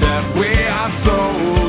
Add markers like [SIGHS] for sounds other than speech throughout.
death. We are soldiers,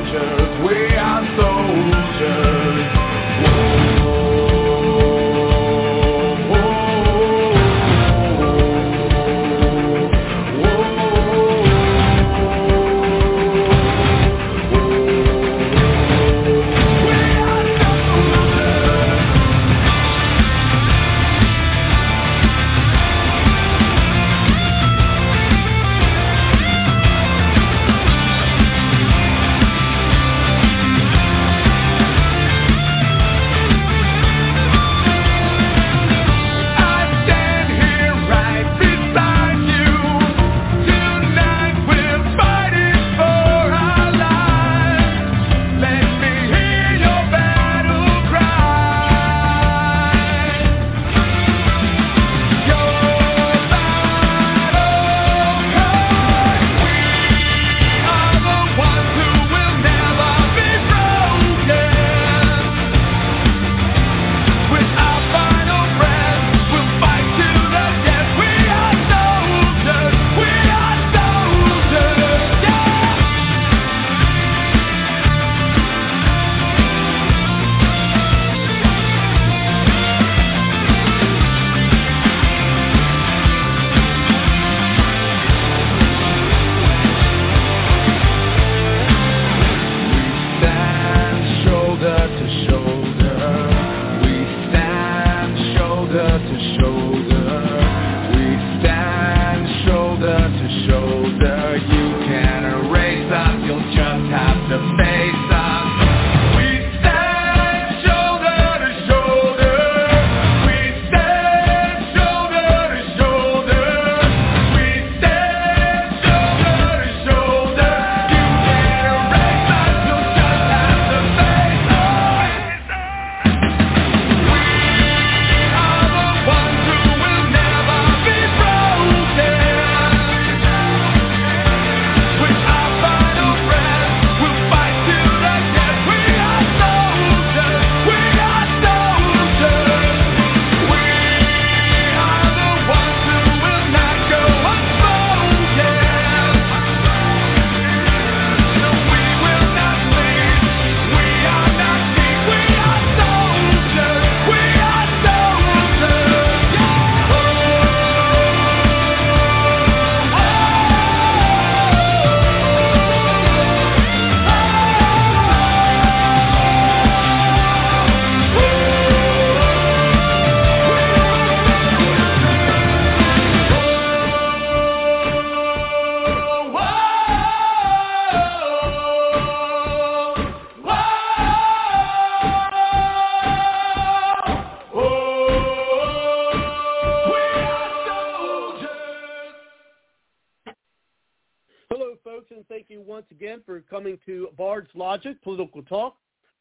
Political Talk,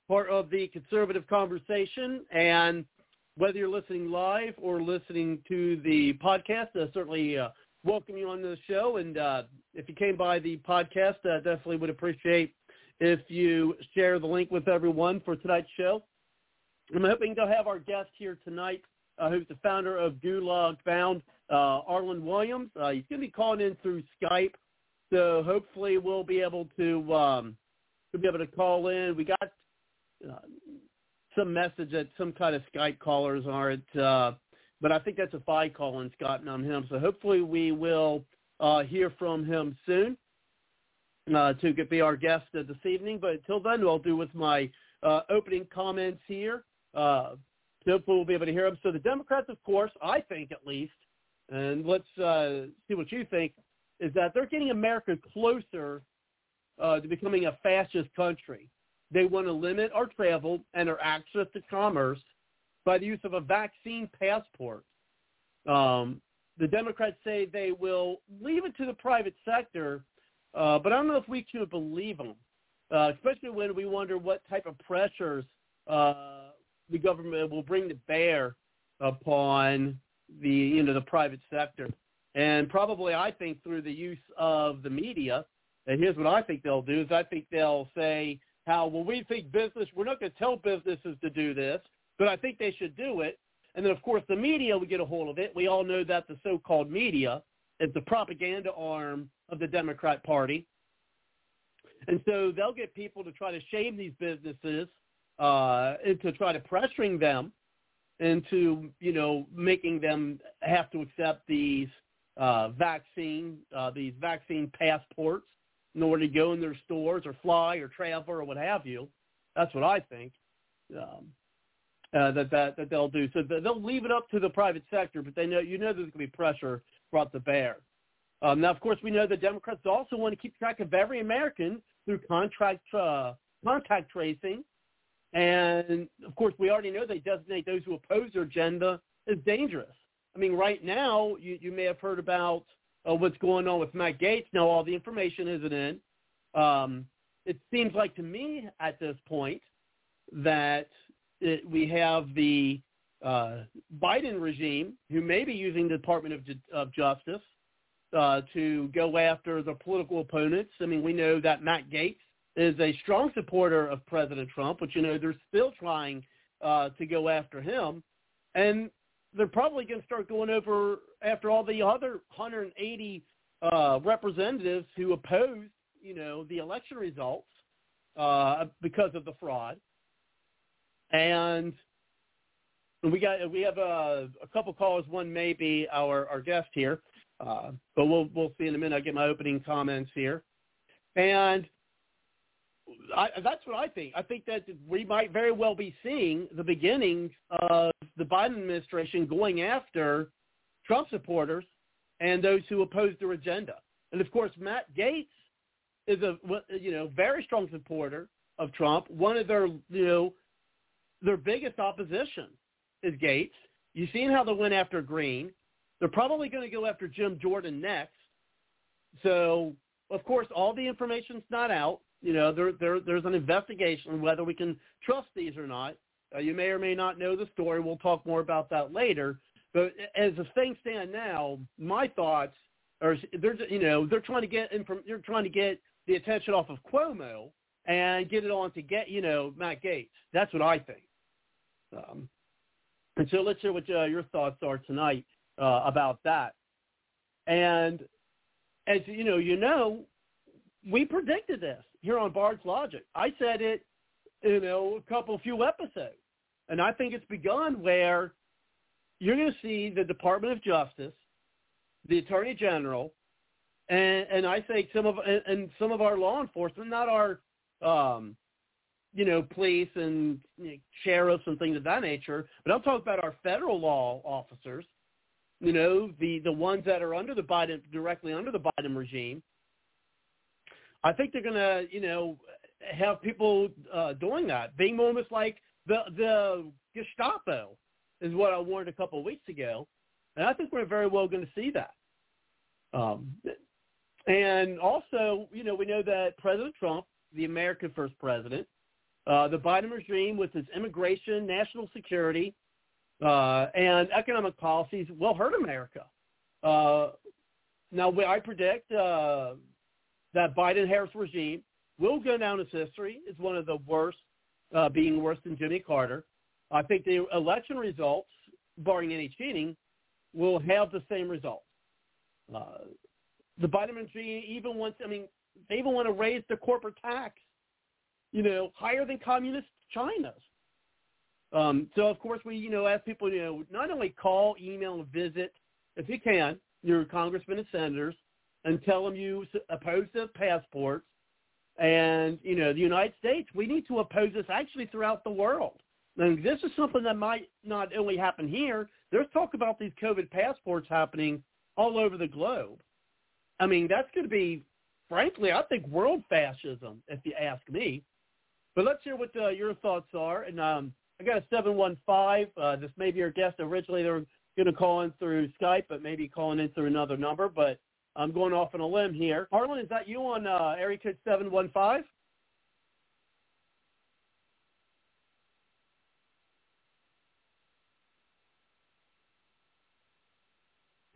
part of the conservative conversation. And whether you're listening live or listening to the podcast, I certainly uh, welcome you on the show. And uh, if you came by the podcast, I definitely would appreciate if you share the link with everyone for tonight's show. I'm hoping to have our guest here tonight, uh, who's the founder of Gulag Bound, uh, Arlen Williams. Uh, he's going to be calling in through Skype. So hopefully we'll be able to um, we'll be able to call in. We got uh, some message that some kind of Skype callers aren't, uh, but I think that's a fi call in Scott on him. So hopefully we will uh, hear from him soon uh, to be our guest this evening. But until then, I'll do with my uh, opening comments here. Uh, hopefully we'll be able to hear him. So the Democrats, of course, I think at least, and let's see what you think, is that they're getting America closer uh, to becoming a fascist country. They want to limit our travel and our access to commerce by the use of a vaccine passport. Um, the Democrats say they will leave it to the private sector, uh, but I don't know if we should believe them, uh, especially when we wonder what type of pressures uh, the government will bring to bear upon the you know the private sector, and probably I think through the use of the media. And here's what I think they'll do: is I think they'll say how well we think business. We're not going to tell businesses to do this, but I think they should do it. And then, of course, the media will get a hold of it. We all know that the so-called media is the propaganda arm of the Democrat Party. And so they'll get people to try to shame these businesses uh, into try to pressuring them into, you know, making them have to accept these uh, vaccine, uh, these vaccine passports in order to go in their stores or fly or travel or what have you. That's what I think. Um, uh, that, that that they'll do. So they'll leave it up to the private sector, but they know you know there's going to be pressure brought to bear. Um, now, of course, we know the Democrats also want to keep track of every American through contract uh, contact tracing, and of course, we already know they designate those who oppose their agenda as dangerous. I mean, right now, you, you may have heard about what's going on with Matt Gaetz. Now, all the information isn't in. Um, it seems like to me at this point that it, we have the uh, Biden regime who may be using the Department of, of Justice uh, to go after the political opponents. I mean, we know that Matt Gaetz is a strong supporter of President Trump, but you know they're still trying uh, to go after him, and they're probably going to start going over after all the other 180 uh, representatives who opposed, you know, the election results uh, because of the fraud. And we got we have a, a couple callers. One may be our our guest here, uh, but we'll we'll see in a minute. I get my opening comments here, and I, that's what I think. I think that we might very well be seeing the beginnings of the Biden administration going after Trump supporters and those who oppose their agenda. And of course, Matt Gaetz is a you know very strong supporter of Trump. One of their you know their biggest opposition is Gaetz. You've seen how they went after Greene. They're probably going to go after Jim Jordan next. So, of course, all the information's not out. You know, there, there, there's an investigation whether we can trust these or not. Uh, you may or may not know the story. We'll talk more about that later. But as the things stand now, my thoughts are they're you know they're trying to get inform, they're trying to get the attention off of Cuomo and get it on to get you know Matt Gaetz. That's what I think. Um, and so let's hear what uh, your thoughts are tonight uh, about that. And as you know, you know, we predicted this here on Bard's Logic. I said it, you know, a couple few episodes, and I think it's begun where you're going to see the Department of Justice, the Attorney General, and, and I think some of and, and some of our law enforcement, not our um, you know, police and you know, sheriffs and things of that nature. But I'm talking about our federal law officers, you know, the, the ones that are under the Biden, directly under the Biden regime. I think they're going to, you know, have people uh, doing that, being almost like the, the Gestapo is what I warned a couple of weeks ago. And I think we're very well going to see that. Um, and also, you know, we know that President Trump, the American first president, uh, the Biden regime, with its immigration, national security, uh, and economic policies, will hurt America. Uh, now, I predict uh, that Biden-Harris regime will go down as history as one of the worst, uh, being worse than Jimmy Carter. I think the election results, barring any cheating, will have the same results. Uh, the Biden regime even wants, I mean, they even want to raise the corporate tax you know, higher than communist China's. Um, so of course we, you know, ask people, you know, not only call, email, and visit, if you can, your congressmen and senators, and tell them you oppose the passports. And you know, the United States, we need to oppose this actually throughout the world. And this is something that might not only happen here. There's talk about these COVID passports happening all over the globe. I mean, that's going to be, frankly, I think world fascism, if you ask me. But let's hear what uh, your thoughts are. And um, I got a 715. Uh, this may be our guest. Originally, they were going to call in through Skype, but maybe calling in through another number. But I'm going off on a limb here. Harlan, is that you on uh, area code 715?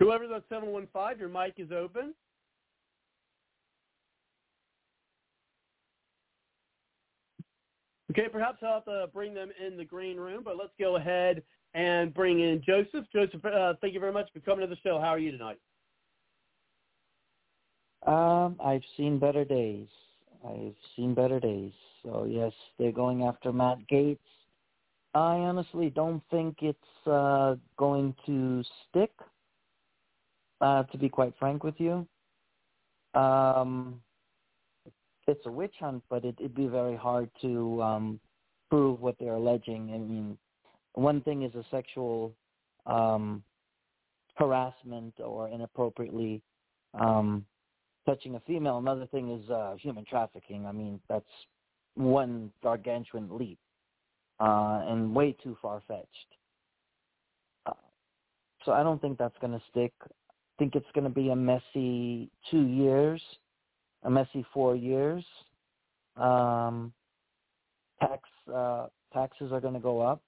Whoever's on 715, your mic is open. Okay, perhaps I'll have to bring them in the green room, but let's go ahead and bring in Joseph. Joseph, uh, thank you very much for coming to the show. How are you tonight? Um, I've seen better days. I've seen better days. So yes, they're going after Matt Gaetz. I honestly don't think it's uh, going to stick. Uh, to be quite frank with you, um, it's a witch hunt, but it, it'd be very hard to um, prove what they're alleging. I mean, one thing is a sexual um, harassment or inappropriately um, touching a female. Another thing is uh, human trafficking. I mean, that's one gargantuan leap uh, and way too far fetched. Uh, so I don't think that's going to stick. I think it's going to be a messy two years, a messy four years. Um, tax uh, taxes are going to go up.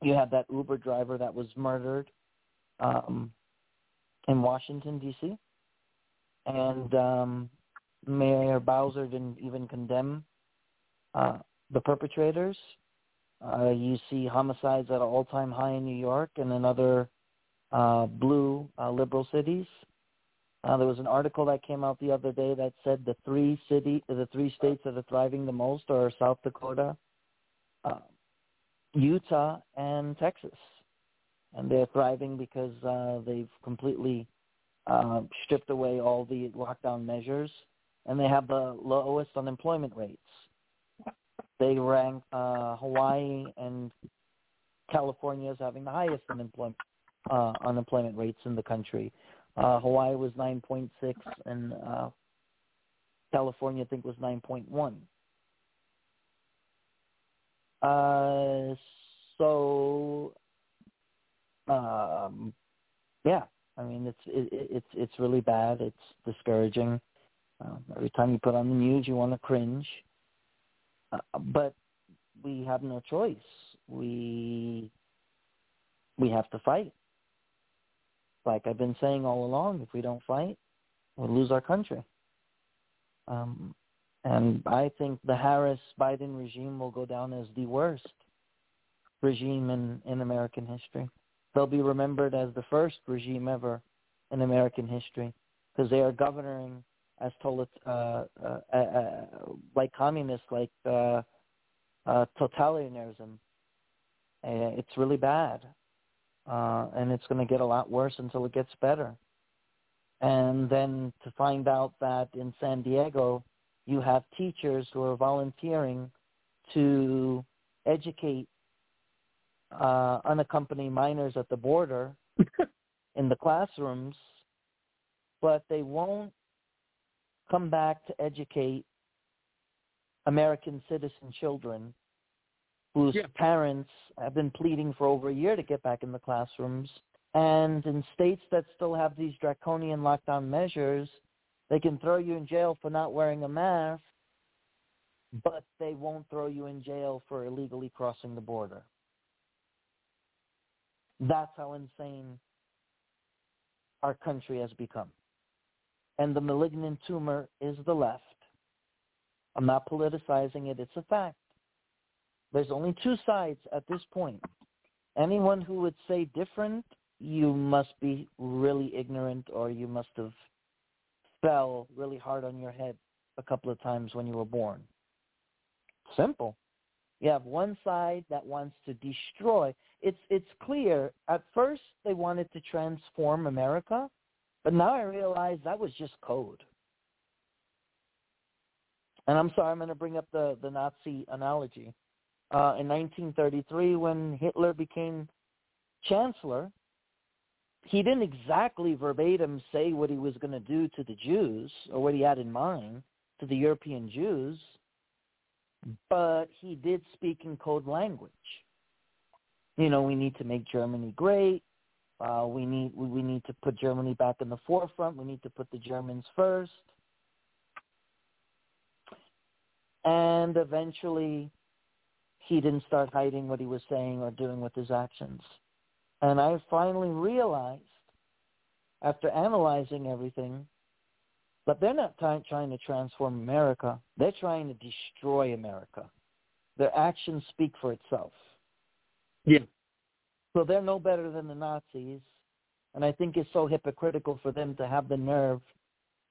You had that Uber driver that was murdered um, in Washington D.C and um, Mayor Bowser didn't even condemn uh, the perpetrators. Uh, you see homicides at an all-time high in New York and in other uh, blue uh, liberal cities. Uh, there was an article that came out the other day that said the three city, the three states that are thriving the most are South Dakota, uh, Utah, and Texas, and they're thriving because they've completely uh, stripped away all the lockdown measures, and they have the lowest unemployment rates. They rank uh, Hawaii and California as having the highest unemployment uh, unemployment rates in the country. Uh, Hawaii was 9.6, and uh, California, I think, was 9.1. Uh, so, um, yeah, I mean, it's it, it's it's really bad. It's discouraging. Um, every time you put on the news, you want to cringe. Uh, but we have no choice. We we have to fight. Like I've been saying all along, if we don't fight, we'll lose our country. Um, and I think the Harris-Biden regime will go down as the worst regime in, in American history. They'll be remembered as the first regime ever in American history because they are governing as total, uh, uh, uh, uh, like communists, like uh, uh, totalitarianism. It's really bad, and it's going to get a lot worse until it gets better. And then to find out that in San Diego, you have teachers who are volunteering to educate uh, unaccompanied minors at the border [LAUGHS] in the classrooms, but they won't come back to educate American citizen children whose Yeah. parents have been pleading for over a year to get back in the classrooms. And in states that still have these draconian lockdown measures, they can throw you in jail for not wearing a mask, but they won't throw you in jail for illegally crossing the border. That's how insane our country has become. And the malignant tumor is the left. I'm not politicizing it, it's a fact. There's only two sides at this point. Anyone who would say different, you must be really ignorant or you must have fell really hard on your head a couple of times when you were born. Simple. You have one side that wants to destroy. It's it's clear. At first they wanted to transform America, but now I realize that was just code. And I'm sorry, I'm going to bring up the the Nazi analogy. uh, in 1933 when Hitler became chancellor. He didn't exactly verbatim say what he was going to do to the Jews or what he had in mind to the European Jews, but he did speak in code language. You know, we need to make Germany great. Uh, we need we, need to put Germany back in the forefront. We need to put the Germans first. And eventually, he didn't start hiding what he was saying or doing with his actions. And I finally realized, after analyzing everything, that they're not trying, trying to transform America. They're trying to destroy America. Their actions speak for itself. Yeah. So they're no better than the Nazis. And I think it's so hypocritical for them to have the nerve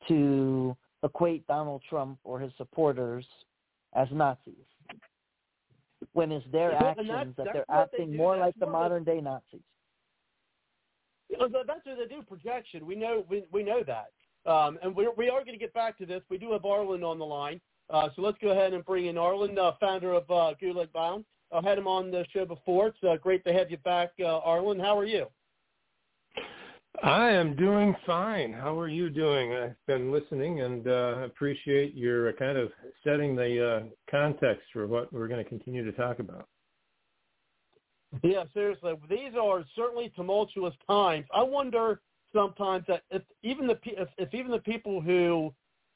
to equate Donald Trump or his supporters as Nazis. When it's their Well, actions that's- that that's they're what they acting more That's like the modern day Nazis. That's what they do. Projection. We know. We we know that. Um, and we're, we are going to get back to this. We do have Arlen on the line. Uh, so let's go ahead and bring in Arlen, uh, founder of uh, Gulag Bound. I've had him on the show before. It's uh, great to have you back, uh, Arlen. How are you? I am doing fine. How are you doing? I've been listening and uh, appreciate your kind of setting the uh, context for what we're going to continue to talk about. Yeah, seriously, these are certainly tumultuous times. I wonder sometimes that if even the if, if even the people who,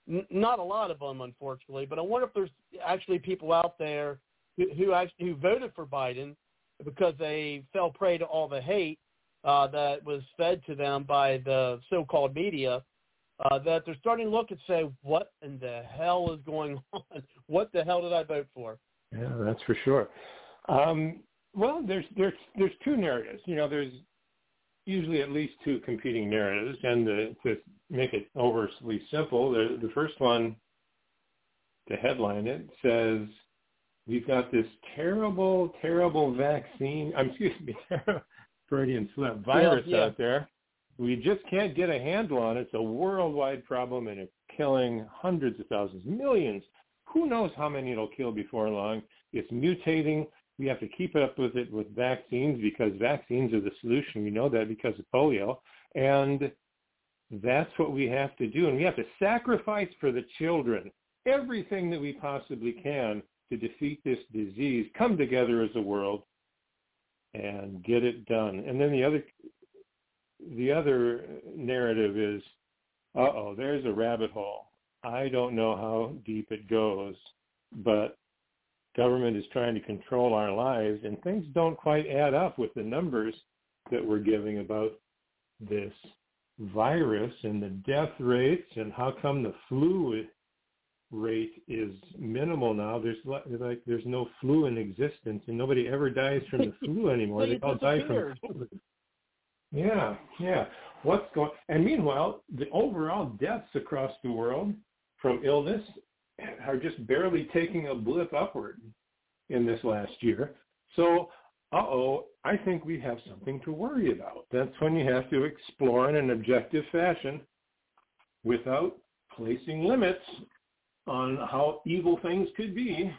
n- not a lot of them, unfortunately, but I wonder if there's actually people out there who, who actually who voted for Biden because they fell prey to all the hate uh, that was fed to them by the so-called media. Uh, that they're starting to look and say, "What in the hell is going [LAUGHS] on? What the hell did I vote for?" Yeah, that's for sure. Um, well, there's there's there's two narratives. You know, there's usually at least two competing narratives, and the, to make it overly simple, the the first one, to headline it, says we've got this terrible, terrible vaccine. I'm [LAUGHS] excuse me, [LAUGHS] Freudian slip virus yeah. out there. We just can't get a handle on it. It's a worldwide problem, and it's killing hundreds of thousands, millions. Who knows how many it'll kill before long? It's mutating. We have to keep up with it with vaccines because vaccines are the solution. We know that because of polio. And that's what we have to do. And we have to sacrifice for the children everything that we possibly can to defeat this disease, come together as a world and get it done. And then the other the other narrative is, uh-oh, there's a rabbit hole. I don't know how deep it goes, but government is trying to control our lives and things don't quite add up with the numbers that we're giving about this virus and the death rates and how come the flu rate is minimal now there's like there's no flu in existence and nobody ever dies from the flu [LAUGHS] anymore they all die from COVID. yeah yeah what's going and meanwhile the overall deaths across the world from illness are just barely taking a blip upward in this last year. So, uh-oh, I think we have something to worry about. That's when you have to explore in an objective fashion without placing limits on how evil things could be,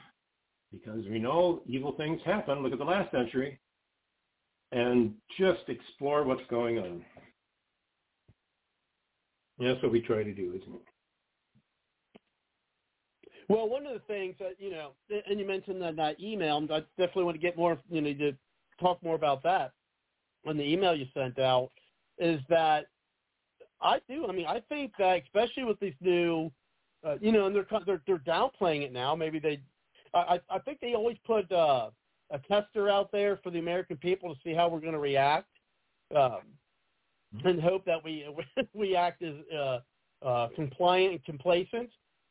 because we know evil things happen. Look at the last century. And just explore what's going on. And that's what we try to do, isn't it? Well, one of the things that you know, and you mentioned that, that email. I definitely want to get more, you know, to talk more about that on the email you sent out. Is that I do. I mean, I think that especially with these new, uh, you know, and they're they're they're downplaying it now. Maybe they, I I think they always put uh, a tester out there for the American people to see how we're going to react, um, and hope that we [LAUGHS] we act as uh, uh, compliant and complacent.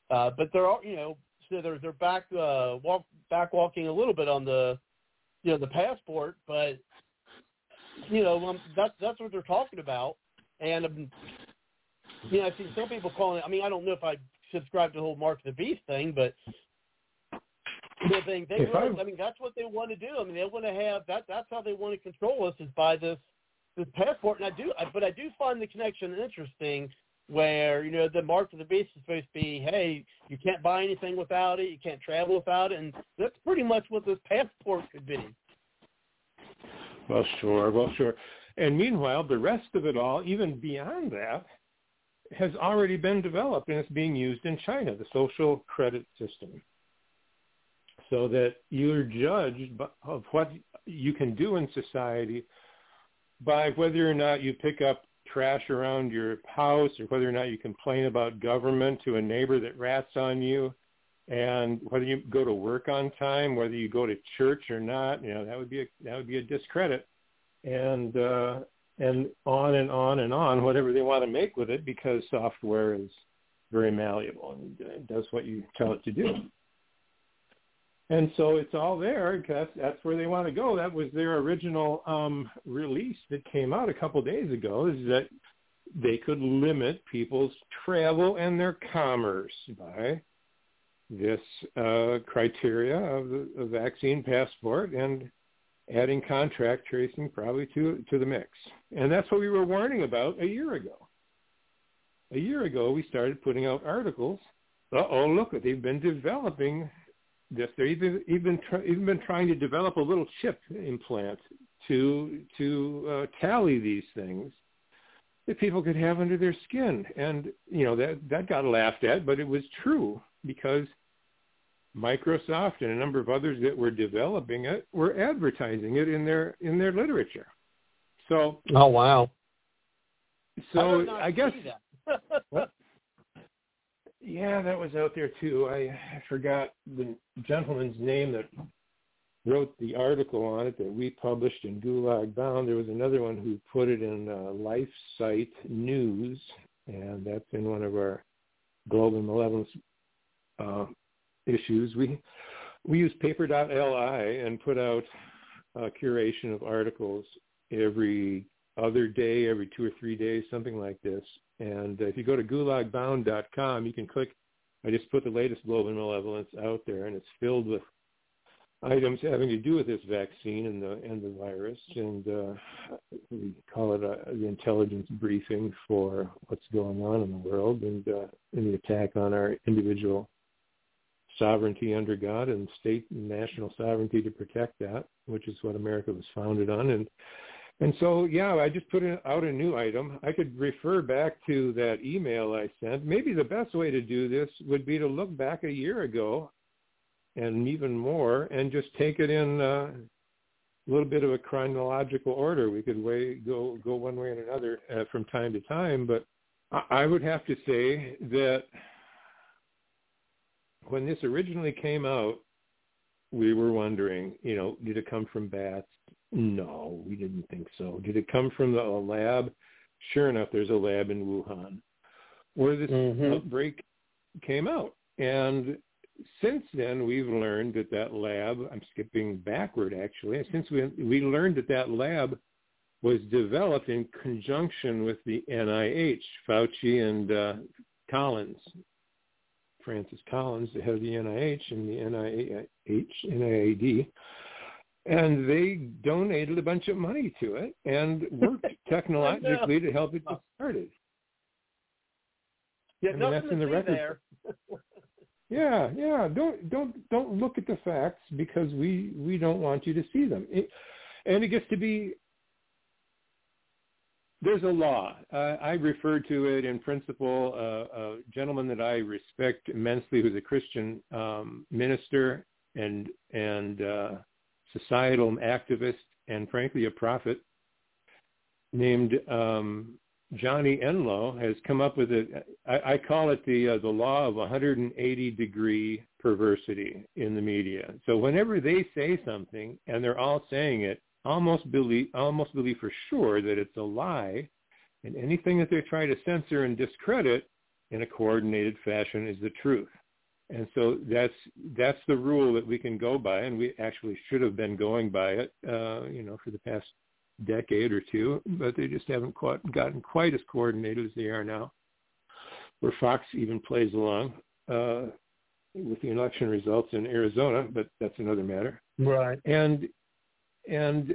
Uh, but they're all, you know, so they're they're back uh, walk back walking a little bit on the, you know, the passport. But you know, um, that's that's what they're talking about. And um, you know, I see some people calling it. I mean, I don't know if I subscribe to the whole Mark the Beast thing, but they think they I- I mean, that's what they want to do. I mean, they want to have that. That's how they want to control us is by this this passport. And I do, I, but I do find the connection interesting where you know the mark of the beast is supposed to be, hey, you can't buy anything without it, you can't travel without it, and that's pretty much what this passport could be. Well, sure, well, sure. And meanwhile, the rest of it all, even beyond that, has already been developed and it's being used in China, the social credit system. So that you're judged of what you can do in society by whether or not you pick up trash around your house or whether or not you complain about government to a neighbor that rats on you and whether you go to work on time, whether you go to church or not, you know, that would be a, that would be a discredit. And uh and on and on and on, whatever they want to make with it because software is very malleable and does what you tell it to do. And so it's all there because that's where they want to go. That was their original um, release that came out a couple days ago is that they could limit people's travel and their commerce by this uh, criteria of the vaccine passport and adding contract tracing probably to to the mix. And that's what we were warning about a year ago. A year ago, we started putting out articles. Uh-oh, look, they've been developing this. They've even even try, even been trying to develop a little chip implant to to uh, tally these things that people could have under their skin, and you know that that got laughed at, but it was true because Microsoft and a number of others that were developing it were advertising it in their in their literature. So oh wow. So I, I guess Yeah, that was out there too. I, I forgot the gentleman's name that wrote the article on it that we published in Gulag Bound. There was another one who put it in uh, Life Site News, and that's in one of our Global Malevolence uh, issues. We we use paper.li and put out a curation of articles every other day, every two or three days, something like this. And uh, if you go to gulagbound.com, you can click. I just put the latest global malevolence out there, and it's filled with items having to do with this vaccine and the and the virus. And uh, we call it a, the intelligence briefing for what's going on in the world and uh, in the attack on our individual sovereignty under God and state and national sovereignty to protect that, which is what America was founded on. And and so, yeah, I just put out a new item. I could refer back to that email I sent. Maybe the best way to do this would be to look back a year ago and even more and just take it in uh, a little bit of a chronological order. We could way, go, go one way and another uh, from time to time, but I, I would have to say that when this originally came out, we were wondering, you know, did it come from bats? No, we didn't think so. Did it come from the lab? Sure enough, there's a lab in Wuhan where this mm-hmm. outbreak came out. And since then, we've learned that that lab, I'm skipping backward actually, since we, we learned that that lab was developed in conjunction with the NIH, Fauci and uh, Collins, Francis Collins, the head of the NIH and the NIH, NIAID and they donated a bunch of money to it and worked [LAUGHS] technologically to help it get started. Yeah, I mean, that's in the record. There. [LAUGHS] yeah, yeah. Don't don't don't look at the facts because we we don't want you to see them. It, and it gets to be there's a law. Uh, I refer to it in principle. Uh, a gentleman that I respect immensely, who's a Christian um, minister and and uh, societal activist and frankly a prophet named um, Johnny Enlow has come up with it. I, I call it the uh, the law of 180 degree perversity in the media. So whenever they say something and they're all saying it, almost believe almost believe for sure that it's a lie, and anything that they try to censor and discredit in a coordinated fashion is the truth. And so that's that's the rule that we can go by, and we actually should have been going by it, uh, you know, for the past decade or two, but they just haven't quite gotten quite as coordinated as they are now. Where Fox even plays along uh, with the election results in Arizona, but that's another matter. Right. And and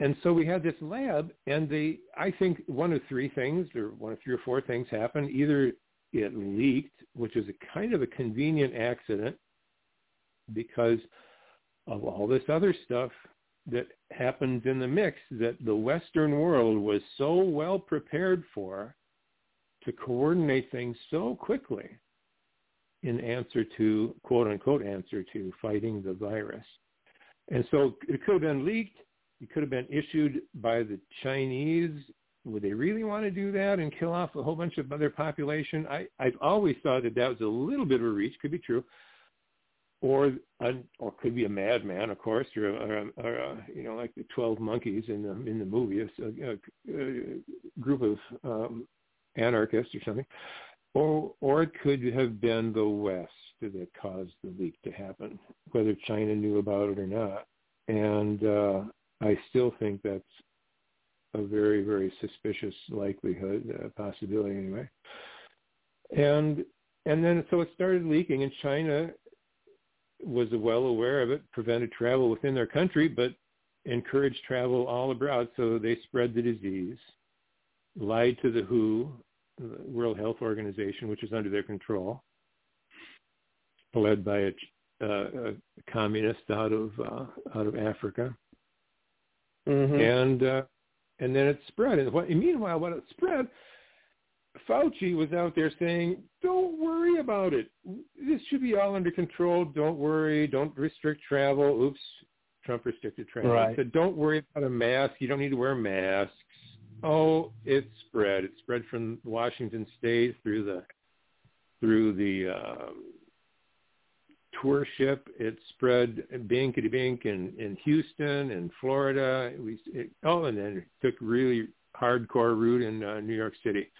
and so we had this lab, and they, I think one of three things, or one of three or four things happened. Either it leaked, which is a kind of a convenient accident because of all this other stuff that happens in the mix that the Western world was so well prepared for to coordinate things so quickly in answer to, quote unquote, answer to fighting the virus. And so it could have been leaked. It could have been issued by the Chinese. Would they really want to do that and kill off a whole bunch of other population? I, I've always thought that that was a little bit of a reach. Could be true or a, or could be a madman, of course, or, or, or uh, you know, like the Twelve Monkeys in the in the movie, a, a, a group of um, anarchists or something, or or it could have been the West that caused the leak to happen, whether China knew about it or not. And uh, I still think that's a very very suspicious likelihood, uh, possibility anyway. And and then so it started leaking, and China was well aware of it, prevented travel within their country, but encouraged travel all abroad. So they spread the disease, lied to the WHO, the World Health Organization, which is under their control, led by a, uh, a communist out of uh, out of Africa, Mm-hmm. and uh, and then it spread. And what, meanwhile, when it spread, Fauci was out there saying, "Don't worry about it. This should be all under control. Don't worry. Don't restrict travel." Oops, Trump restricted travel. Right. He said, "Don't worry about a mask. You don't need to wear masks." Oh, it spread. It spread from Washington State through the through the um, tour ship. It spread binkety bink in in Houston and Florida. We it, oh, and then it took really hardcore route in uh, New York City.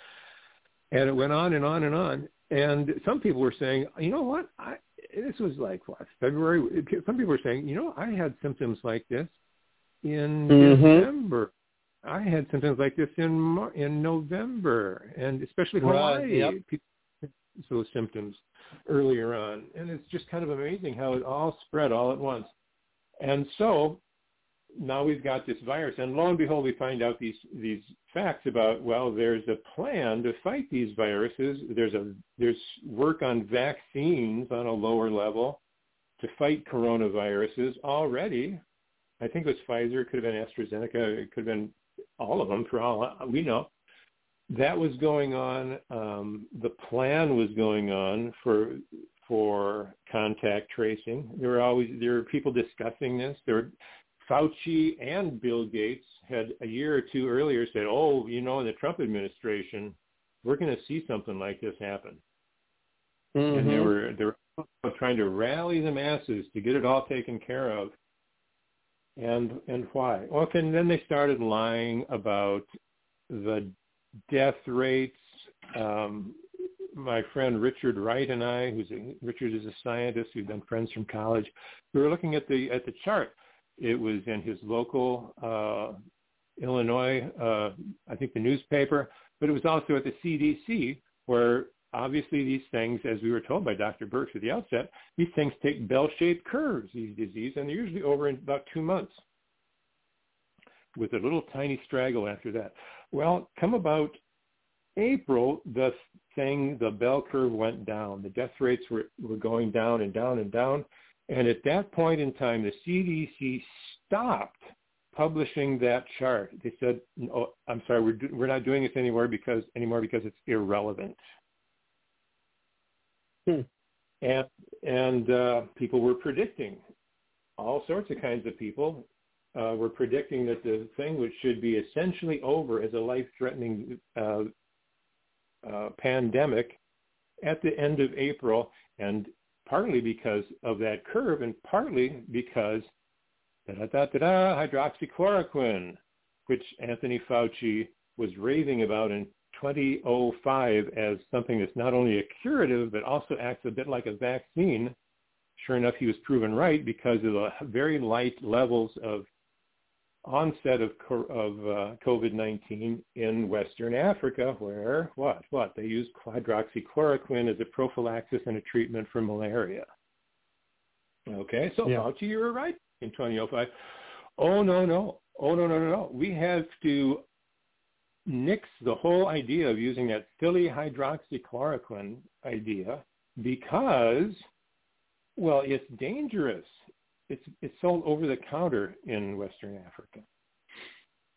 And it went on and on and on. And some people were saying, you know what? I, this was like what February. Some people were saying, you know, I had symptoms like this in Mhm. December. I had symptoms like this in Mar- in November, and especially Right, Hawaii. yep. People those symptoms earlier on, and it's just kind of amazing how it all spread all at once. And so now we've got this virus, and lo and behold, we find out these these facts about well, there's a plan to fight these viruses. There's a there's work on vaccines on a lower level to fight coronaviruses already. I think it was Pfizer, it could have been AstraZeneca, it could have been all of them for all we know. That was going on. Um, the plan was going on for for contact tracing. There were always there were people discussing this. There were Fauci and Bill Gates had a year or two earlier said, "Oh, you know, in the Trump administration, we're going to see something like this happen." Mm-hmm. And they were they were trying to rally the masses to get it all taken care of. And and why? Well, and then they started lying about the death rates. Um, my friend Richard Wright and I, who's a, Richard is a scientist, we've been friends from college. We were looking at the at the chart. It was in his local uh, Illinois, uh, I think the newspaper, but it was also at the CDC, where obviously these things, as we were told by Dr. Birx at the outset, these things take bell-shaped curves, these diseases, and they're usually over in about two months with a little tiny straggle after that. Well, come about April, the thing, the bell curve went down. The death rates were, were going down and down and down. And at that point in time, the CDC stopped publishing that chart. They said, "No, I'm sorry, we're do- we're not doing this anymore because anymore because it's irrelevant." Hmm. And and uh, people were predicting, all sorts of kinds of people uh, were predicting that the thing which should be essentially over as a life-threatening uh, uh, pandemic at the end of April, and partly because of that curve, and partly because da da da da hydroxychloroquine, which Anthony Fauci was raving about in 2005 as something that's not only a curative but also acts a bit like a vaccine. Sure enough, he was proven right because of the very light levels of onset of of uh, COVID-19 in Western Africa, where what what they use hydroxychloroquine as a prophylaxis and a treatment for malaria. Okay, so Yeah. Fauci, you were right in 2005. Oh no no, oh no no no no, we have to nix the whole idea of using that silly hydroxychloroquine idea because, well, it's dangerous. It's it's sold over the counter in Western Africa.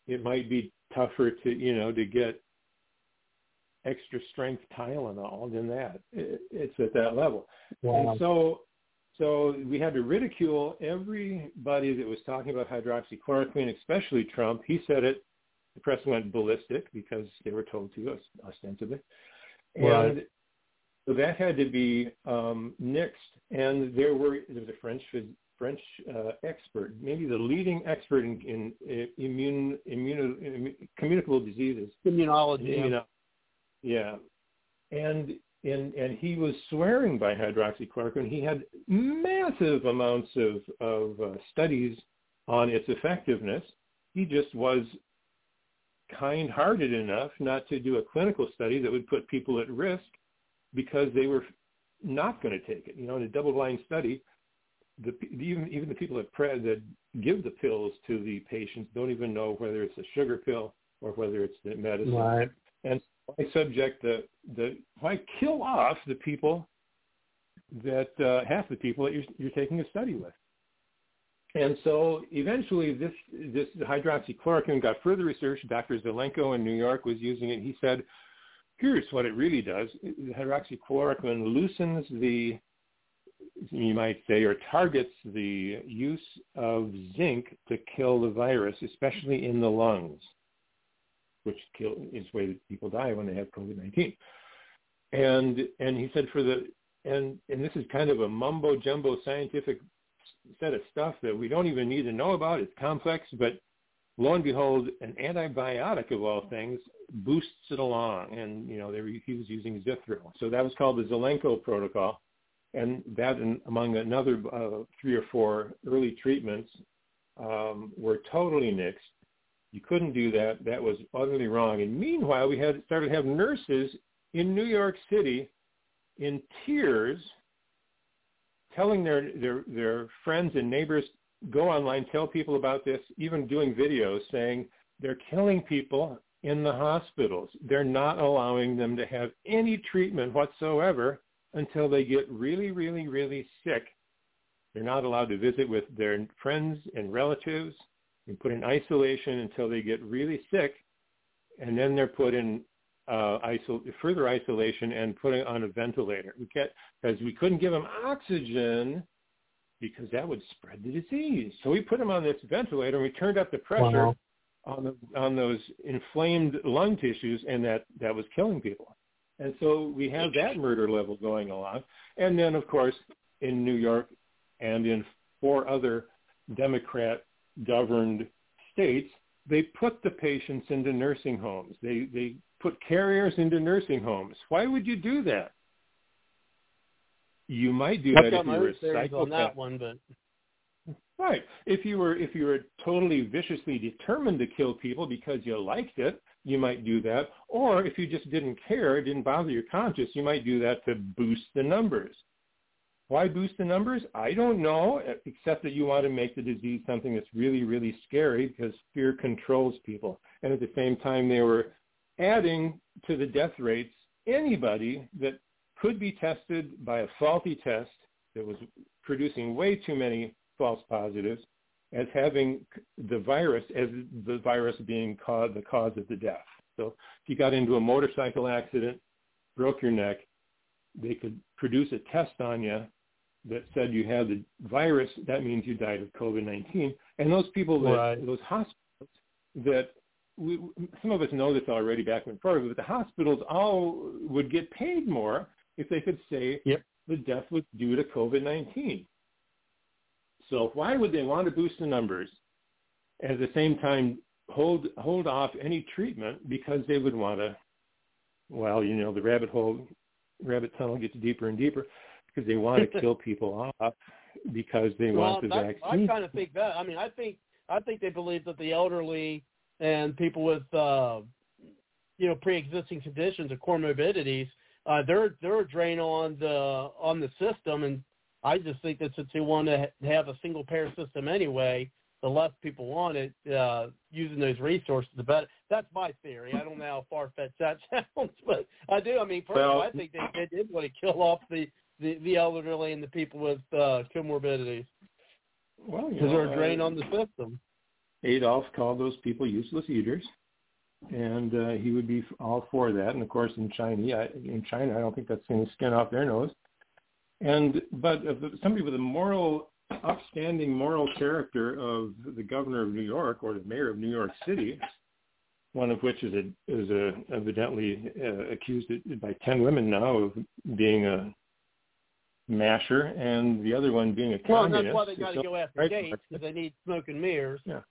It might be tougher to you know to get extra strength Tylenol than that. It, it's at that level. Wow. And so so we had to ridicule everybody that was talking about hydroxychloroquine, especially Trump. He said it. The press went ballistic because they were told to, ostensibly. And Right. so that had to be um, nixed. And there were there was a French French uh, expert, maybe the leading expert in, in, in immune, immune, communicable diseases, Immunology. know, yeah, and and and he was swearing by hydroxychloroquine. He had massive amounts of of uh, studies on its effectiveness. He just was kind-hearted enough not to do a clinical study that would put people at risk because they were not going to take it. You know, in a double-blind study, the even even the people that pre- that give the pills to the patients don't even know whether it's a sugar pill or whether it's the medicine. Right. And why subject the the why kill off the people that uh, half the people that you're, you're taking a study with? And so eventually this this hydroxychloroquine got further research. Dr. Zelenko in New York was using it. He said, here's what it really does. Hydroxychloroquine loosens the you might say, or targets the use of zinc to kill the virus, especially in the lungs, which kill, is the way people die when they have COVID-19. And and he said for the and and this is kind of a mumbo jumbo scientific set of stuff that we don't even need to know about. It's complex, but lo and behold, an antibiotic of all things boosts it along. And you know, were, he was using Zithro, so that was called the Zelenko protocol and that and among another uh, three or four early treatments um, were totally nixed. You couldn't do that. That was utterly wrong. And meanwhile, we had started to have nurses in New York City in tears telling their, their, their friends and neighbors, go online, tell people about this, even doing videos saying they're killing people in the hospitals. They're not allowing them to have any treatment whatsoever until they get really, really, really sick. They're not allowed to visit with their friends and relatives and put in isolation until they get really sick. And then they're put in uh, isol- further isolation and put on a ventilator. We get, because we couldn't give them oxygen because that would spread the disease. So we put them on this ventilator and we turned up the pressure Wow. on, the, on those inflamed lung tissues and that, that was killing people. And so we have that murder level going along. And then, of course, in New York and in four other Democrat-governed states, they put the patients into nursing homes. They, they put carriers into nursing homes. Why would you do that? You might do I've that if you were a theories on that one, but Right. If you were if you were totally viciously determined to kill people because you liked it, you might do that. Or if you just didn't care, it didn't bother your conscience, you might do that to boost the numbers. Why boost the numbers? I don't know, except that you want to make the disease something that's really, really scary because fear controls people. And at the same time, they were adding to the death rates anybody that could be tested by a faulty test that was producing way too many false positives as having the virus as the virus being cause, the cause of the death. So if you got into a motorcycle accident, broke your neck, they could produce a test on you that said you had the virus. That means you died of COVID-19. And those people that Right. those hospitals that we, some of us know this already back in Florida, but the hospitals all would get paid more if they could say Yep. the death was due to COVID-19. So why would they want to boost the numbers at the same time hold hold off any treatment because they would want to well, you know, the rabbit hole rabbit tunnel gets deeper and deeper because they want to [LAUGHS] kill people off because they well, want the that, vaccine. I kind of think that. I mean, I think I think they believe that the elderly and people with uh, you know pre-existing conditions or comorbidities, uh, they're they're a drain on the on the system, and I just think that since they want to have a single payer system anyway, the less people want it, uh, using those resources, the better. That's my theory. I don't know how far fetched that [LAUGHS] sounds, but I do. I mean, personally, Well- I think they, they did want to kill off the, the, the elderly and the people with uh, comorbidities Well, because know, they're a drain uh, on the system. Adolf called those people useless eaters, and uh, he would be all for that. And of course, in China, I, in China, I don't think that's any skin off their nose. And but if somebody with a moral, upstanding moral character of the governor of New York or the mayor of New York City, one of which is a, is a, evidently uh, accused by ten women now of being a masher, and the other one being a Well, communist. that's why they got to go after right. Gaetz because they need smoke and mirrors. Yeah.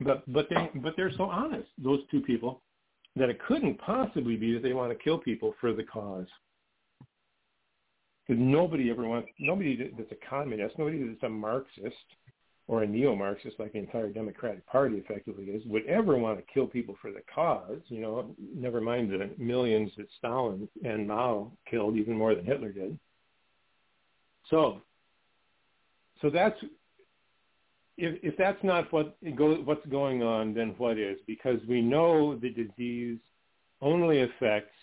But but they but they're so honest, those two people, that it couldn't possibly be that they want to kill people for the cause. Because nobody ever wants nobody that's a communist, nobody that's a Marxist or a neo-Marxist like the entire Democratic Party effectively is, would ever want to kill people for the cause. You know, never mind the millions that Stalin and Mao killed, even more than Hitler did. So, so that's if, if that's not what go, what's going on, then what is? Because we know the disease only affects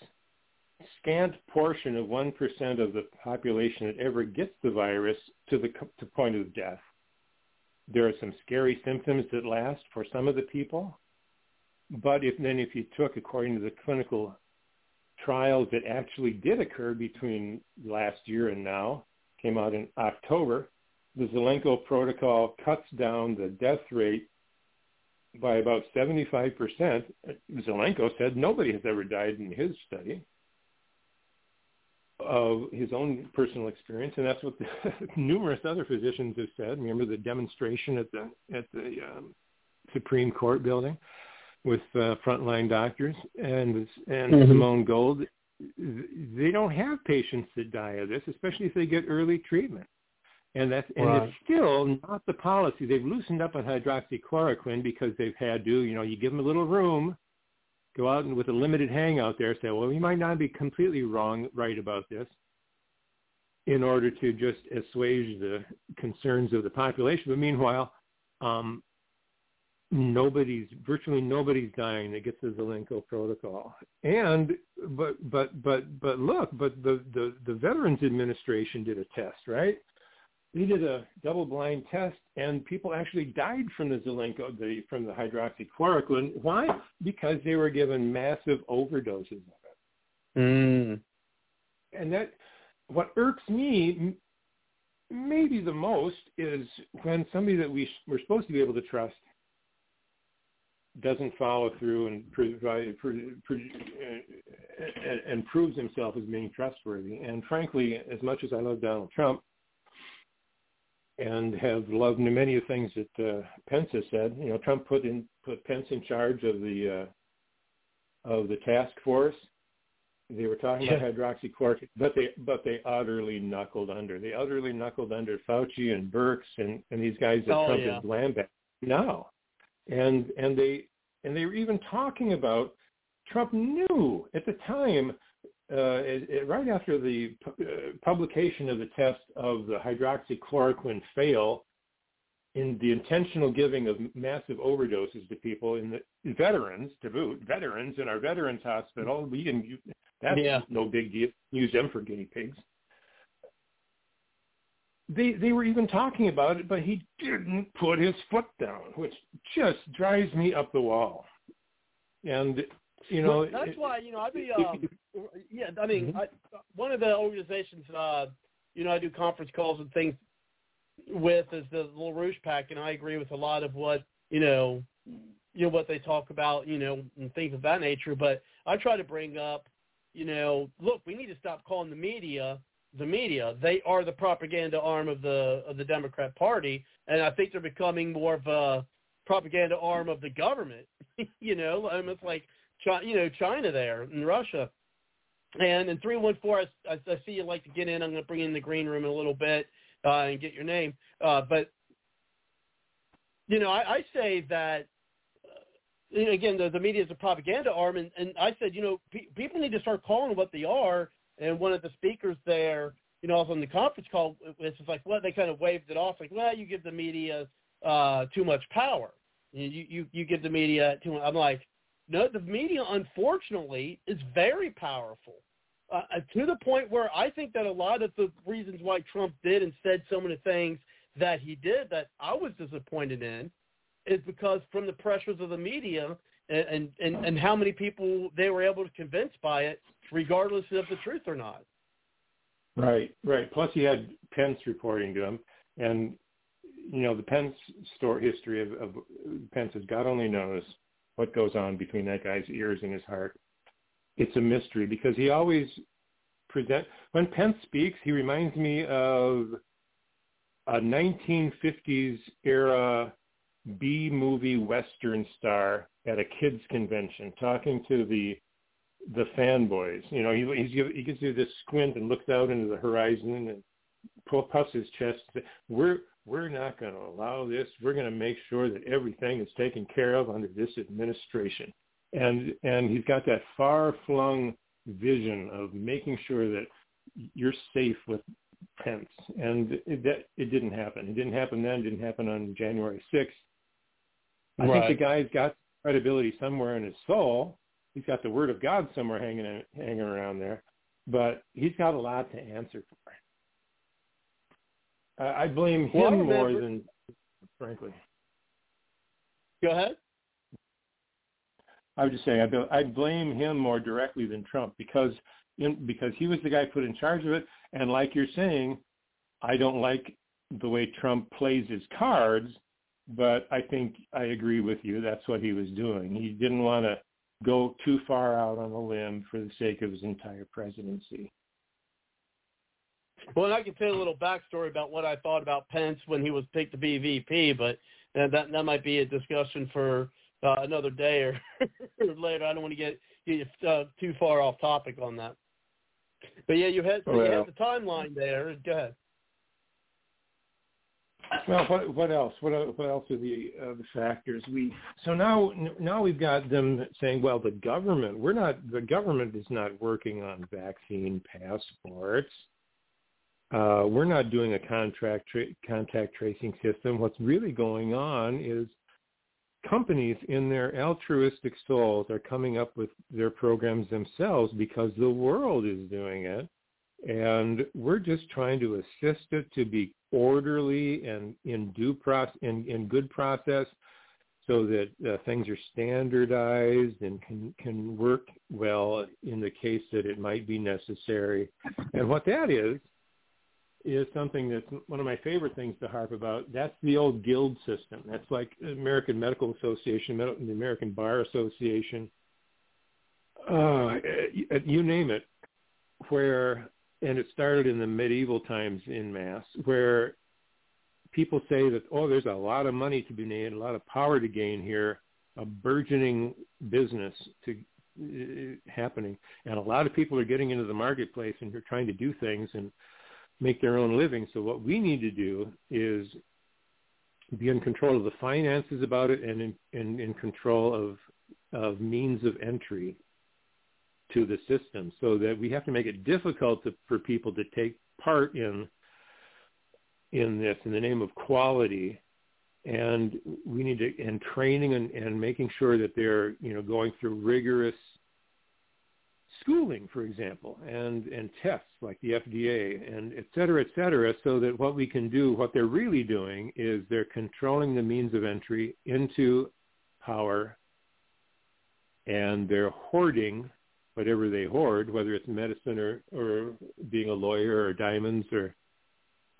scant portion of one percent of the population that ever gets the virus to the to point of death. There are some scary symptoms that last for some of the people, but if then if you took, according to the clinical trials that actually did occur between last year and now, came out in October, the Zelenko protocol cuts down the death rate by about 75%. Zelenko said nobody has ever died in his study of his own personal experience, and that's what the, [LAUGHS] numerous other physicians have said. Remember the demonstration at the at the um, Supreme Court building with uh, frontline doctors and and Mhm. Simone Gold. They don't have patients that die of this, especially if they get early treatment. And that's and Right. it's still not the policy. They've loosened up on hydroxychloroquine because they've had to, you know, you give them a little room, go out and with a limited hangout there, say, well, we might not be completely wrong, right about this, in order to just assuage the concerns of the population. But meanwhile, um, nobody's virtually nobody's dying that gets the Zelenko protocol. And but but but but look, but the the the Veterans Administration did a test, right? They did a double-blind test, and people actually died from the Zelenko, the from the hydroxychloroquine. Why? Because they were given massive overdoses of it. Mm. And that, what irks me maybe the most is when somebody that we we're supposed to be able to trust doesn't follow through and provide pro- pro- and- and proves himself as being trustworthy. And frankly, as much as I love Donald Trump and have loved many of the things that uh, Pence has said, you know, Trump put in put Pence in charge of the uh, of the task force. They were talking about hydroxychloroquine, but they but they utterly knuckled under. They utterly knuckled under Fauci and Birx and, and these guys that Oh, Trump yeah. has lambasted now and and they and they were even talking about Trump knew at the time, uh, it, it, right after the pu- uh, publication of the test of the hydroxychloroquine fail, in the intentional giving of massive overdoses to people in the veterans to boot veterans in our veterans hospital. We didn't. use- That's Yeah. no big deal. Use them for guinea pigs they they were even talking about it, but he didn't put his foot down, which just drives me up the wall. And you know, Well, that's it- why you know I'd be um, yeah. I mean, Mhm. I, one of the organizations uh, you know I do conference calls and things with is the Little Rouge Pack, and I agree with a lot of what you know you know what they talk about, you know, and things of that nature. But I try to bring up, you know, look, we need to stop calling the media the media. They are the propaganda arm of the of the Democrat Party, and I think they're becoming more of a propaganda arm of the government. [LAUGHS] you know, I mean, it's like you know China there and Russia. And in three one four, I, I, I see you like to get in. I'm going to bring in the green room in a little bit uh, and get your name. Uh, but you know, I, I say that uh, you know, again, the, the media is a propaganda arm, and, and I said, you know, pe- people need to start calling what they are. And one of the speakers there you know, on the conference call, it's just like, well, they kind of waved it off, like, well, you give the media uh, too much power. You you you give the media too much. I'm like, no, the media, unfortunately, is very powerful. Uh, uh, to the point where I think that a lot of the reasons why Trump did and said so many things that he did that I was disappointed in is because from the pressures of the media and, and, and how many people they were able to convince by it, regardless of the truth or not. Right, right. Plus, he had Pence reporting to him, and you know the Pence story history of, of Pence is God only knows what goes on between that guy's ears and his heart. It's a mystery because he always present when Pence speaks, he reminds me of a 1950s era B movie western star at a kids convention talking to the the fanboys. You know, he he's, he gets you this squint and looks out into the horizon and puffs his chest. We're we're not going to allow this. We're going to make sure that everything is taken care of under this administration. And and he's got that far flung vision of making sure that you're safe with Pence. And it, that it didn't happen. It didn't happen then. It didn't happen on January 6th. I Right. think the guy's got credibility somewhere in his soul. He's got the word of God somewhere hanging hanging around there, but he's got a lot to answer Uh, I blame Well, I him more than, frankly. Go ahead. I would just say I, bl- I blame him more directly than Trump because in, because he was the guy put in charge of it, and like you're saying, I don't like the way Trump plays his cards, but I think I agree with you. That's what he was doing. He didn't want to go too far out on a limb for the sake of his entire presidency. Well, and I can tell you a little backstory about what I thought about Pence when he was picked to be VP, but uh, that that might be a discussion for uh, another day or, [LAUGHS] or later. I don't want to get, get uh, too far off topic on that. But yeah, you had so you had the timeline there. Go ahead. Well, what, what else? What, what else are the uh, the factors? We so now now we've got them saying, well, the government we're not the government is not working on vaccine passports. Uh, we're not doing a contract tra- contact tracing system. What's really going on is companies in their altruistic souls are coming up with their programs themselves because the world is doing it and we're just trying to assist it to be orderly and in due process in, in good process so that uh, things are standardized and can can work well in the case that it might be necessary and what that is is something that's one of my favorite things to harp about. That's the old guild system. That's like american medical association the american bar association uh, you name it where and it started in the medieval times in mass where people say that oh there's a lot of money to be made a lot of power to gain here a burgeoning business to uh, happening. And a lot of people are getting into the marketplace and they're trying to do things and make their own living. So what we need to do is be in control of the finances about it and in, in, in control of of means of entry to the system so that we have to make it difficult to, for people to take part in in this in the name of quality. And we need to and training and, and making sure that they're you know going through rigorous schooling for example and and tests like the FDA and et cetera et cetera so that what we can do what they're really doing is they're controlling the means of entry into power and they're hoarding whatever they hoard, whether it's medicine or, or being a lawyer or diamonds or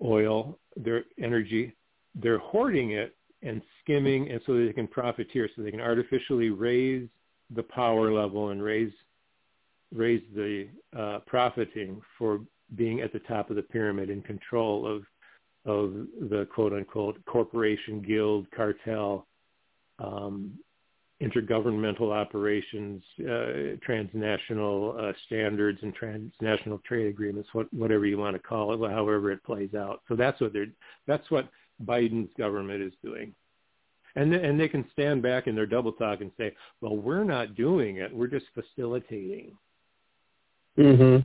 oil, their energy, they're hoarding it and skimming and so they can profiteer, so they can artificially raise the power level and raise raise the uh, profiting for being at the top of the pyramid in control of of the quote unquote corporation, guild, cartel, um, intergovernmental operations, uh, transnational uh, standards, and transnational trade agreements, what, whatever you want to call it, however it plays out. So that's what they're that's what Biden's government is doing, and th- and they can stand back in their double talk and say, well, we're not doing it, we're just facilitating. Mm-hmm.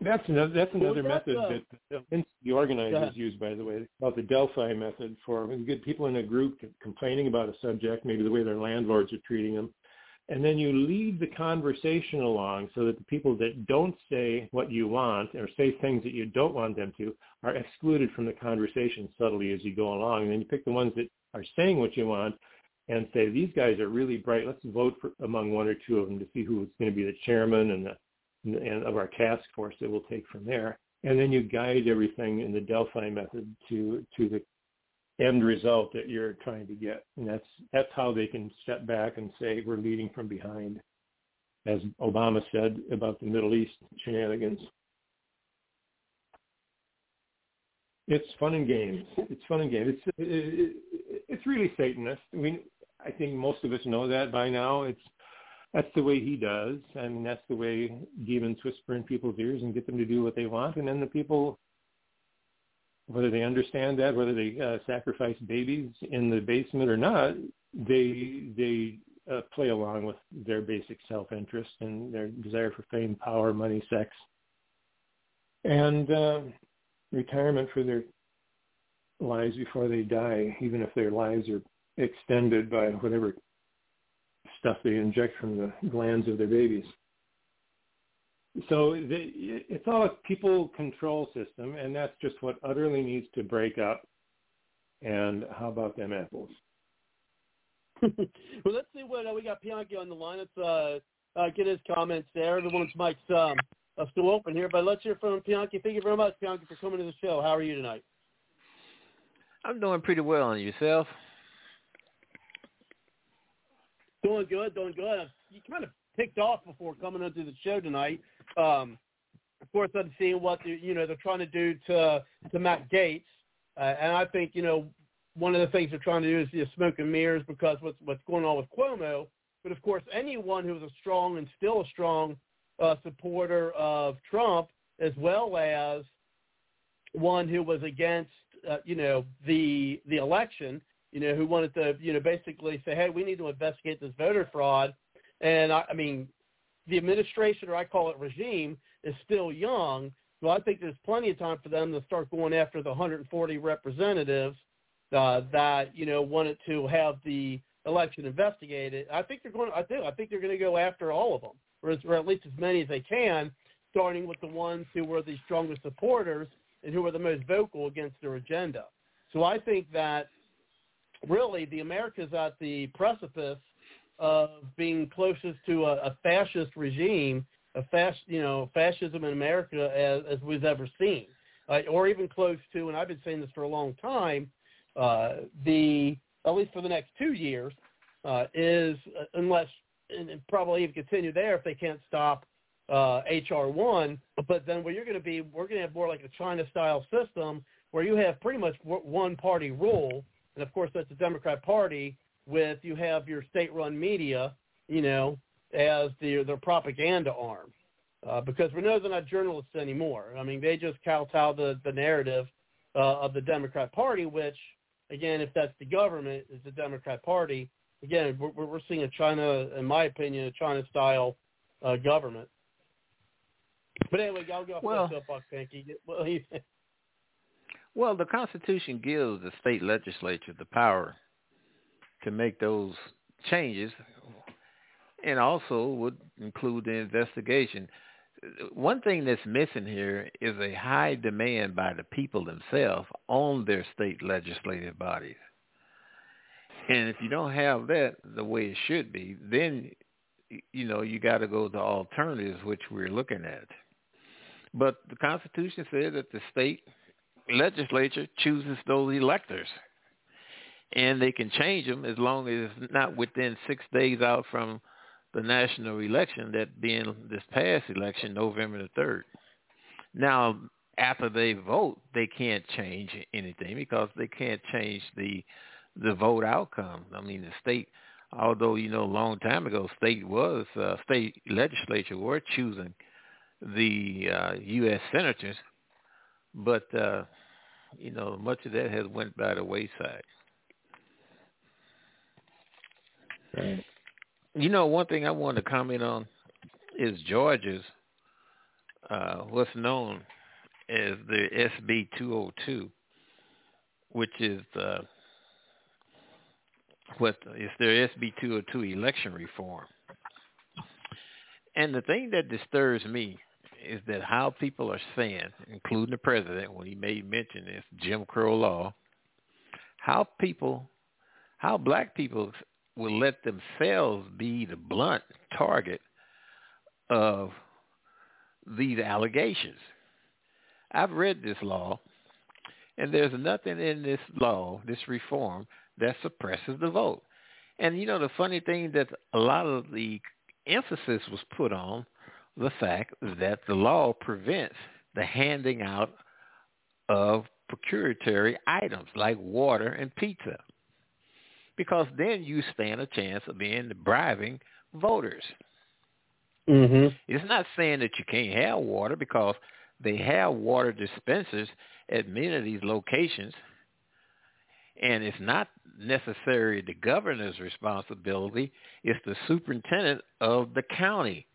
That's another that's another Well, that's, method uh, that the Go organizers ahead. use, by the way, called the Delphi method for when you get people in a group complaining about a subject, maybe the way their landlords are treating them, and then you lead the conversation along so that the people that don't say what you want or say things that you don't want them to are excluded from the conversation subtly as you go along. And then you pick the ones that are saying what you want and say, these guys are really bright. Let's vote for, among one or two of them to see who's going to be the chairman and the and of our task force that we'll take from there. And then you guide everything in the Delphi method to to the end result that you're trying to get. And that's that's how they can step back and say we're leading from behind, as Obama said about the Middle East shenanigans. It's fun and games. It's fun and games. It's it, it, it's really Satanist. Mean, I think most of us know that by now. It's that's the way he does. I mean, that's the way demons whisper in people's ears and get them to do what they want, and then the people, whether they understand that, whether they uh, sacrifice babies in the basement or not, they they uh, play along with their basic self-interest and their desire for fame, power, money, sex, and uh, retirement for their lives before they die, even if their lives are extended by whatever stuff they inject from the glands of their babies. So they, it's all a people control system, and that's just what utterly needs to break up. And how about them apples? [LAUGHS] well, let's see what uh, we got. Bianchi on the line. Let's uh, uh, get his comments there. Everyone's mics um, are still open here, but let's hear from Bianchi. Thank you very much, Bianchi, for coming to the show. How are you tonight? I'm doing pretty well. And yourself? Doing good, doing good. You kind of picked off before coming onto the show tonight. Um, of course, I'm seeing what the, you know they're trying to do to to Matt Gaetz, uh, and I think you know one of the things they're trying to do is you know, smoke and mirrors because what's what's going on with Cuomo. But of course, anyone who is a strong and still a strong uh, supporter of Trump, as well as one who was against uh, you know the the election, you know, who wanted to, you know, basically say, hey, we need to investigate this voter fraud. And I, I mean, the administration, or I call it regime, is still young. So I think there's plenty of time for them to start going after the 140 representatives uh, that, you know, wanted to have the election investigated. I think they're going. To, I do. I think they're going to go after all of them, or, or at least as many as they can, starting with the ones who were the strongest supporters and who were the most vocal against their agenda. So I think that really the America's at the precipice of being closest to a, a fascist regime, a fast, you know, fascism in America as, as we've ever seen, or even close to. And I've been saying this for a long time. Uh, the at least for the next two years uh, is uh, unless and, and probably even continue there if they can't stop uh, HR one. But then where you're going to be, we're going to have more like a China style system where you have pretty much one party rule and of course that's the Democrat Party. With you have your state-run media, you know, as the their propaganda arm, uh, because we know they're not journalists anymore. I mean, they just kowtow the the narrative uh, of the Democrat Party, which again, if that's the government, is the Democrat Party. Again, we're, we're seeing a China, in my opinion, a China-style uh, government. But anyway, I'll go off Well- soapbox, Panky. [LAUGHS] Well, Well, the Constitution gives the state legislature the power to make those changes and also would include the investigation. One thing that's missing here is a high demand by the people themselves on their state legislative bodies. And if you don't have that the way it should be, then you know you got to go to alternatives, which we're looking at. But the Constitution says that the state legislature chooses those electors, and they can change them as long as it's not within six days out from the national election, that being this past election, November the third. Now, after they vote, they can't change anything because they can't change the the vote outcome. I mean, the state, although you know, a long time ago, state was uh, state legislature were choosing the uh, U.S. senators, but uh, you know, much of that has went by the wayside. Right. You know, one thing I want to comment on is Georgia's uh, what's known as the SB 202, which is uh, what is their SB 202 election reform. And the thing that disturbs me is that how people are saying, including the president when he made mention this Jim Crow law, how people, how black people will let themselves be the blunt target of these allegations. I've read this law, and there's nothing in this law, this reform, that suppresses the vote. And you know the funny thing that a lot of the emphasis was put on the fact that the law prevents the handing out of procuratory items like water and pizza. Because then you stand a chance of being bribing voters. Mm-hmm. It's not saying that you can't have water because they have water dispensers at many of these locations. And it's not necessarily the governor's responsibility. It's the superintendent of the county.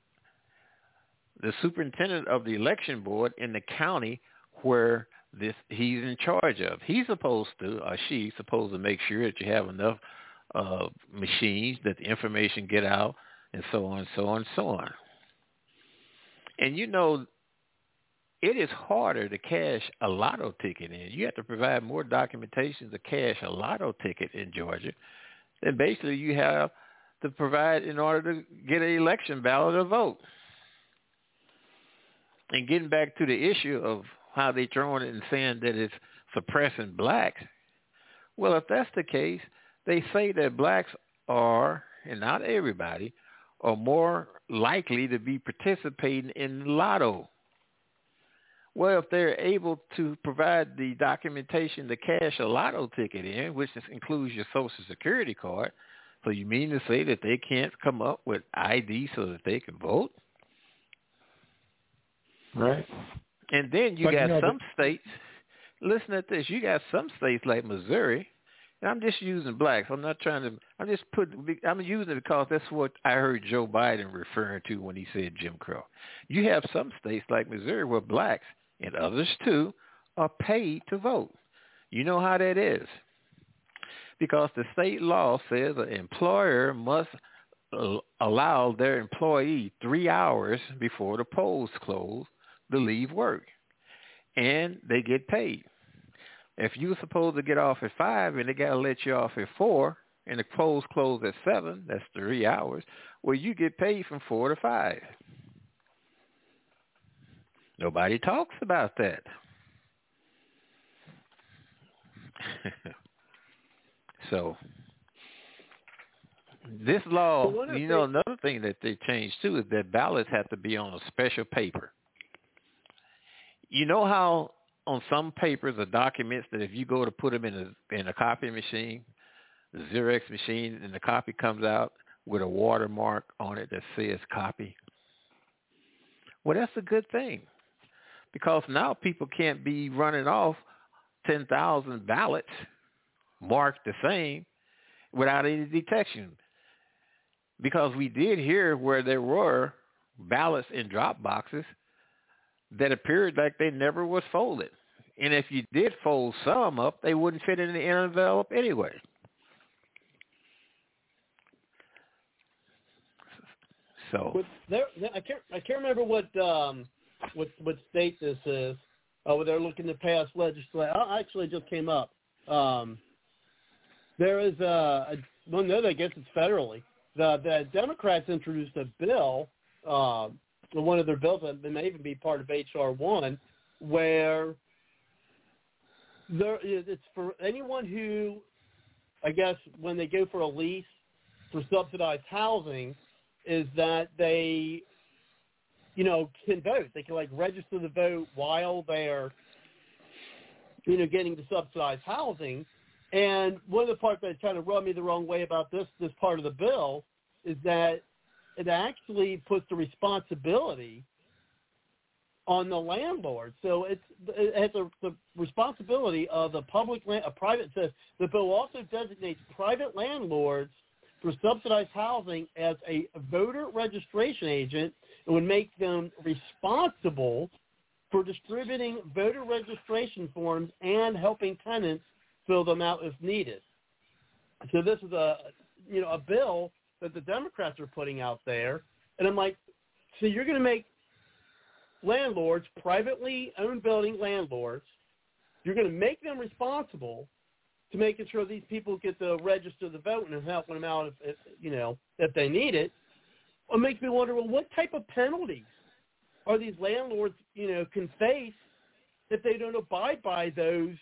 The superintendent of the election board in the county where this he's in charge of. He's supposed to, or she's supposed to make sure that you have enough uh, machines that the information get out, and so on, so on, so on. And you know, it is harder to cash a lotto ticket in. You have to provide more documentation to cash a lotto ticket in Georgia than basically you have to provide in order to get an election ballot or vote. And getting back to the issue of how they're throwing it and saying that it's suppressing blacks, well, if that's the case, they say that blacks are, and not everybody, are more likely to be participating in lotto. Well, if they're able to provide the documentation to cash a lotto ticket in, which includes your social security card, so you mean to say that they can't come up with ID so that they can vote? Right. And then you But, you got know, some states. Listen at this. You got some states like Missouri. And I'm just using blacks. I'm not trying to. I'm just put. I'm using it because that's what I heard Joe Biden referring to when he said Jim Crow. You have some states like Missouri where blacks and others too are paid to vote. You know how that is. Because the state law says an employer must allow their employee three hours before the polls close to leave work. And they get paid. If you're supposed to get off at five and they got to let you off at four and the polls close at seven, that's three hours, well, you get paid from four to five. Nobody talks about that. [LAUGHS] so this law, Well, one of you know, another thing that they changed too is that ballots have to be on a special paper. You know how on some papers or documents that if you go to put them in a in a copy machine, Xerox machine, and the copy comes out with a watermark on it that says copy. Well, that's a good thing because now people can't be running off 10,000 ballots marked the same without any detection. Because we did hear where there were ballots in drop boxes that appeared like they never was folded. And if you did fold some up, they wouldn't fit in the envelope anyway. So there, I can't, I can't remember what, um, what, what state this is. Uh, where they're looking to pass legislation. Oh, actually, just came up. Um, there is a, a well, no, I guess it's federally. The the Democrats introduced a bill, uh, one of their bills that may even be part of HR one, where there it's for anyone who, I guess, when they go for a lease for subsidized housing, is that they, you know, can vote. They can like register to vote while they're, you know, getting the subsidized housing. And one of the parts that kind of rubbed me the wrong way about this this part of the bill is that it actually puts the responsibility on the landlord. So it's it has a, the responsibility of the public land, a private says the bill also designates private landlords for subsidized housing as a voter registration agent It would make them responsible for distributing voter registration forms and helping tenants fill them out if needed. So this is a you know a bill that the Democrats are putting out there, and I'm like, so you're going to make landlords, privately owned building landlords, you're going to make them responsible to making sure these people get to register the vote and helping them out if, if you know if they need it. It makes me wonder, well, what type of penalties are these landlords, you know, can face if they don't abide by those,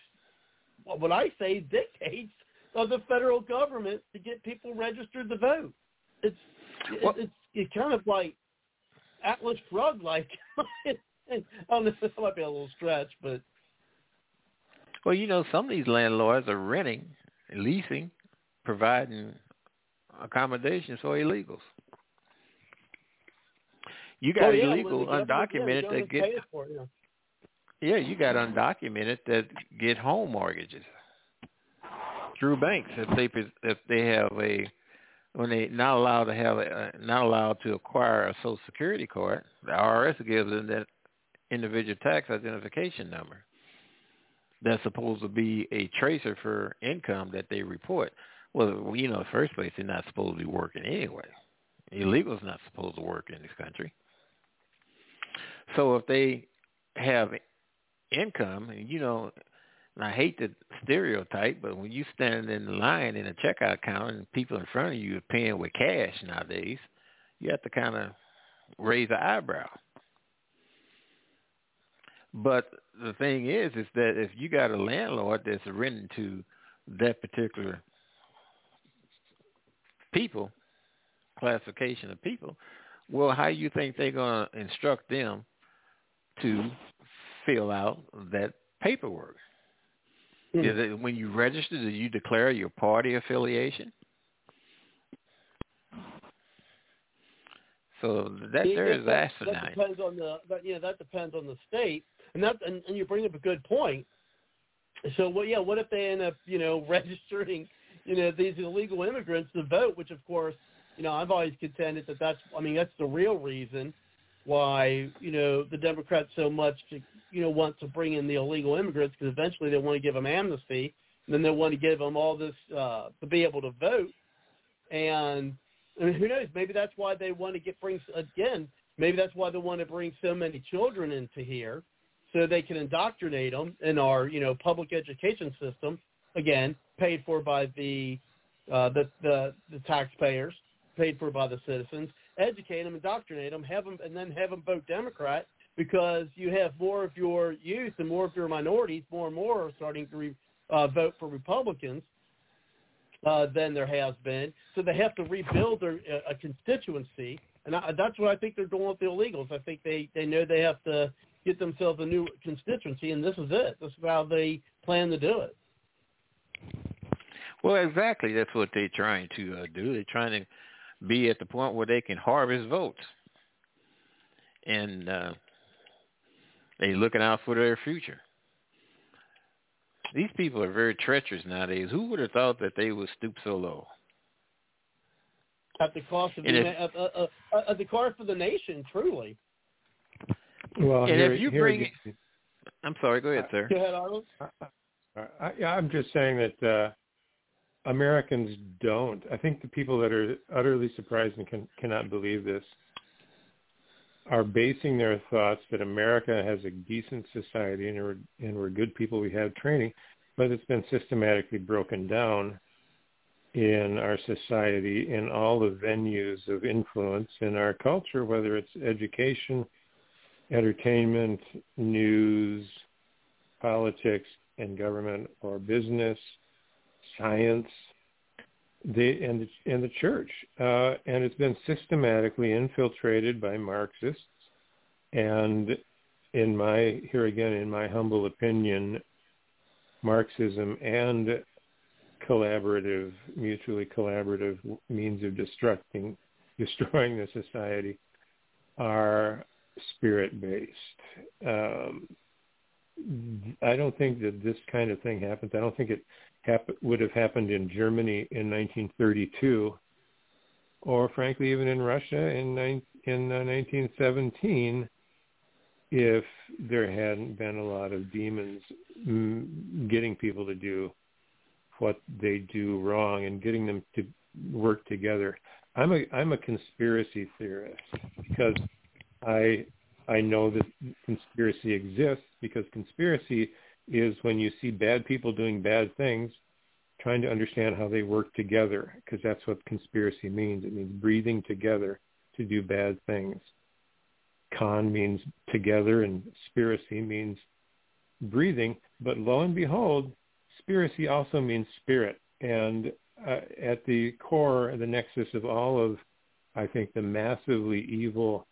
what I say, dictates of the federal government to get people registered to vote? It's Well- it's it's kind of like Atlas Shrugged, like [LAUGHS] I don't know, this might be a little stretch, but Well, you know, some of these landlords are renting, leasing, providing accommodations for illegals. You got oh, yeah, illegal, the government- yeah, undocumented that get for yeah. yeah, you got undocumented that get home mortgages through banks if they if they have a when they not allowed to have a, uh, not allowed to acquire a social security card, the IRS gives them that individual tax identification number. That's supposed to be a tracer for income that they report. Well, you know, in the first place, they're not supposed to be working anyway. Illegals not supposed to work in this country. So if they have income, you know, and I hate the stereotype, but when you stand in the line in a checkout counter and people in front of you are paying with cash nowadays, you have to kind of raise an eyebrow. But the thing is, is that if you got a landlord that's renting to that particular people, classification of people, well, how you think they're going to instruct them to fill out that paperwork? Hmm. Is it when you register, do you declare your party affiliation? So that Yeah, there is that, asinine. That depends on the that, yeah, that depends on the state, and that and, and you bring up a good point. So, well, yeah, what if they end up, you know, [LAUGHS] registering, you know, these illegal immigrants to vote? Which, of course, you know, I've always contended that that's, I mean, that's the real reason why, you know, the Democrats so much, you know, want to bring in the illegal immigrants because eventually they want to give them amnesty, and then they want to give them all this uh, to be able to vote, and I mean, who knows? Maybe that's why they want to get bring again. Maybe that's why they want to bring so many children into here, so they can indoctrinate them in our you know public education system. Again, paid for by the uh, the, the the taxpayers, paid for by the citizens. Educate them, indoctrinate them, have them, and then have them vote Democrat because you have more of your youth and more of your minorities, more and more are starting to re, uh, vote for Republicans uh, than there has been. So they have to rebuild their a, a constituency, and I, that's what I think they're doing with the illegals. I think they they know they have to get themselves a new constituency, and this is it. This is how they plan to do it. Well, exactly. That's what they're trying to uh, do. They're trying to be at the point where they can harvest votes, and uh, they're looking out for their future. These people are very treacherous nowadays. Who would have thought that they would stoop so low? At the cost of the, if- at, uh, uh, at the cost of the nation, truly. Well, And here, if you here bring- again- I'm sorry. Go ahead, sir. Go ahead, Arlen. I, I- I'm just saying that uh, Americans don't. I think the people that are utterly surprised and can, cannot believe this are basing their thoughts that America has a decent society and we're, and we're good people. We have training, but it's been systematically broken down in our society in all the venues of influence in our culture, whether it's education, entertainment, news, politics and government or business, science, the and the, and the church, uh, and it's been systematically infiltrated by Marxists. And in my here again, in my humble opinion, Marxism and collaborative, mutually collaborative means of destructing, [LAUGHS] destroying the society are spirit-based. Um, I don't think that this kind of thing happens. I don't think it hap- would have happened in Germany in 1932 or frankly even in Russia in in uh, 1917 if there hadn't been a lot of demons mm, getting people to do what they do wrong and getting them to work together. I'm a I'm a conspiracy theorist because I I know that conspiracy exists because conspiracy is when you see bad people doing bad things trying to understand how they work together because that's what conspiracy means. It means breathing together to do bad things. Con means together and spiracy means breathing. But lo and behold, spiracy also means spirit. And uh, at the core, the nexus of all of, I think, the massively evil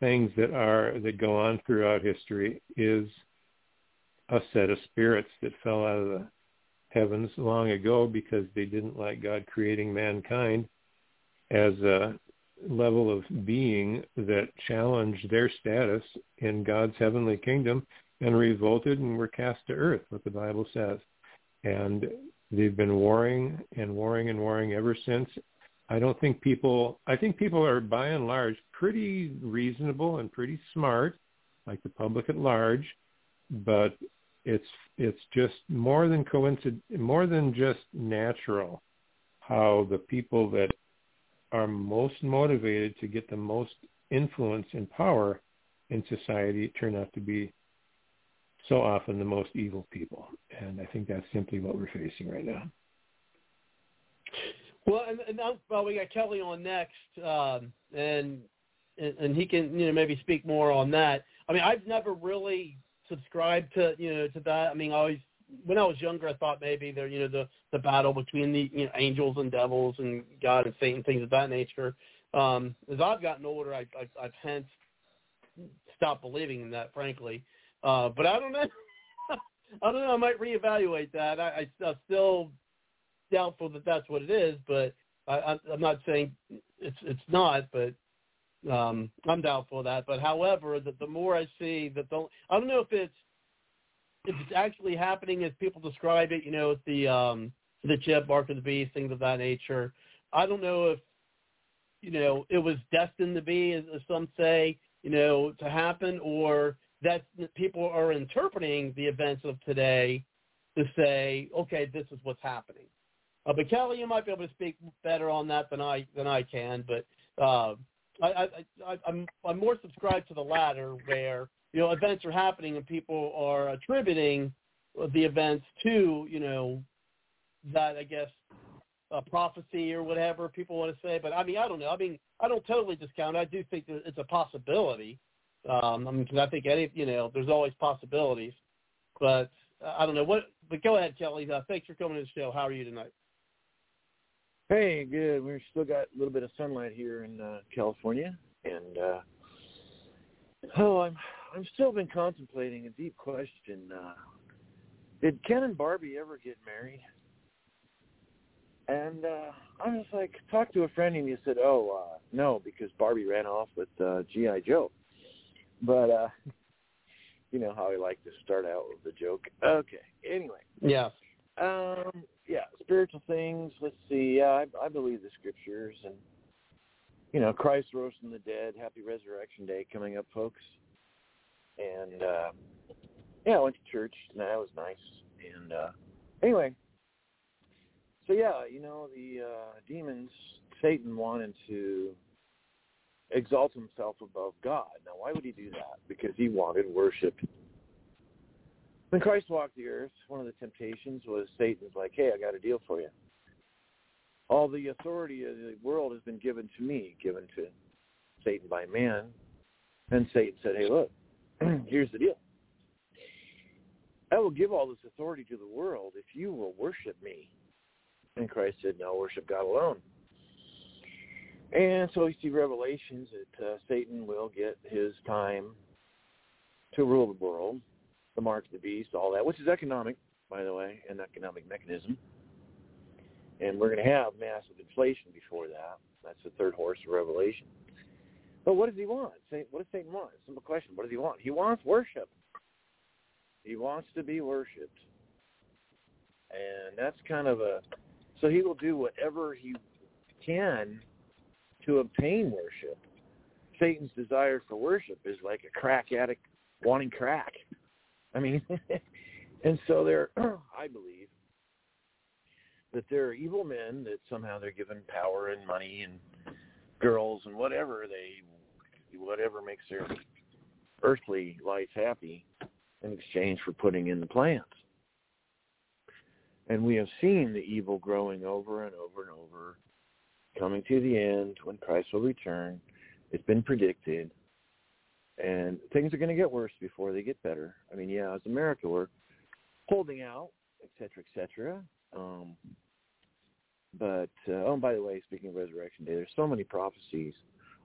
things that are that go on throughout history is a set of spirits that fell out of the heavens long ago because they didn't like God creating mankind as a level of being that challenged their status in God's heavenly kingdom and revolted and were cast to earth, what the Bible says. And they've been warring and warring and warring ever since. I don't think people, I think people are by and large pretty reasonable and pretty smart, like the public at large, but it's it's just more than coincident, more than just natural how the people that are most motivated to get the most influence and power in society turn out to be so often the most evil people. And I think that's simply what we're facing right now. Well, and, and well, we got Kelly on next, um, and and he can you know maybe speak more on that. I mean, I've never really subscribe to you know to that. I mean, I always when I was younger, I thought maybe there you know the the battle between the you know angels and devils and God and Satan, things of that nature. Um, as I've gotten older, I, I, I've hence stopped believing in that, frankly. Uh, but I don't know. [LAUGHS] I don't know. I might reevaluate that. I, I, I'm still doubtful that that's what it is, but I, I'm not saying it's it's not. But um, I'm doubtful of that. But however, the, the more I see that the I don't know if it's if it's actually happening as people describe it. You know, with the um, the chip, mark of the beast, things of that nature. I don't know if you know it was destined to be, as, as some say, you know, to happen, or that people are interpreting the events of today to say, okay, this is what's happening. Uh, but Kelly, you might be able to speak better on that than I than I can. But uh, I, I, I'm I'm more subscribed to the latter, where you know events are happening and people are attributing the events to you know that I guess a prophecy or whatever people want to say. But I mean, I don't know. I mean, I don't totally discount. it. I do think that it's a possibility. Um, I mean, cause I think any you know there's always possibilities, but uh, I don't know what. But go ahead, Kelly. Uh, thanks for coming to the show. How are you tonight? Hey, good. We've still got a little bit of sunlight here in uh, California, and uh, oh, I'm I'm still been contemplating a deep question. Uh, did Ken and Barbie ever get married? And uh, I was like, talked to a friend and he said, oh, uh, no, because Barbie ran off with uh, G.I. Joe. But, uh, [LAUGHS] you know how I like to start out with the joke. Okay, anyway. Yeah. Um, yeah, spiritual things. Let's see. Yeah, I, I believe the scriptures, and you know, Christ rose from the dead. Happy Resurrection Day coming up, folks. And uh, yeah, I went to church, and that was nice. And uh, anyway, so yeah, you know, the uh, demons, Satan wanted to exalt himself above God. Now, why would he do that? Because he wanted worship when Christ walked the earth, one of the temptations was Satan's like, hey, I got a deal for you. All the authority of the world has been given to me, given to Satan by man. And Satan said, hey, look, [CLEARS THROAT] here's the deal. I will give all this authority to the world if you will worship me. And Christ said, no, worship God alone. And so we see revelations that uh, Satan will get his time to rule the world the mark of the beast, all that, which is economic, by the way, an economic mechanism. And we're going to have massive inflation before that. That's the third horse of Revelation. But what does he want? What does Satan want? Simple question. What does he want? He wants worship. He wants to be worshipped. And that's kind of a, so he will do whatever he can to obtain worship. Satan's desire for worship is like a crack addict wanting crack. I mean, [LAUGHS] and so there, [CLEARS THROAT] I believe that there are evil men that somehow they're given power and money and girls and whatever they, whatever makes their earthly life happy in exchange for putting in the plans. And we have seen the evil growing over and over and over, coming to the end when Christ will return. It's been predicted. And things are going to get worse before they get better. I mean, yeah, as America, we're holding out, et cetera, et cetera. Um, but, uh, oh, and by the way, speaking of Resurrection Day, there's so many prophecies,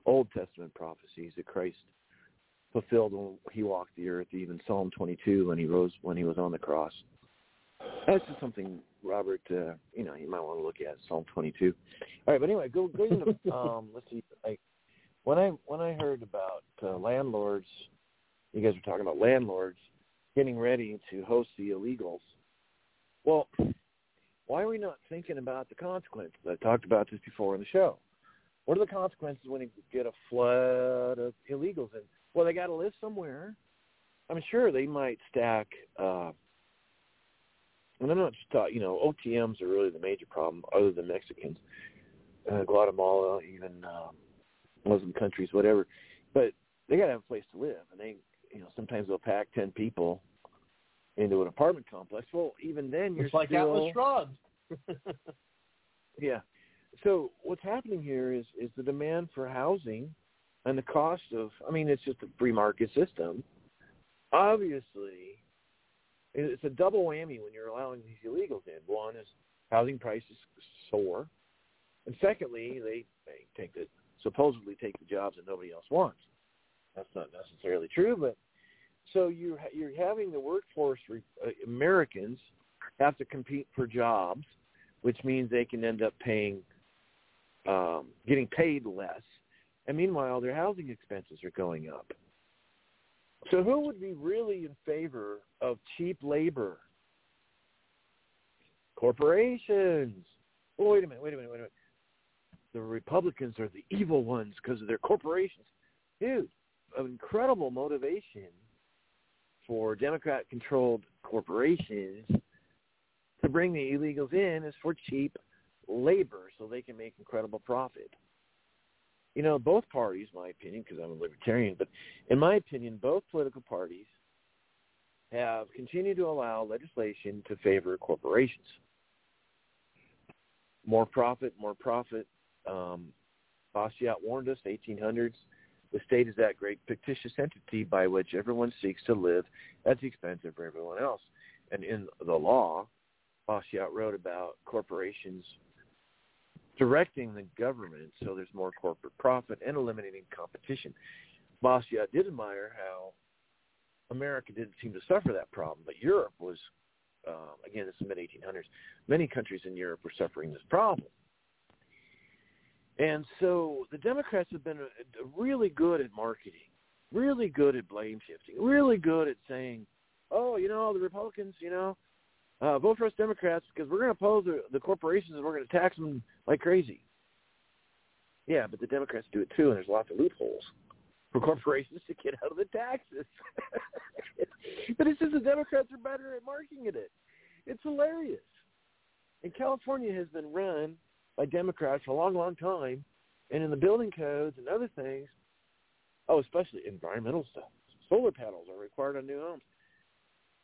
Old Testament prophecies that Christ fulfilled when he walked the earth, even Psalm 22 when he rose, when he was on the cross. That's just something, Robert. Uh, you know, you might want to look at Psalm 22. All right, but anyway, go go into [LAUGHS] um, let's see. I, when I when I heard about uh, landlords, you guys were talking about landlords getting ready to host the illegals. Well, why are we not thinking about the consequences? I talked about this before in the show. What are the consequences when you get a flood of illegals in? Well, they got to live somewhere. I'm sure they might stack. Uh, and I'm not just talking, you know, OTMs are really the major problem, other than Mexicans, uh, Guatemala, even um, Muslim countries, whatever. But they got to have a place to live, and they, you know, sometimes they'll pack ten people into an apartment complex. Well, even then, you're It's like still, Atlas Shrugged. [LAUGHS] yeah. So what's happening here is is the demand for housing and the cost of. I mean, it's just a free market system. Obviously, it's a double whammy when you're allowing these illegals in. One is housing prices soar, and secondly, they they take the supposedly take the jobs that nobody else wants. That's not necessarily true, but so you you're having the workforce uh, Americans have to compete for jobs, which means they can end up paying um, getting paid less, and meanwhile their housing expenses are going up. So who would be really in favor of cheap labor? Corporations. Oh, wait a minute, wait a minute, wait a minute. The Republicans are the evil ones because of their corporations. Dude, an incredible motivation for Democrat-controlled corporations to bring the illegals in is for cheap labor so they can make incredible profit. You know, both parties, my opinion, because I'm a libertarian, but in my opinion, both political parties have continued to allow legislation to favor corporations. More profit, more profit. Um, Bastiat warned us, 1800s, the state is that great fictitious entity by which everyone seeks to live at the expense of everyone else. And in the law, Bastiat wrote about corporations directing the government so there's more corporate profit and eliminating competition. Bastiat did admire how America didn't seem to suffer that problem, but Europe was, uh, again, this is the mid-1800s, many countries in Europe were suffering this problem. And so the Democrats have been uh, really good at marketing, really good at blame shifting, really good at saying, oh, you know, the Republicans, you know, uh, vote for us Democrats because we're going to oppose the, the corporations and we're going to tax them like crazy. Yeah, but the Democrats do it too, and there's lots of loopholes for corporations to get out of the taxes. [LAUGHS] but it's just the Democrats are better at marketing it. It's hilarious. And California has been run by Democrats for a long, long time, and in the building codes and other things, oh, especially environmental stuff, solar panels are required on new homes.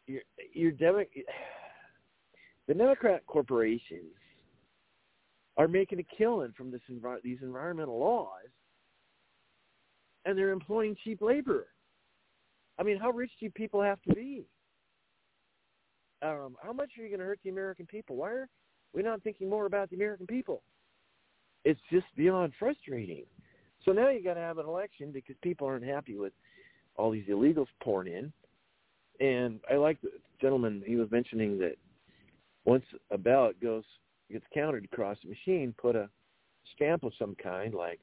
Your, your Demo- [SIGHS] the Democrat corporations are making a killing from this envi- these environmental laws, and they're employing cheap labor. I mean, how rich do people have to be? Um, how much are you going to hurt the American people? Why are we not thinking more about the American people? It's just beyond frustrating. So now you got to have an election because people aren't happy with all these illegals pouring in. And I like the gentleman he was mentioning that once a ballot goes gets counted across the machine, put a stamp of some kind like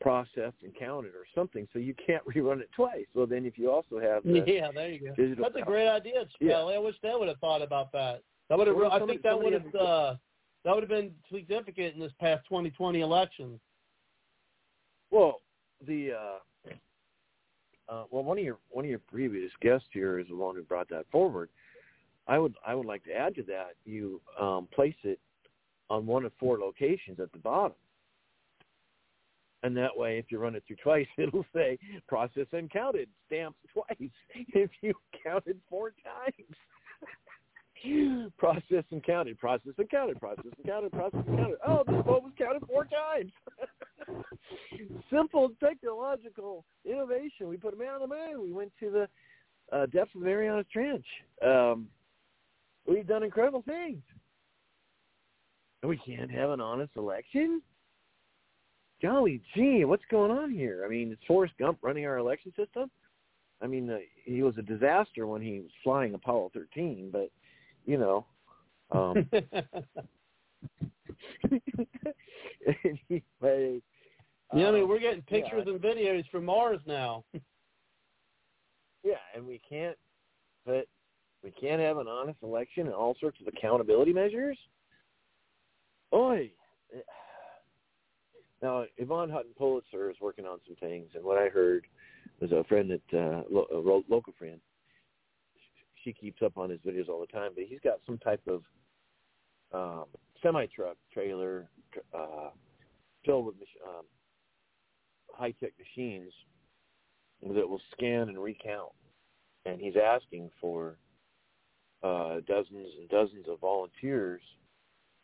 processed and counted or something, so you can't [LAUGHS] rerun it twice. Well, then if you also have the Yeah, there you go. digital That's a great idea, Yeah. I wish they would have thought about that. That would have. I think that would have. Uh, that would have been significant in this past 2020 election. Well, the uh, uh, well, one of your one of your previous guests here is the one who brought that forward. I would I would like to add to that. You um, place it on one of four locations at the bottom, and that way, if you run it through [LAUGHS] twice, it'll say process and counted, stamped twice. [LAUGHS] If you counted four times. [GASPS] process and counted, process and counted, process and counted, process and counted. Oh, this vote was counted four times. [LAUGHS] Simple technological innovation. We put a man on the moon. We went to the uh, depths of Marianas Trench. Um, we've done incredible things. And we can't have an honest election? Golly gee, what's going on here? I mean, is Forrest Gump running our election system? I mean, uh, he was a disaster when he was flying Apollo 13, but you know. Um, [LAUGHS] anyway, yeah, I mean, um, we're getting pictures yeah. and videos from Mars now. [LAUGHS] Yeah, and we can't, but we can't have an honest election and all sorts of accountability measures. Oi. [SIGHS] Now, Jovan Hutton Pulitzer is working on some things, and what I heard was a friend that, uh, lo- a local friend, she keeps up on his videos all the time, but he's got some type of um, semi-truck trailer uh, filled with um, high-tech machines that will scan and recount. And he's asking for uh, dozens and dozens of volunteers.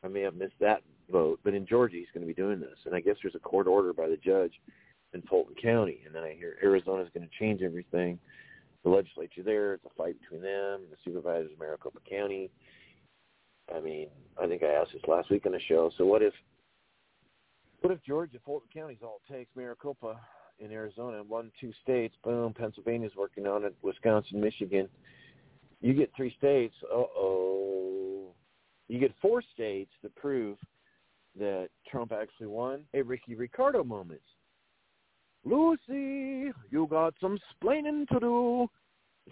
I may have missed that vote, but in Georgia he's going to be doing this. And I guess there's a court order by the judge in Fulton County. And then I hear Arizona's going to change everything. The legislature there, it's a fight between them, the supervisors of Maricopa County. I mean, I think I asked this last week on the show. So what if what if Georgia, Fulton County's all it takes, Maricopa in Arizona, one, two states, boom, Pennsylvania's working on it, Wisconsin, Michigan. You get three states, uh-oh. You get four states that prove that Trump actually won. A Ricky Ricardo moment. Lucy, you got some splaining to do.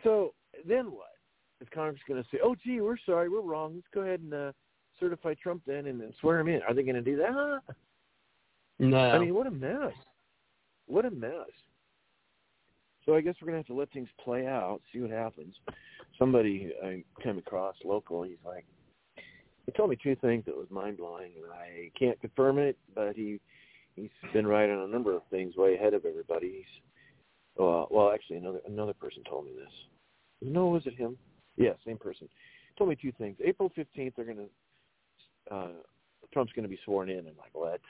So then what? Is Congress going to say, oh, gee, we're sorry, we're wrong. Let's go ahead and uh, certify Trump then and then swear him in. Are they going to do that? No. I mean, what a mess. What a mess. So I guess we're going to have to let things play out, see what happens. Somebody I came across local, he's like, he told me two things that was mind-blowing, and I can't confirm it, but he he's been right on a number of things, way ahead of everybody. He's, uh, well, actually, another another person told me this. No, was it him? Yeah, same person. Told me two things. April fifteenth, they're going to uh, Trump's going to be sworn in. I'm like, what?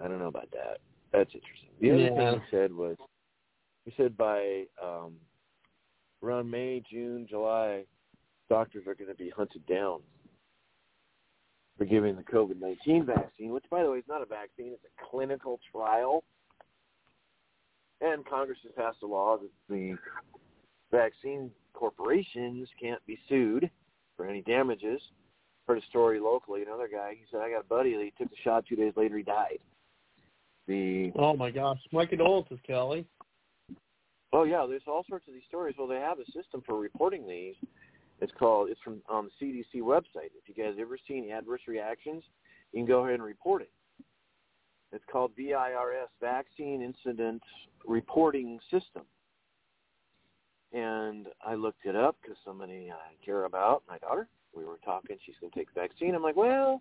I don't know about that. That's interesting. The other Yeah. thing he said was, he said by um, around May, June, July, doctors are going to be hunted down for giving the COVID-19 vaccine, which, by the way, is not a vaccine. It's a clinical trial. And Congress has passed a law that the vaccine corporations can't be sued for any damages. Heard a story locally. Another guy, he said, I got a buddy that he took the shot two days later, he died. The Oh my gosh, my condolences, Kelly. Oh yeah, there's all sorts of these stories. Well, they have a system for reporting these. It's called. It's from on the CDC website. If you guys ever seen adverse reactions, you can go ahead and report it. It's called VAERS, Vaccine Incident Reporting System. And I looked it up because somebody I care about, my daughter. We were talking. She's going to take the vaccine. I'm like, well,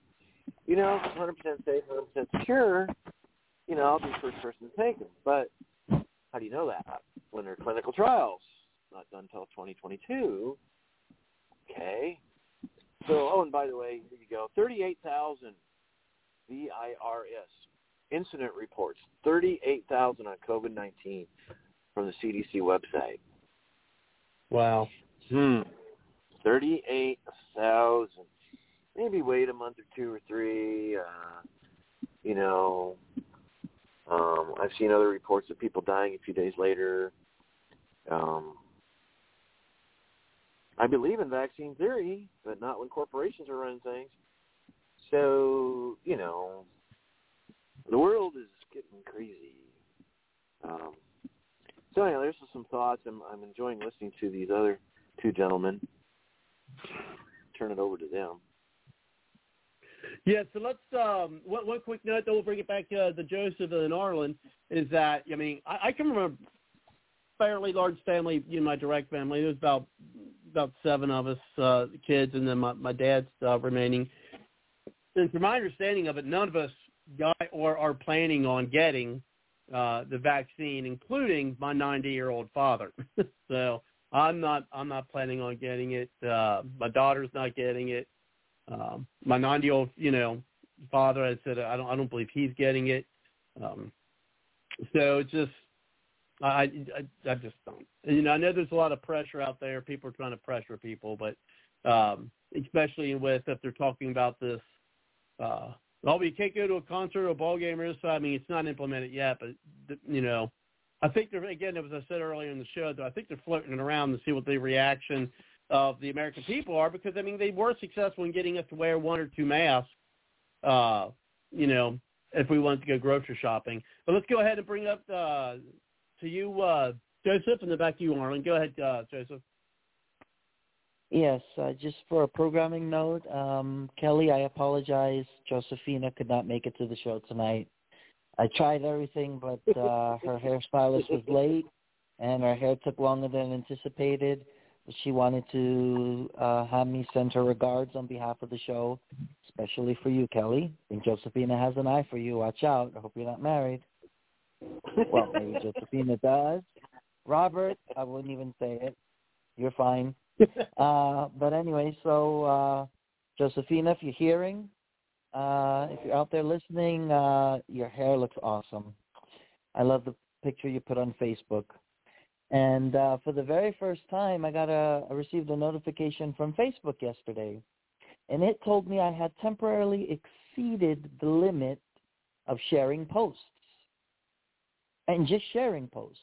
you know, it's 100% safe, 100% secure. You know, I'll be the first person to take them. But how do you know that? When they're clinical trials, not done until 2022. Okay. So, oh, and by the way, here you go. 38,000 VAERS incident reports. 38,000 on COVID-19 from the CDC website. Wow. Hmm. 38,000. Maybe wait a month or two or three. Uh, you know, um, I've seen other reports of people dying a few days later. Um, I believe in vaccine theory, but not when corporations are running things. So, you know, the world is getting crazy. Um, so anyway, there's just some thoughts. I'm, I'm enjoying listening to these other two gentlemen. Turn it over to them. Yeah, so let's um one, one quick note then we'll bring it back uh, to Joseph and Arlen is that I mean I, I can remember fairly large family, you know, my direct family. There was about about seven of us uh kids and then my, my dad's uh, remaining. And from my understanding of it, none of us got or are planning on getting uh the vaccine, including my ninety year old father. [LAUGHS] so I'm not I'm not planning on getting it. Uh my daughter's not getting it. Um, my 90 year old, you know, father, I said, I don't, I don't believe he's getting it. Um, so just, I, I, I just don't. You know, I know there's a lot of pressure out there. People are trying to pressure people, but um, especially with if they're talking about this, uh, well, you can't go to a concert or a ball game or so. I mean, it's not implemented yet, but you know, I think they're again, as I said earlier in the show, though, I think they're floating it around to see what the reaction of the American people are because I mean they were successful in getting us to wear one or two masks. Uh, you know, if we wanted to go grocery shopping. But let's go ahead and bring up uh, to you, uh, Joseph, and then back to you, Arlen. Go ahead, uh, Joseph. Yes, uh, just for a programming note, um, Kelly, I apologize. Josephina could not make it to the show tonight. I tried everything, but uh, her hairstylist was late, and her hair took longer than anticipated. She wanted to uh, have me send her regards on behalf of the show, especially for you, Kelly. I think Josephina has an eye for you. Watch out. I hope you're not married. Well, [LAUGHS] maybe Josephina does. Robert, I wouldn't even say it. You're fine. [LAUGHS] Uh, but anyway, so uh, Josephina, if you're hearing, uh, if you're out there listening, uh, your hair looks awesome. I love the picture you put on Facebook. And uh, for the very first time, I got a I received a notification from Facebook yesterday, and it told me I had temporarily exceeded the limit of sharing posts, and just sharing posts.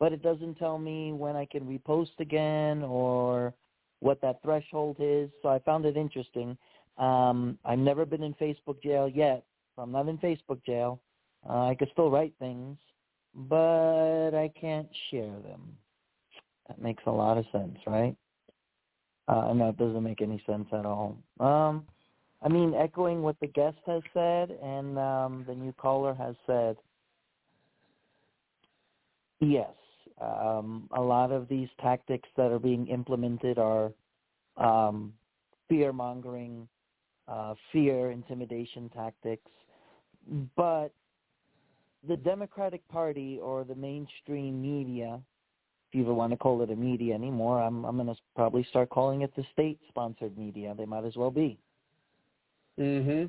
But it doesn't tell me when I can repost again or what that threshold is. So I found it interesting. Um, I've never been in Facebook jail yet. So I'm not in Facebook jail. Uh, I could still write things but I can't share them. That makes a lot of sense, right? Uh, and that doesn't make any sense at all. Um, I mean, echoing what the guest has said and um, the new caller has said, yes, um, a lot of these tactics that are being implemented are um, fear-mongering, uh, fear, intimidation tactics. But the Democratic Party or the mainstream media, if you even want to call it a media anymore, I'm I'm going to probably start calling it the state-sponsored media. They might as well be. Mm-hmm.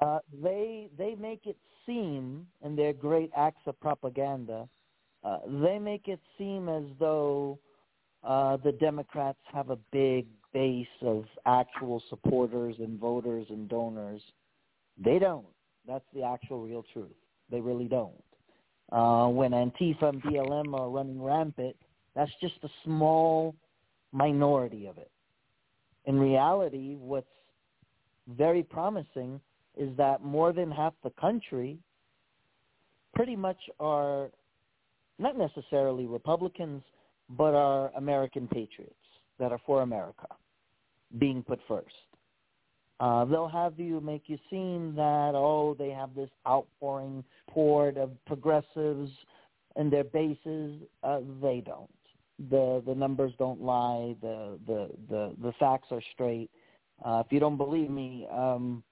Uh, they they make it seem, in their great acts of propaganda, uh, they make it seem as though uh, the Democrats have a big base of actual supporters and voters and donors. They don't. That's the actual real truth. They really don't. Uh, when Antifa and BLM are running rampant, that's just a small minority of it. In reality, what's very promising is that more than half the country pretty much are not necessarily Republicans, but are American patriots that are for America being put first. Uh, they'll have you make you seem that oh they have this outpouring port of progressives and their bases. Uh, they don't. The the numbers don't lie. The the the the facts are straight. Uh, if you don't believe me, um,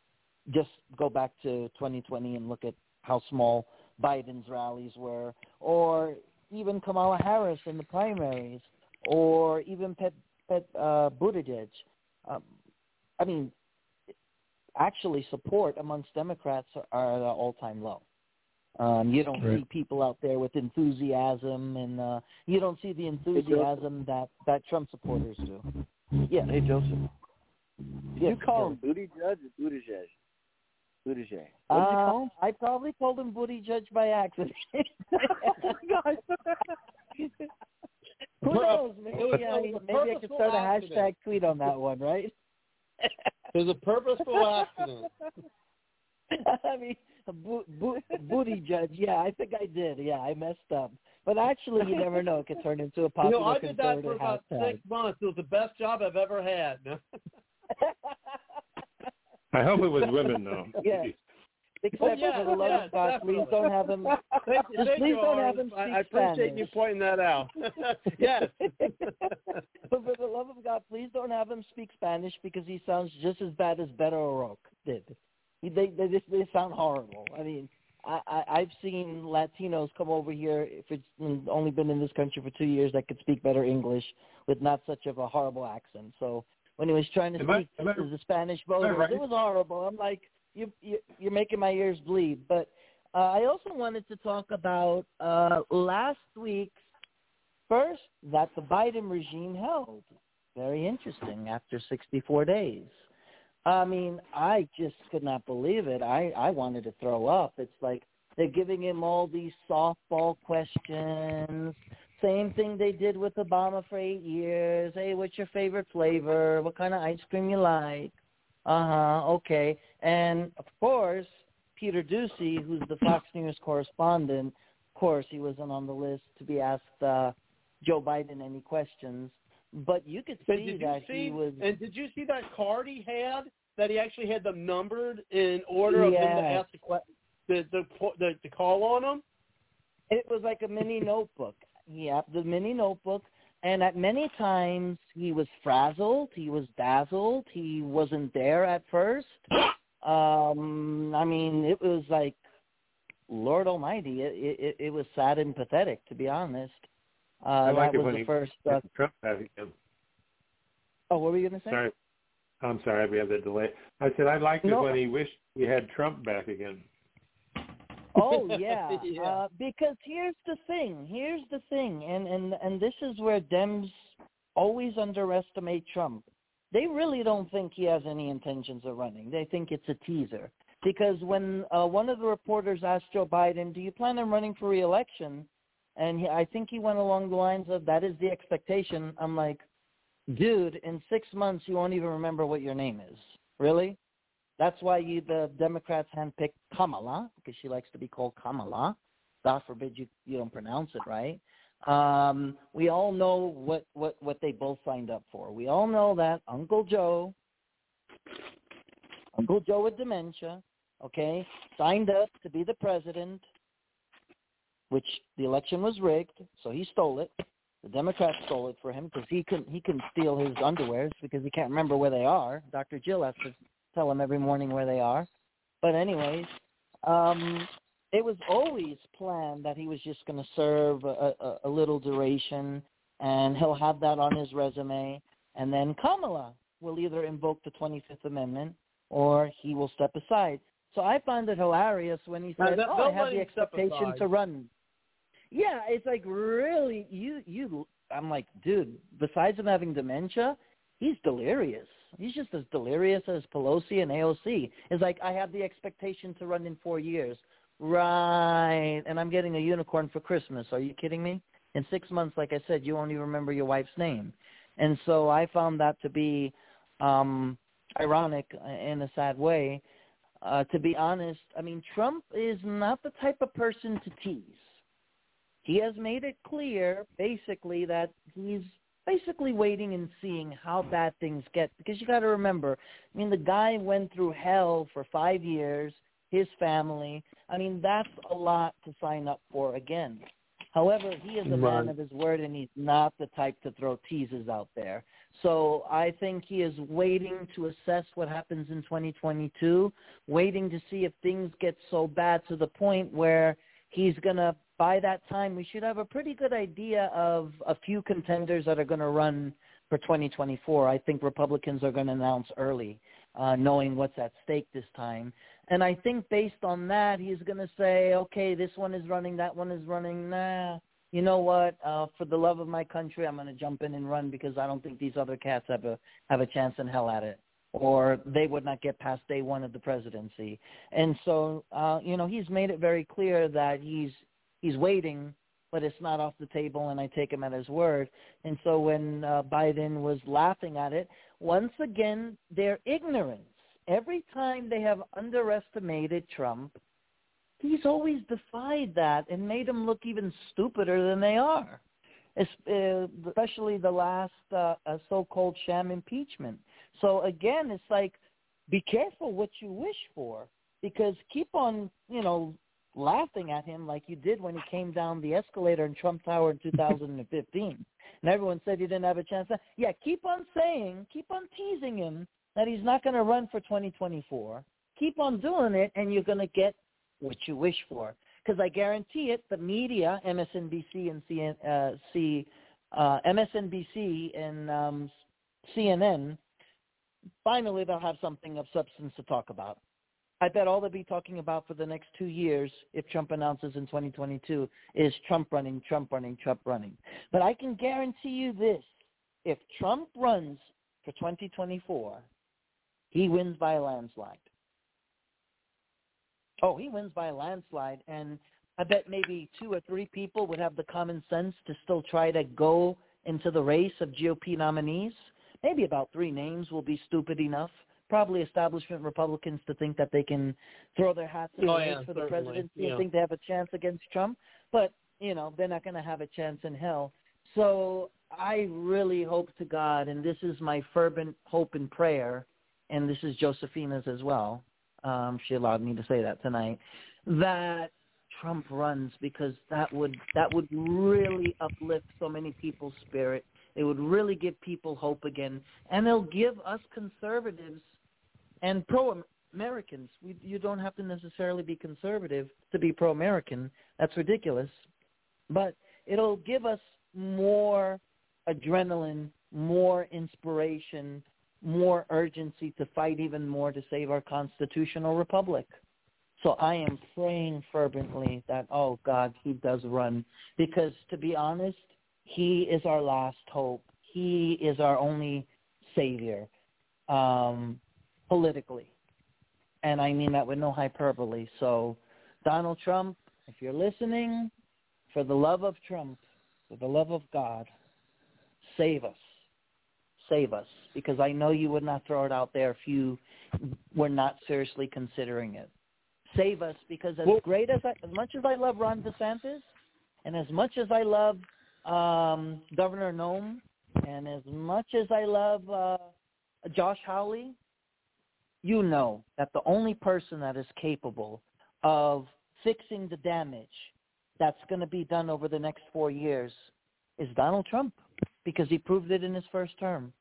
just go back to 2020 and look at how small Biden's rallies were, or even Kamala Harris in the primaries, or even Pet Pet uh, Buttigieg. Um, I mean, actually support amongst Democrats are at an all-time low. Um, you don't Right. see people out there with enthusiasm, and uh, you don't see the enthusiasm that that Trump supporters do. Yeah, Hey, Joseph. Did Yes, you call Kelly. him Booty Judge or Buttigieg? Buttigieg. Uh, What did you call him? I probably called him Booty Judge by accident. [LAUGHS] Who knows? Maybe It I, it maybe I could purposeful start a hashtag tweet on that one, right? It was a purposeful accident. [LAUGHS] I mean, a bo- bo- booty judge. Yeah, I think I did. Yeah, I messed up. But actually, you never know. It could turn into a You popular know, I did that for about hashtag. six months. It was the best job I've ever had. [LAUGHS] I hope it was women though. [LAUGHS] Yeah. Except Oh, yeah, for the oh, love yeah, of God, please don't have him. [LAUGHS] Thank you, thank please you, don't have Horace. him I, speak I appreciate Spanish. you pointing that out. [LAUGHS] yes. but for the love of God, please don't have him speak Spanish because he sounds just as bad as Beto O'Rourke did. He, they they just they sound horrible. I mean, I, I I've seen Latinos come over here if it's only been in this country for two years that could speak better English with not such of a horrible accent. So when he was trying to Am speak I- to the Spanish voters, right? it was horrible. I'm like, you, you you're making my ears bleed. But uh, I also wanted to talk about uh, last week's first that the Biden regime held. Very interesting after 64 days. I mean, I just could not believe it. I I wanted to throw up. It's like they're giving him all these softball questions. Same thing they did with Obama for eight years. Hey, what's your favorite flavor? What kind of ice cream you like? Uh huh. Okay. And of course, Peter Doocy, who's the Fox [COUGHS] News correspondent, of course, he wasn't on the list to be asked uh, Joe Biden any questions. But you could see that see? he was. And did you see that card he had? That he actually had them numbered in order of them to ask the the the the, the call on them. It was like a mini notebook. Yeah, the mini notebook. And at many times he was frazzled, he was dazzled, he wasn't there at first. [COUGHS] Um, I mean, it was like, Lord Almighty, it it, it was sad and pathetic, to be honest. Uh, I like that it was when the he first. Uh, Trump again. oh, what were you going to say? Sorry. I'm sorry, we have the delay. I said I liked it No. when he wished he had Trump back again. Oh [LAUGHS] yeah, Yeah. Uh, because here's the thing. Here's the thing, and and and this is where Dems always underestimate Trump. They really don't think he has any intentions of running. They think it's a teaser. Because when uh, one of the reporters asked Joe Biden, "Do you plan on running for reelection?" and he, I think he went along the lines of, "That is the expectation." I'm like, dude, in six months you won't even remember what your name is. Really? That's why you, the Democrats handpicked Kamala because she likes to be called Kamala. God forbid you you don't pronounce it right. Um, we all know what what what they both signed up for. We all know that Uncle Joe, Uncle Joe with dementia, okay, signed up to be the president, which the election was rigged, so he stole it. The Democrats stole it for him because he couldn't he couldn't steal his underwears because he can't remember where they are. Dr. Jill has to tell him every morning where they are. But anyways, um, it was always planned that he was just going to serve a, a, a little duration, and he'll have that on his resume. And then Kamala will either invoke the 25th Amendment or he will step aside. So I found it hilarious when he said, they'll- "Oh, I have the expectation to run." Yeah, it's like really you you. I'm like, dude. Besides him having dementia, he's delirious. He's just as delirious as Pelosi and AOC. It's like I have the expectation to run in four years, right? And I'm getting a unicorn for Christmas. Are you kidding me? In six months, like I said, you won't even remember your wife's name. And so I found that to be um ironic in a sad way. Uh, to be honest, I mean, Trump is not the type of person to tease. He has made it clear, basically, that he's basically waiting and seeing how bad things get. Because you got to remember, I mean, the guy went through hell for five years, his family. I mean, that's a lot to sign up for again. However, he is a man of his word, and he's not the type to throw teases out there. So I think he is waiting to assess what happens in 2022, waiting to see if things get so bad to the point where he's going to, by that time, we should have a pretty good idea of a few contenders that are going to run for 2024. I think Republicans are going to announce early, uh, knowing what's at stake this time. And I think based on that, he's going to say, okay, this one is running, that one is running. Nah, you know what? Uh, for the love of my country, I'm going to jump in and run because I don't think these other cats have a have a chance in hell at it, or they would not get past day one of the presidency. And so, uh, you know, he's made it very clear that he's he's waiting, but it's not off the table, and I take him at his word. And so, when uh, Biden was laughing at it, once again, their ignorance. Every time they have underestimated Trump, he's always defied that and made them look even stupider than they are, uh, especially the last uh, uh, so-called sham impeachment. So again, it's like be careful what you wish for because keep on, you know, laughing at him like you did when he came down the escalator in Trump Tower in 2015. and everyone said he didn't have a chance. To, Yeah, keep on saying, keep on teasing him that he's not going to run for 2024. Keep on doing it, and you're going to get what you wish for. Because I guarantee it, the media, MSNBC and CN, uh, C, uh, MSNBC and um, CNN, finally they'll have something of substance to talk about. I bet all they'll be talking about for the next two years, if Trump announces in 2022, is Trump running, Trump running, Trump running. But I can guarantee you this: if Trump runs for 2024, he wins by a landslide. Oh, he wins by a landslide, and I bet maybe two or three people would have the common sense to still try to go into the race of GOP nominees. Maybe about three names will be stupid enough probably establishment Republicans to think that they can throw their hats in Oh, the race yeah, for the presidency yeah. and think they have a chance against Trump. But, you know, they're not going to have a chance in hell. So I really hope to God, and this is my fervent hope and prayer, and this is Josephina's as well. Um, she allowed me to say that tonight, that Trump runs because that would that would really uplift so many people's spirit. It would really give people hope again, and it'll give us conservatives and pro-Americans. You don't have to necessarily be conservative to be pro-American. That's ridiculous. But it'll give us more adrenaline, more inspiration, more urgency to fight even more to save our constitutional republic. So I am praying fervently that, oh God, he does run. Because to be honest, he is our last hope. He is our only savior um, politically. And I mean that with no hyperbole. So Donald Trump, if you're listening, for the love of Trump, for the love of God, save us. Save us. Because I know you would not throw it out there if you were not seriously considering it save us because as Well- great as I, as much as I love Ron DeSantis, and as much as I love um, Governor Noem, and as much as I love uh, Josh Hawley, you know that the only person that is capable of fixing the damage that's going to be done over the next four years is Donald Trump because he proved it in his first term.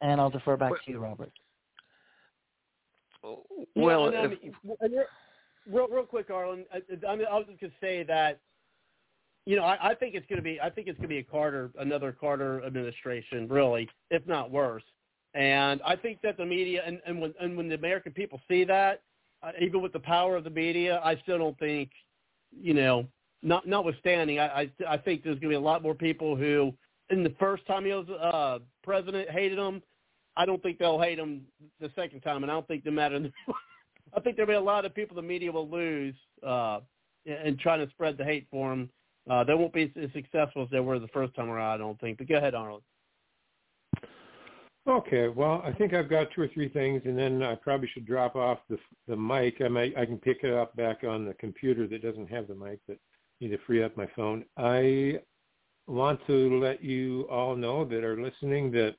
And I'll defer back to you, Robert. Well, Yeah, I um, if- mean, and re- real, real quick, Arlen. I, I, mean, I was just gonna say that, you know, I, I think it's gonna be, I think it's gonna be a Carter, another Carter administration, really, if not worse. And I think that the media, and, and when and when the American people see that, uh, even with the power of the media, I still don't think, you know, not notwithstanding, I, I I think there's gonna be a lot more people who, in the first time he was uh, president, hated him. I don't think they'll hate him the second time, and I don't think [LAUGHS] no matter. I think there'll be a lot of people the media will lose uh, in, in trying to spread the hate for him. Uh, they won't be as successful as they were the first time around. I don't think. But go ahead, Arnold. Okay, well, I think I've got two or three things, and then I probably should drop off the the mic. I might I can pick it up back on the computer that doesn't have the mic, but need to free up my phone. I want to let you all know that are listening that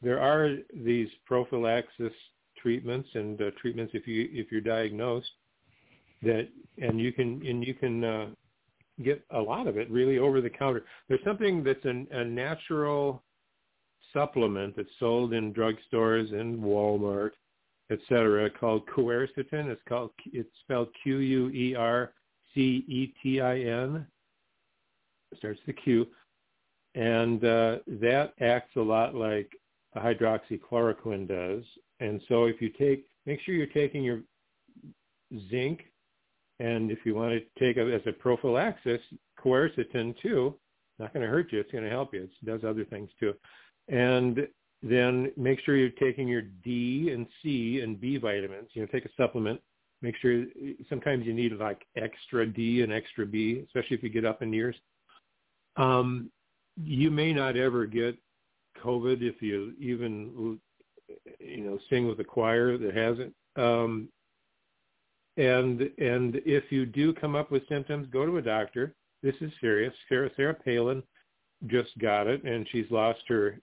there are these prophylaxis treatments and uh, treatments if you if you're diagnosed that and you can and you can uh, get a lot of it really over the counter. There's something that's an, a natural supplement that's sold in drugstores and Walmart, et cetera, called quercetin. It's called it's spelled Q U E R C E T I N. Starts the Q, and uh, that acts a lot like hydroxychloroquine does. And so if you take, make sure you're taking your zinc, and if you want to take it as a prophylaxis, quercetin too. Not going to hurt you. It's going to help you. It does other things too. And then make sure you're taking your D and C and B vitamins. You know, take a supplement. Make sure sometimes you need like extra D and extra B, especially if you get up in years. Um, you may not ever get COVID if you even you know sing with a choir that hasn't. Um, and and if you do come up with symptoms, go to a doctor. This is serious. Sarah Sarah Palin just got it, and she's lost her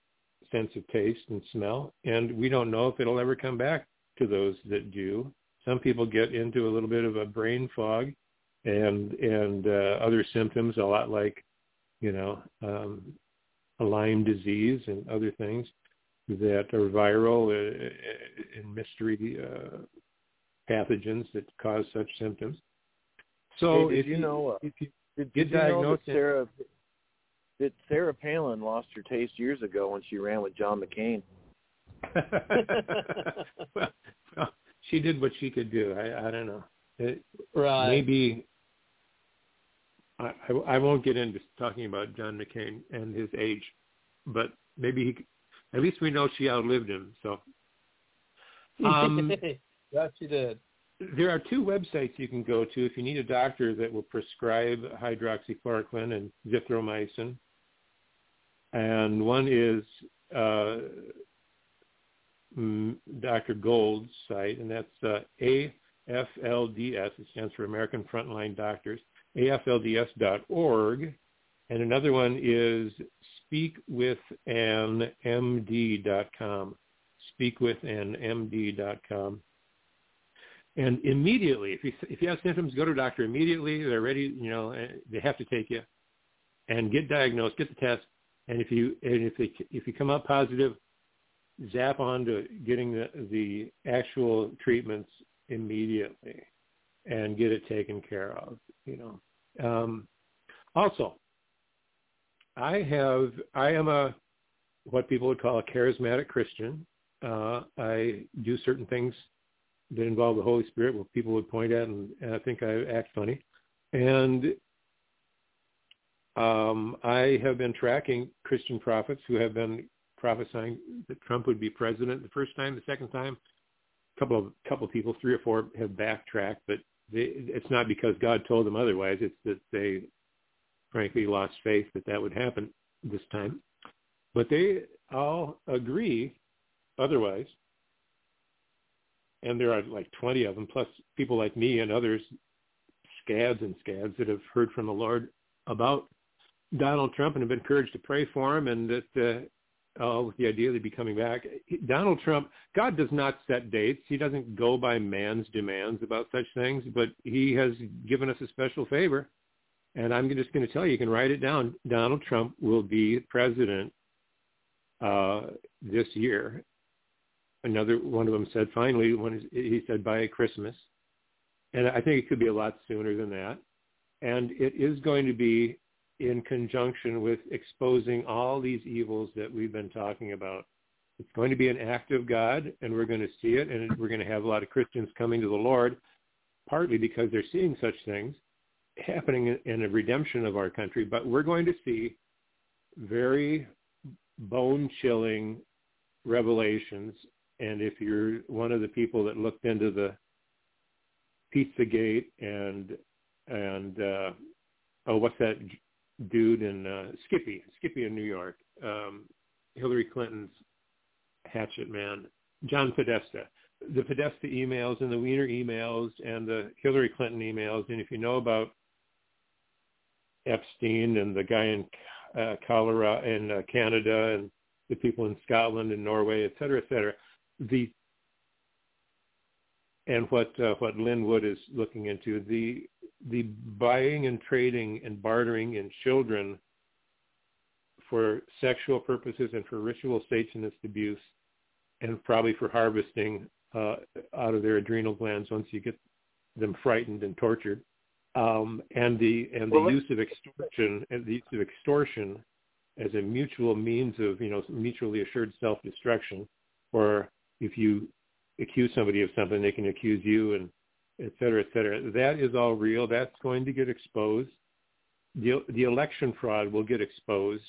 sense of taste and smell, and we don't know if it'll ever come back to those that do. Some people get into a little bit of a brain fog and and uh, other symptoms, a lot like, you know, um, a Lyme disease and other things that are viral uh, and mystery uh, pathogens that cause such symptoms. So Hey, if you know, uh, if you Did, Get did you know Sarah that Sarah Palin lost her taste years ago when she ran with John McCain? [LAUGHS] well, well, she did what she could do. I, I don't know. It, right. maybe I, I, I won't get into talking about John McCain and his age, but maybe he. At least we know she outlived him. So um, [LAUGHS] yes, you did. there are two websites you can go to if you need a doctor that will prescribe hydroxychloroquine and zithromycin. And one is uh, mm, Dr. Gold's site, and that's uh, AFLDS. It stands for American Frontline Doctors. AFLDS.org. And another one is speakwithanmd.com. Speakwithanmd.com. And immediately, if you if you have symptoms, go to a doctor immediately. They're ready. You know, they have to take you and get diagnosed, get the test. And if you and if they, if you come up positive, zap on to getting the the actual treatments immediately and get it taken care of. You know. Um, also, I have I am a what people would call a charismatic Christian. Uh, I do certain things that involve the Holy Spirit, what people would point at, and, and I think I act funny. And um, I have been tracking Christian prophets who have been prophesying that Trump would be president the first time, the second time. A couple of couple of people, three or four, have backtracked, but they, it's not because God told them otherwise. It's that they, frankly, lost faith that that would happen this time. But they all agree otherwise and there are like 20 of them, plus people like me and others, scads and scads that have heard from the Lord about Donald Trump and have been encouraged to pray for him, and that uh, uh, with the idea that he'd be coming back. Donald Trump, God does not set dates. He doesn't go by man's demands about such things, but he has given us a special favor. And I'm just going to tell you, you can write it down. Donald Trump will be president uh, this year, another one of them said finally when he said by Christmas, and I think it could be a lot sooner than that. And it is going to be in conjunction with exposing all these evils that we've been talking about. It's going to be an act of God, and we're going to see it, and we're going to have a lot of Christians coming to the Lord, partly because they're seeing such things happening in a redemption of our country. But we're going to see very bone-chilling revelations and if you're one of the people that looked into the Pizzagate and and uh, oh, what's that dude in uh, Skippy, Skippy in New York, um, Hillary Clinton's hatchet man, John Podesta, the Podesta emails and the Weiner emails and the Hillary Clinton emails, and if you know about Epstein and the guy in uh, Colorado and uh, Canada and the people in Scotland and Norway, et cetera, et cetera, the and what uh, what Lin Wood is looking into the the buying and trading and bartering in children for sexual purposes and for ritual Satanist abuse, and probably for harvesting uh, out of their adrenal glands once you get them frightened and tortured, um, and the and the Well, use of extortion and the use of extortion as a mutual means of you know mutually assured self destruction, or if you accuse somebody of something, they can accuse you and et cetera, et cetera. That is all real. That's going to get exposed. The, the election fraud will get exposed.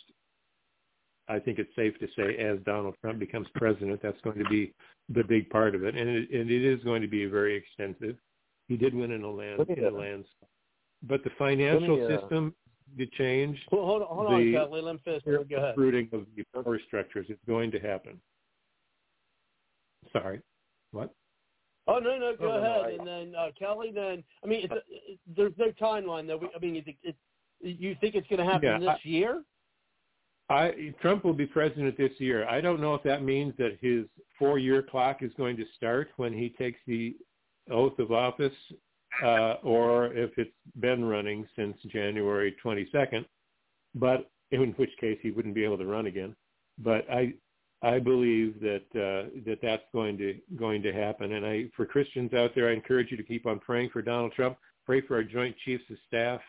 I think it's safe to say as Donald Trump becomes president, that's going to be the big part of it. And it, and it is going to be very extensive. He did win in a land, me, in a uh, lands. But the financial me, uh, system to change. Well, hold on, hold on, The- Kelly. Let me finish. Go ahead. Rooting of the power structures is going to happen. Sorry. What? Oh no, no, go No, no, no, ahead. I- and then uh, Kelly. Then I mean, it's, it, there's no timeline though. We- I mean, it, it, you think it's going to happen Yeah, this I- year? I Trump will be president this year. I don't know if that means that his four-year clock is going to start when he takes the oath of office, uh, or if it's been running since January 22nd. But in which case he wouldn't be able to run again. But I I believe that uh, that that's going to going to happen. And I for Christians out there, I encourage you to keep on praying for Donald Trump. Pray for our Joint Chiefs of Staff,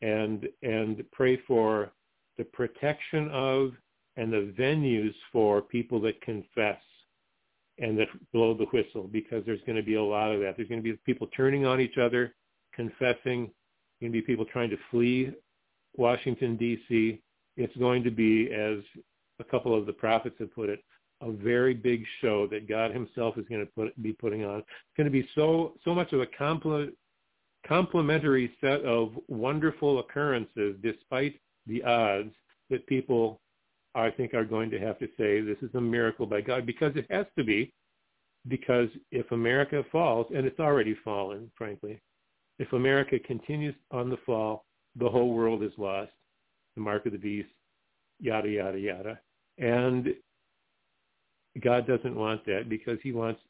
and and pray for the protection of and the venues for people that confess and that blow the whistle because there's going to be a lot of that. There's going to be people turning on each other, confessing. Going to be people trying to flee Washington D.C. It's going to be, as a couple of the prophets have put it, a very big show that God Himself is going to put, be putting on. It's going to be so so much of a compl- complementary set of wonderful occurrences, despite the odds that people, I think, are going to have to say this is a miracle by God because it has to be. Because if America falls, and it's already fallen, frankly, if America continues on the fall, the whole world is lost. The mark of the beast, yada yada yada, and God doesn't want that because He wants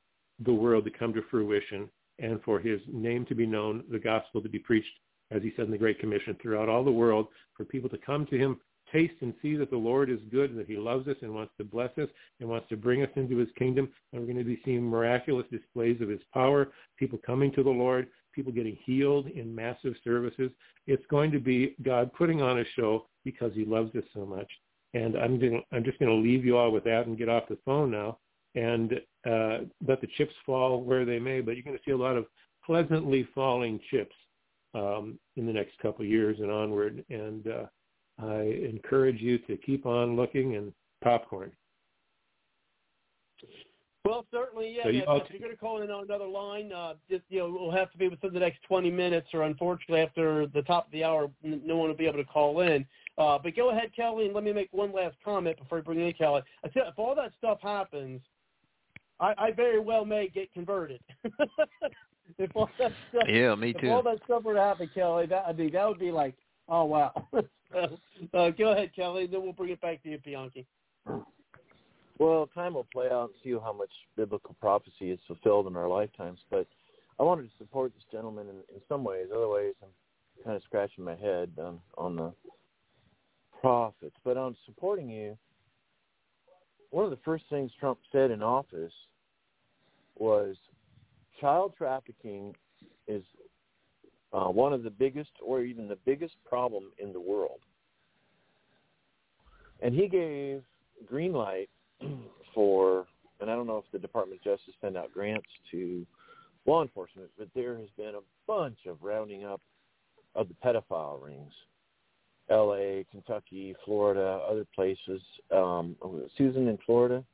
the world to come to fruition and for His name to be known, the gospel to be preached as he said in the Great Commission, throughout all the world, for people to come to him, taste and see that the Lord is good and that he loves us and wants to bless us and wants to bring us into his kingdom. And we're going to be seeing miraculous displays of his power, people coming to the Lord, people getting healed in massive services. It's going to be God putting on a show because he loves us so much. And I'm, going I'm just going to leave you all with that and get off the phone now and uh, let the chips fall where they may. But you're going to see a lot of pleasantly falling chips um, in the next couple of years and onward. And uh, I encourage you to keep on looking and popcorn. Well, certainly, yeah. So you if you're going to call in on another line, uh, just you know, it'll have to be within the next 20 minutes, or unfortunately, after the top of the hour, n- no one will be able to call in. Uh, but go ahead, Kelly, and let me make one last comment before we bring in Kelly. I said, if all that stuff happens, I, I very well may get converted. [LAUGHS] if all that stuff, Yeah, me too. if all that stuff were to happen, Kelly, that would be that would be like, oh wow. [LAUGHS] so, uh, go ahead, Kelly, and then we'll bring it back to you, Bianchi. Well, time will play out and see how much biblical prophecy is fulfilled in our lifetimes. But I wanted to support this gentleman in, in some ways. Other ways, I'm kind of scratching my head on, on the prophets. But on supporting you, one of the first things Trump said in office was child trafficking is uh, one of the biggest or even the biggest problem in the world. And he gave green light [CLEARS THROAT] for, and I don't know if the Department of Justice send out grants to law enforcement, but there has been a bunch of rounding up of the pedophile rings. L.A., Kentucky, Florida, other places. Um, Susan in Florida,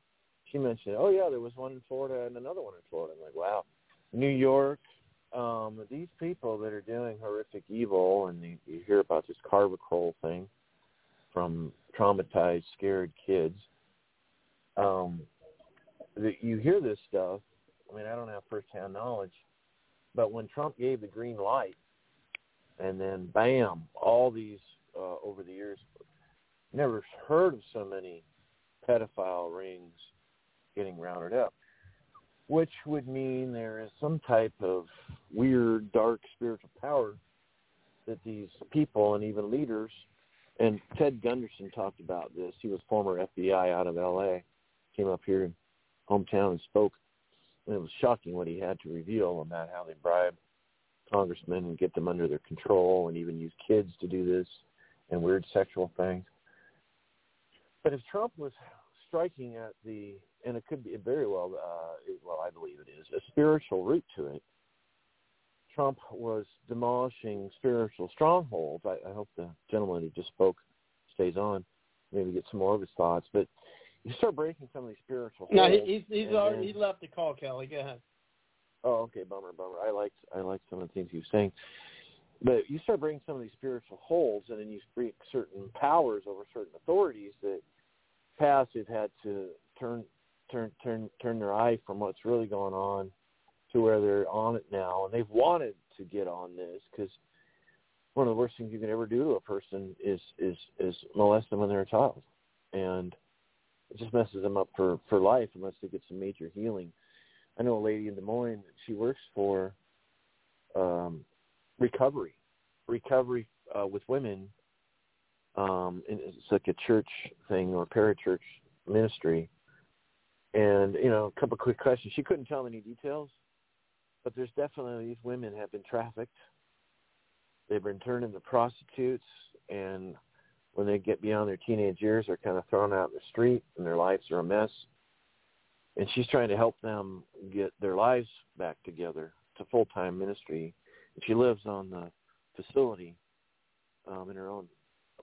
she mentioned, oh yeah, there was one in Florida and another one in Florida. I'm like, wow. New York, um, these people that are doing horrific evil, and you, you hear about this Carver thing from traumatized, scared kids. Um, that you hear this stuff. I mean, I don't have firsthand knowledge, but when Trump gave the green light, and then bam, all these uh, over the years, never heard of so many pedophile rings getting rounded up, which would mean there is some type of weird, dark spiritual power that these people and even leaders, and Ted Gunderson talked about this. He was former FBI out of L.A., came up here in hometown and spoke, and it was shocking what he had to reveal about how they bribe congressmen and get them under their control and even use kids to do this and weird sexual things. But if Trump was striking at the, and it could be very well, uh, well, I believe it is, a spiritual root to it, Trump was demolishing spiritual strongholds. I, I hope the gentleman who just spoke stays on, maybe get some more of his thoughts. But you start breaking some of these spiritual No, he, he's he's already then- he left the call, Kelly. Go ahead. Oh, okay, bummer, bummer. I liked I liked some of the things he was saying. But you start breaking some of these spiritual holds, and then you break certain powers over certain authorities that past have had to turn turn turn turn their eye from what's really going on to where they're on it now, and they've wanted to get on this because one of the worst things you can ever do to a person is is is molest them when they're a child. and it just messes them up for for life unless they get some major healing. I know a lady in Des Moines. That she works for um, recovery, recovery uh, with women. Um, and it's like a church thing or parachurch ministry. And you know, a couple of quick questions. She couldn't tell any details, but there's definitely these women have been trafficked. They've been turned into prostitutes, and when they get beyond their teenage years, they're kind of thrown out in the street, and their lives are a mess. And she's trying to help them get their lives back together to full time ministry. She lives on the facility um, in her own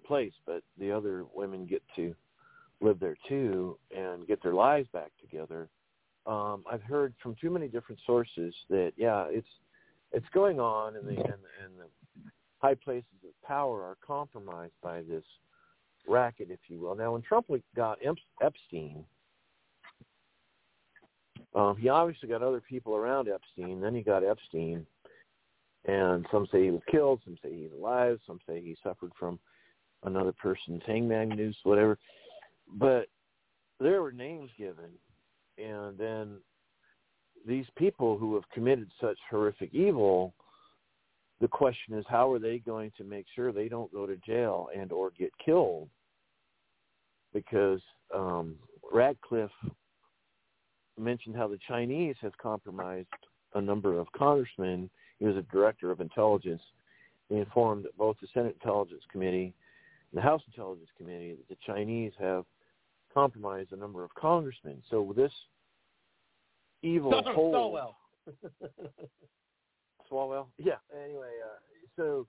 place, but the other women get to live there too and get their lives back together. Um, I've heard from too many different sources that yeah, it's it's going on, and the and, and the high places of power are compromised by this racket, if you will. Now, when Trump got Epstein, um, he obviously got other people around Epstein. Then he got Epstein, and some say he was killed, some say he's alive, some say he suffered from another person's hangman noose, whatever. But there were names given, and then these people who have committed such horrific evil, the question is how are they going to make sure they don't go to jail and or get killed? Because um, Ratcliffe mentioned how the Chinese have compromised a number of congressmen. He was a director of intelligence. He informed both the Senate Intelligence Committee and the House Intelligence Committee that the Chinese have compromised a number of congressmen. So this evil So, whole so well. [LAUGHS] Swalwell. Yeah. Anyway, uh, so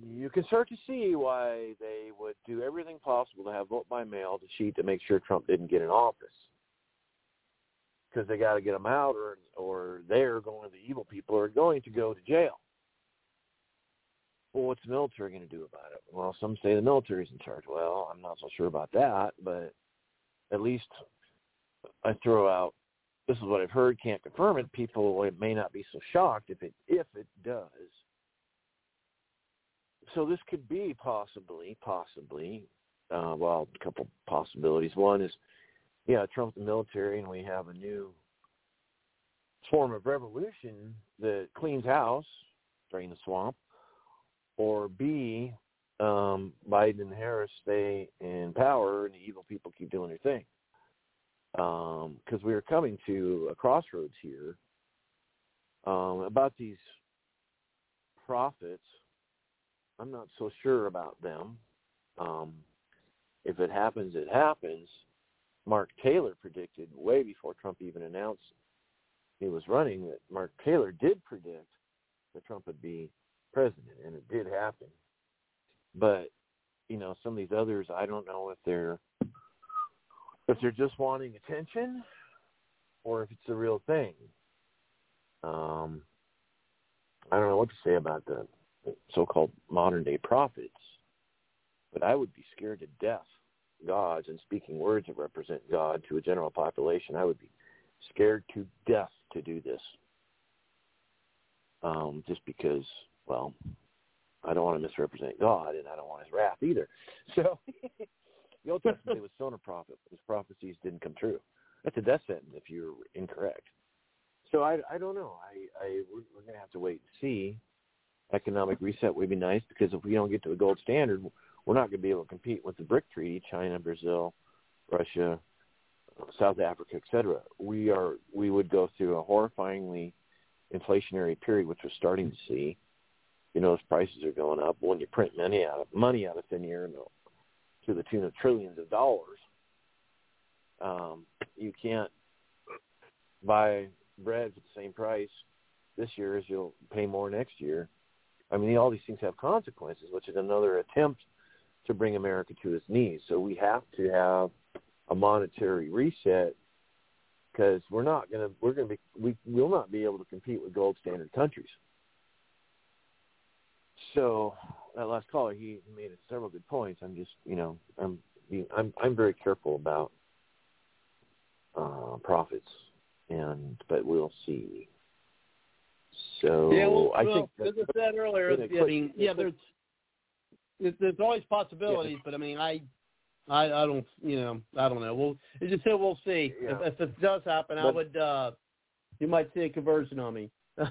you can start to see why they would do everything possible to have vote by mail to cheat to make sure Trump didn't get in office. Because they got to get them out, or or they're going. To the evil people are going to go to jail. Well, what's the military going to do about it? Well, some say the military's in charge. Well, I'm not so sure about that, but at least I throw out this is what I've heard, can't confirm it. People it may not be so shocked if it if it does. So this could be possibly, possibly, uh, well, a couple possibilities. One is, yeah, Trump's the military, and we have a new form of revolution that cleans house, drain the swamp, or B, um, Biden and Harris stay in power and the evil people keep doing their thing because we are coming to a crossroads here um, about these prophets. I'm not so sure about them. Um, if it happens, it happens. Mark Taylor predicted way before Trump even announced he was running that Mark Taylor did predict that Trump would be president, and it did happen. But you know, some of these others, I don't know if they're if they're just wanting attention or if it's the real thing. Um, I don't know what to say about the so-called modern day prophets, but I would be scared to death. Gods and speaking words that represent God to a general population, I would be scared to death to do this. Um, just because, well, I don't want to misrepresent God, and I don't want His wrath either. [LAUGHS] So the Old Testament was sown a prophet, but his prophecies didn't come true. That's a death sentence if you're incorrect. So I, I don't know. I, I we're, we're going to have to wait and see. Economic reset would be nice because if we don't get to the gold standard, we're not going to be able to compete with the BRIC treaty, China, Brazil, Russia, South Africa, et cetera. We are we would go through a horrifyingly inflationary period, which we're starting to see. You know, as prices are going up. When you print money out of money out of thin air, no, to the tune of trillions of dollars. Um, you can't buy bread for the same price this year as you'll pay more next year. I mean, all these things have consequences, which is another attempt to bring America to its knees. So we have to have a monetary reset because we're not going to we're going to be we will not be able to compete with gold standard countries. So that last caller, he made several good points. I'm just, you know, I'm being, I'm I'm very careful about uh, prophets, and but we'll see. So yeah, well, I well, think as I said earlier, I mean, yeah, there's there's- there's always possibilities, but I mean, I I I don't you know I don't know. We'll it's just say we'll see Yeah. if, if it does happen. I would uh you might see a conversion on me. [LAUGHS]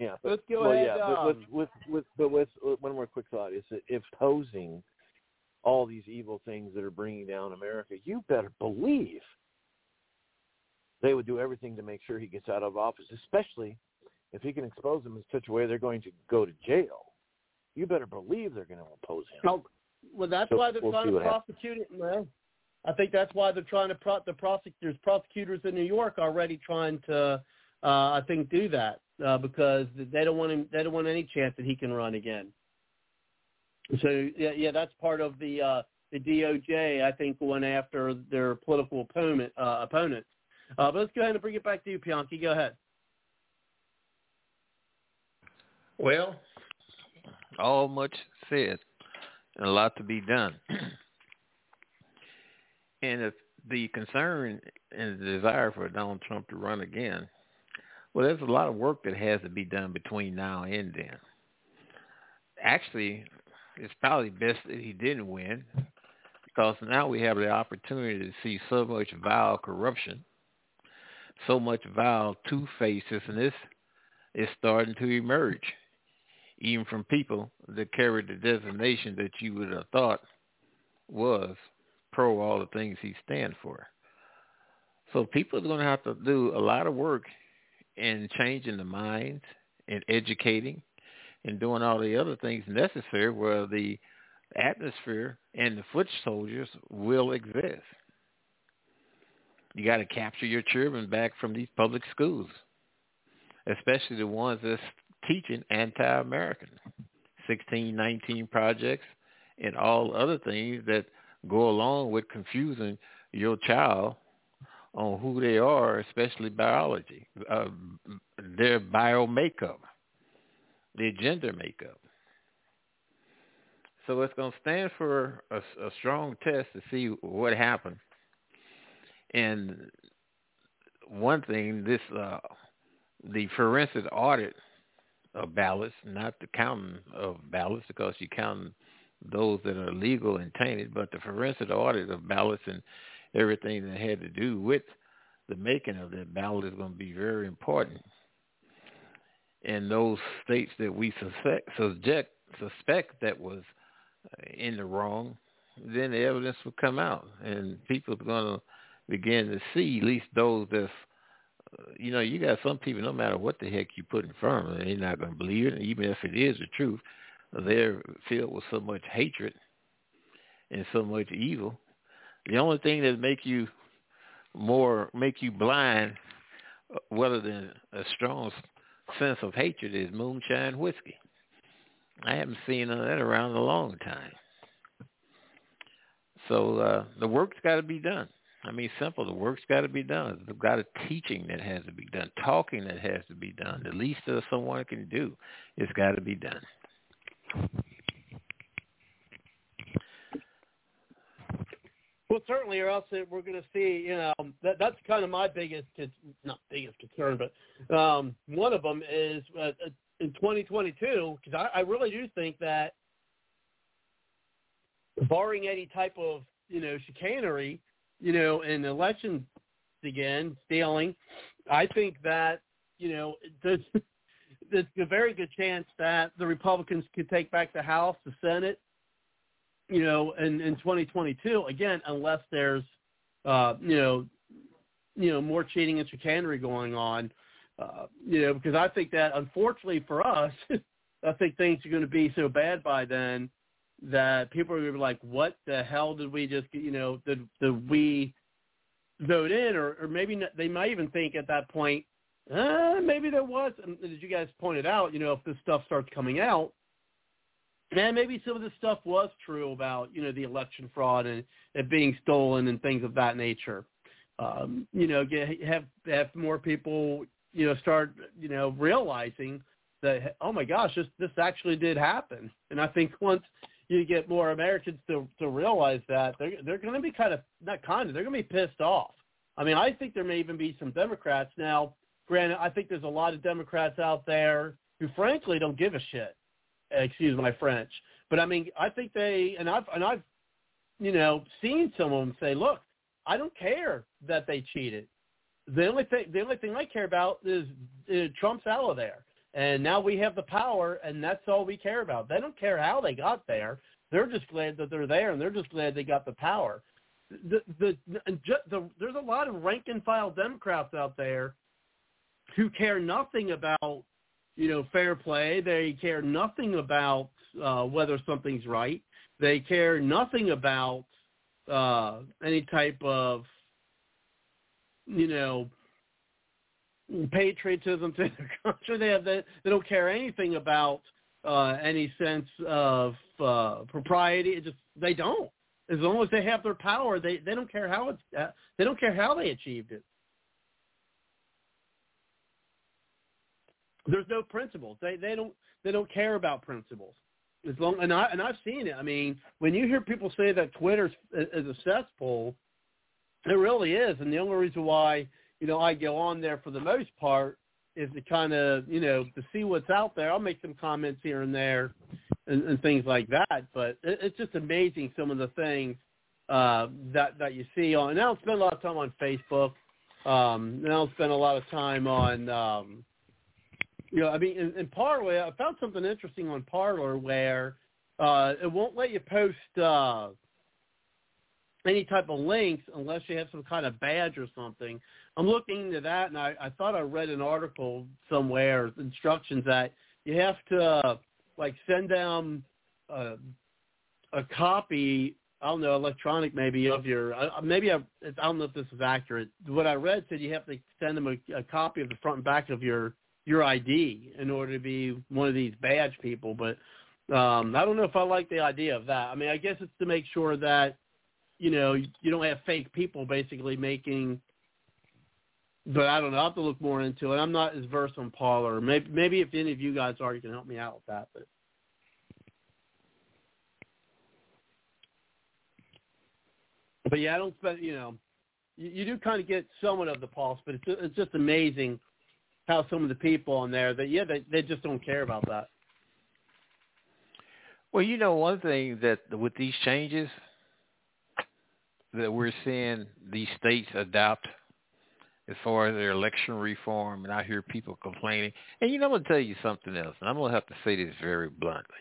Yeah, but Let's go well, ahead. yeah, but um, with, with with but with with one more quick thought is that if posing all these evil things that are bringing down America, you better believe they would do everything to make sure he gets out of office, especially if he can expose them in such a way they're going to go to jail. You better believe they're going to oppose him. No, well, that's So why they're we'll trying to what happens. prosecute it. Well, I think that's why they're trying to pro- the prosecutors prosecutors in New York already trying to uh, I think do that uh, because they don't want him. They don't want any chance that he can run again. So yeah, yeah, that's part of the uh, the DOJ. I think going after their political opponent uh, opponents. Uh, but let's go ahead and bring it back to you, Bianchi. Go ahead. Well, all much said, and a lot to be done. [CLEARS THROAT] and if the concern and the desire for Donald Trump to run again, well, there's a lot of work that has to be done between now and then. Actually, it's probably best that he didn't win because now we have the opportunity to see so much vile corruption, so much vile two-facedness and this is starting to emerge even from people that carried the designation that you would have thought was pro all the things he stands for. So people are going to have to do a lot of work in changing the minds and educating and doing all the other things necessary where the atmosphere and the foot soldiers will exist. You got to capture your children back from these public schools, especially the ones that's teaching anti-American, 1619 projects, and all other things that go along with confusing your child on who they are, especially biology, uh, their bio makeup, their gender makeup. So it's going to stand for a, a strong test to see what happened. And one thing, this uh, the forensic audit of ballots, not the counting of ballots, because you count those that are legal and tainted, but the forensic audit of ballots and everything that had to do with the making of that ballot is going to be very important. And those states that we suspect, suspect, suspect that was uh, in the wrong, then the evidence will come out, and people are going to begin to see, at least those that's you know, you got some people, no matter what the heck you put in front of them, they're not going to believe it. Even if it is the truth, they're filled with so much hatred and so much evil. The only thing that make you more, make you blind, rather than a strong sense of hatred, is moonshine whiskey. I haven't seen none of that around in a long time. So uh, the work's got to be done. I mean, simple. The work's got to be done. There's got a teaching that has to be done, talking that has to be done. The least that someone can do, it's got to be done. Well, certainly, or else we're going to see. You know, that that's kind of my biggest, not biggest concern, but um, one of them is uh, uh, in 2022 because I, I really do think that, barring any type of you know chicanery, you know, in elections again stealing, I think that you know there's [LAUGHS] there's a very good chance that the Republicans could take back the House, the Senate, you know, in, in 2022 again, unless there's, uh, you know, you know, more cheating and chicanery going on, uh, you know, because I think that unfortunately for us, [LAUGHS] I think things are going to be so bad by then that people be like, what the hell did we just, you know, did, did we vote in, or, or maybe not, they might even think at that point, uh, maybe there was, as you guys pointed out, you know, if this stuff starts coming out, and maybe some of this stuff was true about, you know, the election fraud and it being stolen and things of that nature. Um, you know, get, have have more people, you know, start, you know, realizing that oh my gosh, this this actually did happen. And I think once you get more Americans to to realize that, they're they're going to be kind of not kind of, they're going to be pissed off. I mean, I think there may even be some Democrats now. Granted, I think there's a lot of Democrats out there who frankly don't give a shit excuse my French. But I mean, I think they and I've and I've you know, seen some of them say, "Look, I don't care that they cheated. The only thing the only thing I care about is uh, Trump's out of there, and now we have the power, and that's all we care about. They don't care how they got there. They're just glad that they're there, and they're just glad they got the power. The the, the, the there's a lot of rank and file Democrats out there who care nothing about you know fair play. They care nothing about uh, whether something's right. They care nothing about uh, any type of you know patriotism [LAUGHS] to their country. They have they, they don't care anything about uh, any sense of uh, propriety. It just they don't. As long as they have their power, they they don't care how it's uh, they don't care how they achieved it. There's no principles. They they don't they don't care about principles. As long and I and I've seen it. I mean, when you hear people say that Twitter is a cesspool, it really is. And the only reason why you know I go on there for the most part is to kind of you know to see what's out there. I'll make some comments here and there and, and things like that. But it, it's just amazing some of the things uh, that that you see on. And I don't spend a lot of time on Facebook. Um, and I don't spend a lot of time on um, you know, I mean, in, in Parler, I found something interesting on Parler where uh, it won't let you post uh, any type of links unless you have some kind of badge or something. I'm looking into that, and I, I thought I read an article somewhere, instructions that you have to uh, like send them a, a copy. I don't know, electronic maybe of your. Uh, maybe I, I don't know if this is accurate. What I read said you have to send them a, a copy of the front and back of your your ID in order to be one of these badge people. But um, I don't know if I like the idea of that. I mean, I guess it's to make sure that you know you don't have fake people basically making. But I don't know. I have to look more into it. I'm not as versed on Parler. Maybe, maybe if any of you guys are, you can help me out with that. But but yeah, I don't spend. You know, you, you do kind of get somewhat of the pulse, but it's it's just amazing how some of the people on there that yeah they they just don't care about that. Well, you know one thing that with these changes that we're seeing these states adopt as far as their election reform, and I hear people complaining. And you know, I'm going to tell you something else, and I'm going to have to say this very bluntly.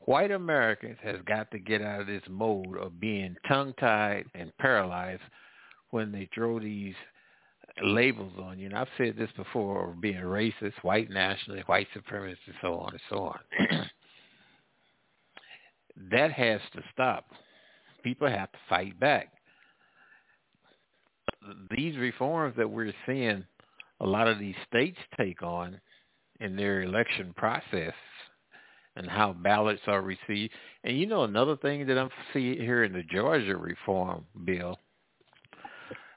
White Americans has got to get out of this mode of being tongue-tied and paralyzed when they throw these labels on you. And I've said this before, being racist, white nationalist, white supremacist, and so on and so on. [CLEARS THROAT] that has to stop. People have to fight back. These reforms that we're seeing a lot of these states take on in their election process and how ballots are received. And you know another thing that I'm seeing here in the Georgia reform bill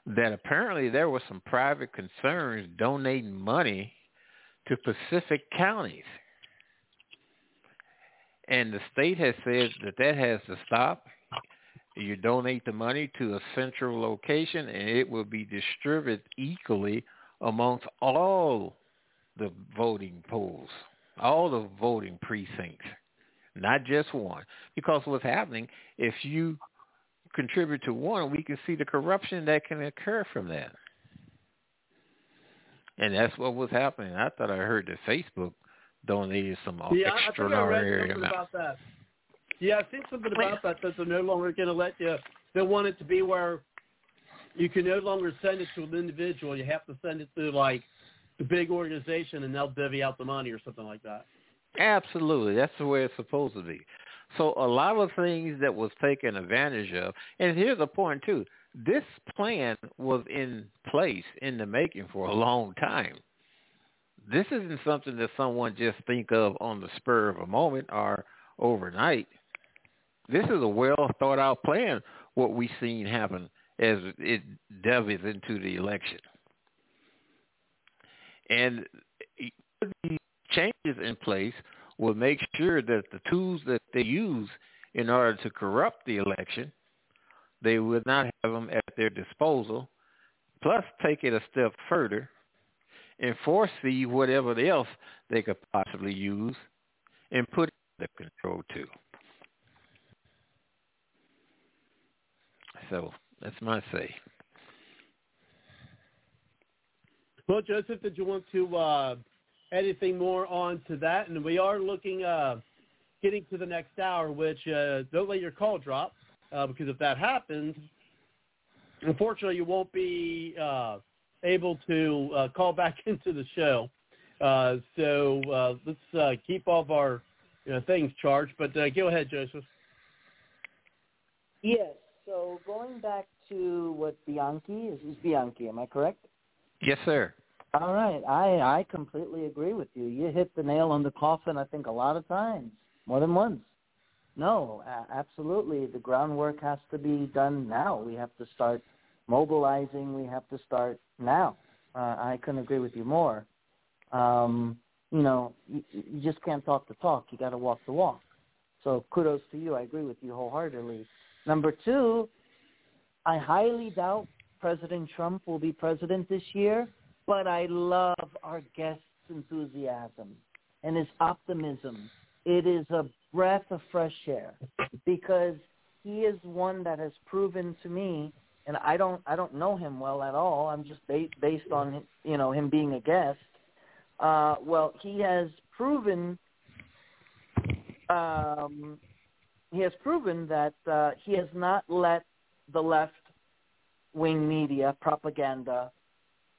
that apparently there were some private concerns donating money to Pacific counties. And the state has said that that has to stop. You donate the money to a central location and it will be distributed equally amongst all the voting polls, all the voting precincts, not just one. Because what's happening, if you contribute to one, we can see the corruption that can occur from that. And that's what was happening. I thought I heard that Facebook donated some yeah, extraordinary I think I read amount. about that. Yeah, I think something about that that they're no longer going to let you. They want it to be where you can no longer send it to an individual. You have to send it to like the big organization, and they'll divvy out the money or something like that. Absolutely, that's the way it's supposed to be. So a lot of things that was taken advantage of, and here's the point too. This plan was in place in the making for a long time. This isn't something that someone just think of on the spur of a moment or overnight. This is a well thought out plan, what we've seen happen as it delves into the election. And these changes in place will make sure that the tools that they use in order to corrupt the election, they will not have them at their disposal, plus take it a step further and foresee whatever else they could possibly use and put the control to. So that's my say. Well, Joseph, did you want to uh, add anything more on to that? And we are looking, uh, getting to the next hour, which uh, don't let your call drop, uh, because if that happens, unfortunately, you won't be uh, able to uh, call back [LAUGHS] into the show. Uh, so uh, let's uh, keep all of our you know, things charged. But uh, go ahead, Joseph. Yes. So going back to what Bianchi is, is Bianchi, am I correct? Yes, sir. All right. I I completely agree with you. You hit the nail on the coffin. I think a lot of times, more than once. No, absolutely. The groundwork has to be done now. We have to start mobilizing. We have to start now. Uh, I couldn't agree with you more. Um, you know, you, you just can't talk the talk. You got to walk the walk. So kudos to you. I agree with you wholeheartedly. Number two, I highly doubt President Trump will be president this year, but I love our guest's enthusiasm and his optimism. It is a breath of fresh air because he is one that has proven to me, and I don't I don't know him well at all. I'm just ba- based on you know him being a guest. Uh, well, he has proven um, he has proven that uh, he has not let the left wing media propaganda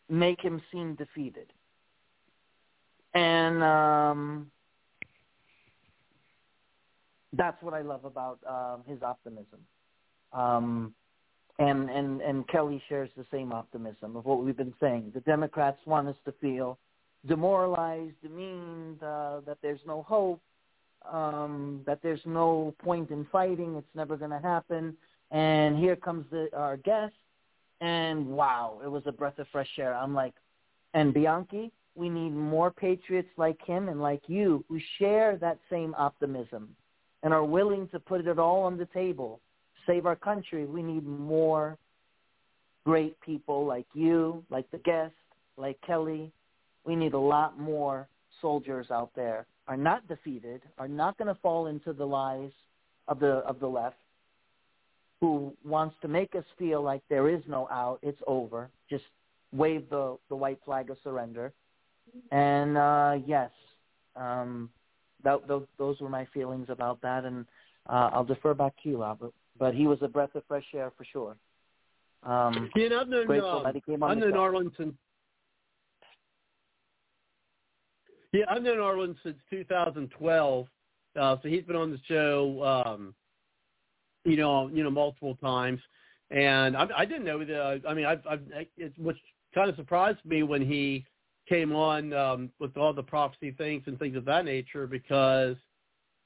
make him seem defeated. And um, that's what I love about um, his optimism. Um, and, and, and Kelly shares the same optimism of what we've been saying. The Democrats want us to feel demoralized, demeaned, uh, that there's no hope, um, that there's no point in fighting. It's never going to happen. And here comes the, our guest, and wow, it was a breath of fresh air. I'm like, and Bianchi, we need more patriots like him and like you who share that same optimism and are willing to put it all on the table, save our country. We need more great people like you, like the guest, like Kelly. We need a lot more soldiers out there are not defeated, are not going to fall into the lies of the of the left, who wants to make us feel like there is no out, it's over. Just wave the the white flag of surrender. And uh, yes, um, that, those, those were my feelings about that, and uh, I'll defer back to you, Robert. But he was a breath of fresh air for sure. Um, know, I've known, grateful um, that he came on I've known show. Arlen Yeah, I've known Arlen since 2012. Uh, so he's been on the show, um, you know, you know, multiple times, and I, I didn't know that. I mean, I've, I've it, which kind of surprised me when he came on um, with all the prophecy things and things of that nature because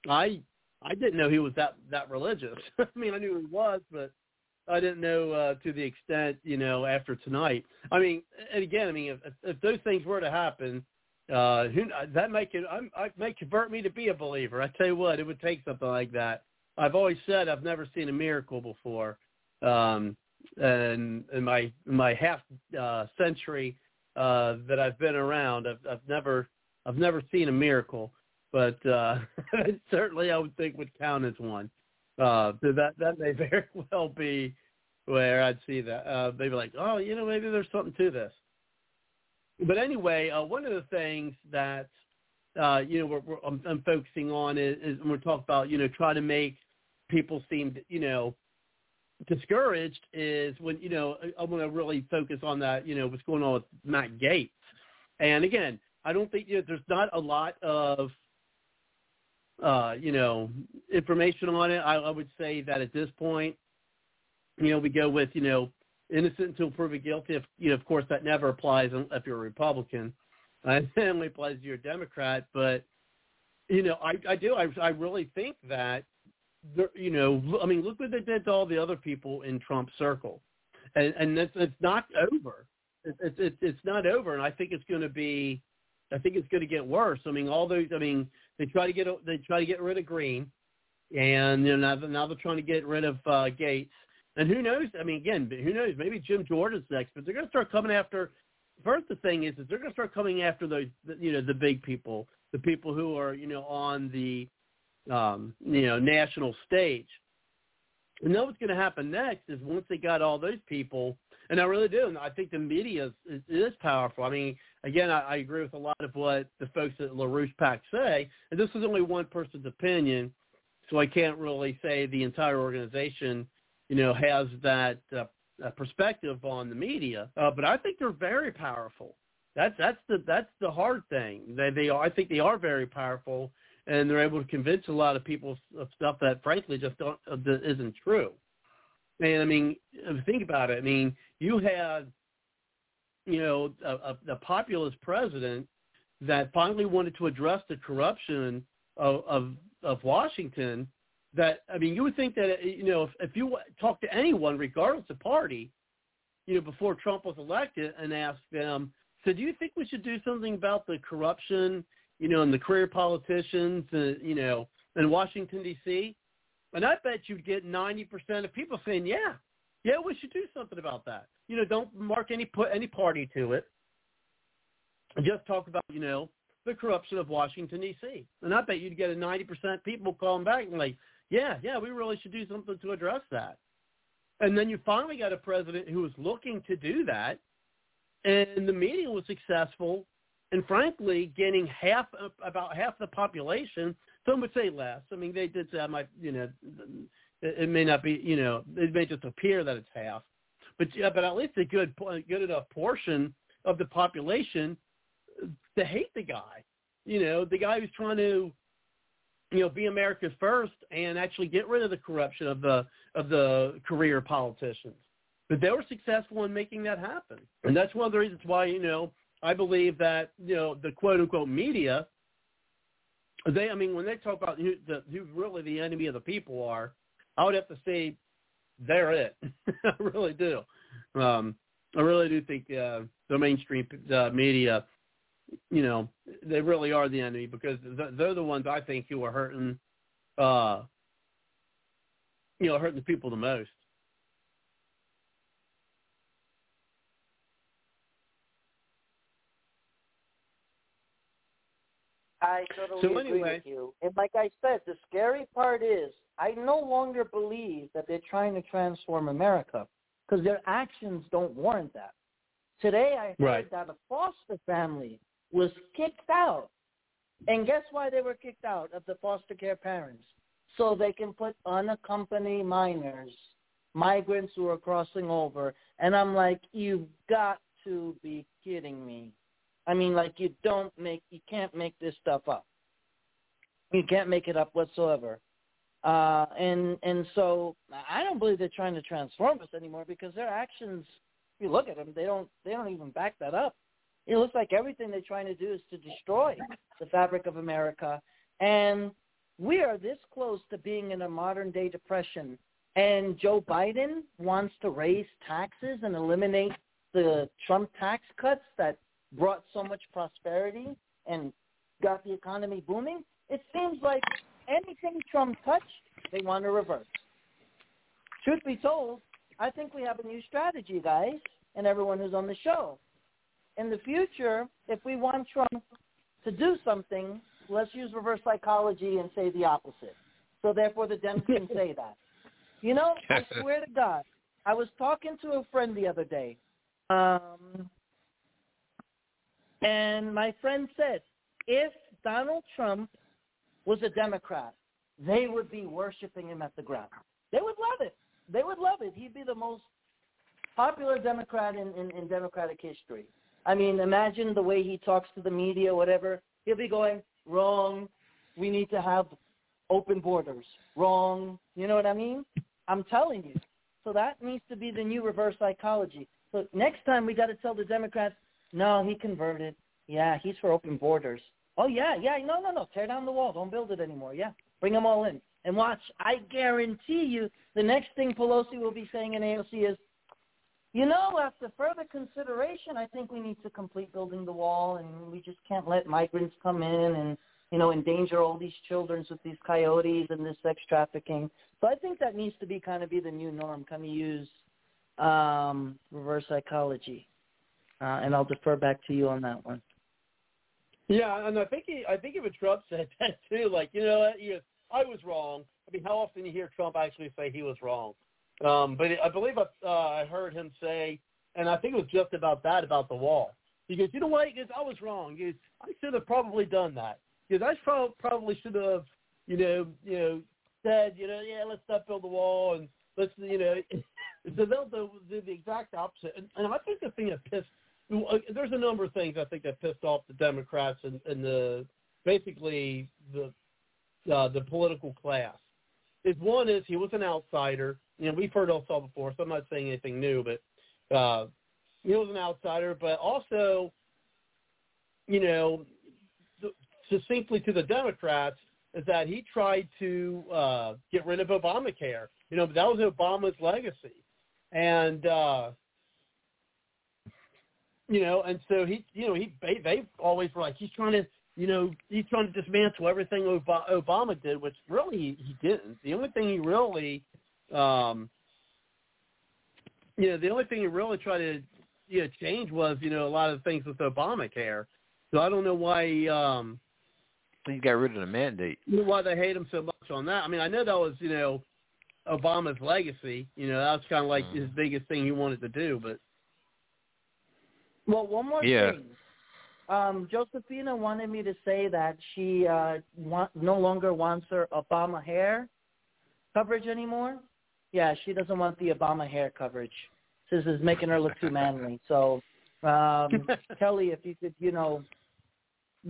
I I didn't know he was that that religious. [LAUGHS] I mean, I knew he was, but I didn't know uh, to the extent you know after tonight. I mean, and again, I mean, if, if those things were to happen, uh, who, that might con- I'm, I might convert me to be a believer. I tell you what, it would take something like that. I've always said I've never seen a miracle before, um, and in my in my half uh, century uh, that I've been around, I've, I've never I've never seen a miracle, but uh, [LAUGHS] certainly I would think would count as one. Uh, that that may [LAUGHS] very well be where I'd see that. Uh, maybe like, oh, you know, maybe there's something to this. But anyway, uh, one of the things that uh, you know we're, we're, I'm, I'm focusing on is, is when we're talking about you know try to make people seem you know discouraged is when you know I, I want to really focus on that you know what's going on with Matt Gaetz. And again, I don't think you know, there's not a lot of uh, you know information on it. I, I would say that at this point, you know, we go with you know innocent until proven guilty. If you know, of course, that never applies if you're a Republican. [LAUGHS] It only applies if you're a Democrat. But you know, I, I do. I, I really think that there, you know, I mean, look what they did to all the other people in Trump's circle, and and it's, it's not over. It's it's it's not over, and I think it's going to be. I think it's going to get worse. I mean, all those. I mean, they try to get they try to get rid of Greene, and you know now, now they're trying to get rid of uh, Gaetz. And who knows? I mean, again, who knows? Maybe Jim Jordan's next, but they're going to start coming after. First, the thing is, is they're going to start coming after the you know the big people, the people who are you know on the um, you know national stage. And then what's going to happen next is once they got all those people, and I really do, and I think the media is, is, is powerful. I mean, again, I, I agree with a lot of what the folks at LaRouche PAC say, and this is only one person's opinion, so I can't really say the entire organization, you know, has that uh, uh, perspective on the media. Uh, but I think they're very powerful. That's that's the that's the hard thing. They they are, I think they are very powerful, and they're able to convince a lot of people of stuff that frankly just don't uh, that isn't true. And I mean, think about it. I mean, you had you know a, a, a populist president that finally wanted to address the corruption of, of of Washington that I mean you would think that you know if, if you talk to anyone regardless of party you know before Trump was elected and ask them so do you think we should do something about the corruption you know and the career politicians uh, you know in Washington D.C. and I bet you'd get 90% of people saying yeah yeah we should do something about that you know don't mark any put any party to it just talk about you know the corruption of Washington D.C. And I bet you'd get a 90% people calling back and like, yeah, yeah, we really should do something to address that. And then you finally got a president who was looking to do that, and the meeting was successful, and frankly, getting half about half the population. Some would say less. I mean, they did say I might, you know, it may not be, you know, it may just appear that it's half, but yeah, but at least a good, good enough portion of the population to hate the guy. You know, the guy who's trying to, you know, be America's first and actually get rid of the corruption of the of the career politicians. But they were successful in making that happen, and that's one of the reasons why you know I believe that you know the quote unquote media. They, I mean, when they talk about who, the, who really the enemy of the people are, I would have to say they're it. [LAUGHS] I really do. Um, I really do think uh, the mainstream uh, media you know, they really are the enemy because they're the ones I think who are hurting, uh, you know, hurting the people the most. I totally So agree anyway- with you. And like I said, the scary part is I no longer believe that they're trying to transform America because their actions don't warrant that. Today I heard Right. that a foster family was kicked out. And guess why they were kicked out of the foster care parents? So they can put unaccompanied minors, migrants who are crossing over. And I'm like, you've got to be kidding me. I mean, like you don't make, you can't make this stuff up. You can't make it up whatsoever. Uh, and and so I don't believe they're trying to transform us anymore because their actions, if you look at them, they don't they don't even back that up. It looks like everything they're trying to do is to destroy the fabric of America, and we are this close to being in a modern day depression. And Joe Biden wants to raise taxes and eliminate the Trump tax cuts that brought so much prosperity and got the economy booming. It seems like anything Trump touched, they want to reverse. Truth be told, I think we have a new strategy, guys, and everyone who's on the show. In the future, if we want Trump to do something, let's use reverse psychology and say the opposite. So therefore, the Dems can [LAUGHS] say that. You know, I swear to God, I was talking to a friend the other day, um, and my friend said, if Donald Trump was a Democrat, they would be worshiping him at the ground. They would love it. They would love it. He'd be the most popular Democrat in, in, in Democratic history. I mean, imagine the way he talks to the media, whatever. He'll be going, wrong. We need to have open borders. Wrong. You know what I mean? I'm telling you. So that needs to be the new reverse psychology. So next time we got to tell the Democrats, no, he converted. Yeah, he's for open borders. Oh yeah, yeah. No, no, no. Tear down the wall. Don't build it anymore. Yeah, bring them all in. And watch. I guarantee you, the next thing Pelosi will be saying in AOC is, you know, after further consideration, I think we need to complete building the wall, and we just can't let migrants come in and you know endanger all these children with these coyotes and this sex trafficking. So I think that needs to be kind of be the new norm. Kind of use um, reverse psychology, uh, and I'll defer back to you on that one. Yeah, and I think he, I think even Trump said that too. Like, you know? I was wrong. I mean, how often you hear Trump actually say he was wrong? Um, but I believe I, uh, I heard him say, and I think it was just about that, about the wall. He goes, you know what? Goes, I was wrong. Goes, I should have probably done that. Goes, I pro- probably should have, you know, you know, said, you know, yeah, let's not build the wall and let's, you know. [LAUGHS] so they'll do, do the exact opposite. And, and I think the thing that pissed, there's a number of things I think that pissed off the Democrats and, and the basically the uh, the political class. Is one is he was an outsider. You know, we've heard also before, so I'm not saying anything new, but uh, he was an outsider. But also, you know, succinctly to the Democrats, is that he tried to uh, get rid of Obamacare. You know, that was Obama's legacy, and uh, you know, and so he, you know, he they, they always were like he's trying to, you know, he's trying to dismantle everything Obama did, which really he didn't. The only thing he really, um, you know, the only thing he really tried to, you know, change was, you know, a lot of things with Obamacare. So I don't know why. um he got rid of the mandate. You know why they hate him so much on that? I mean, I know that was, you know, Obama's legacy. You know, that was kind of like Mm. his biggest thing he wanted to do. But Well, one more Yeah. thing. Um, Josephina wanted me to say that she uh, want, no longer wants her Obama hair coverage anymore. Yeah, she doesn't want the Obama hair coverage. This is making her look too manly. [LAUGHS] So, um, [LAUGHS] Kelly, if you could, you know,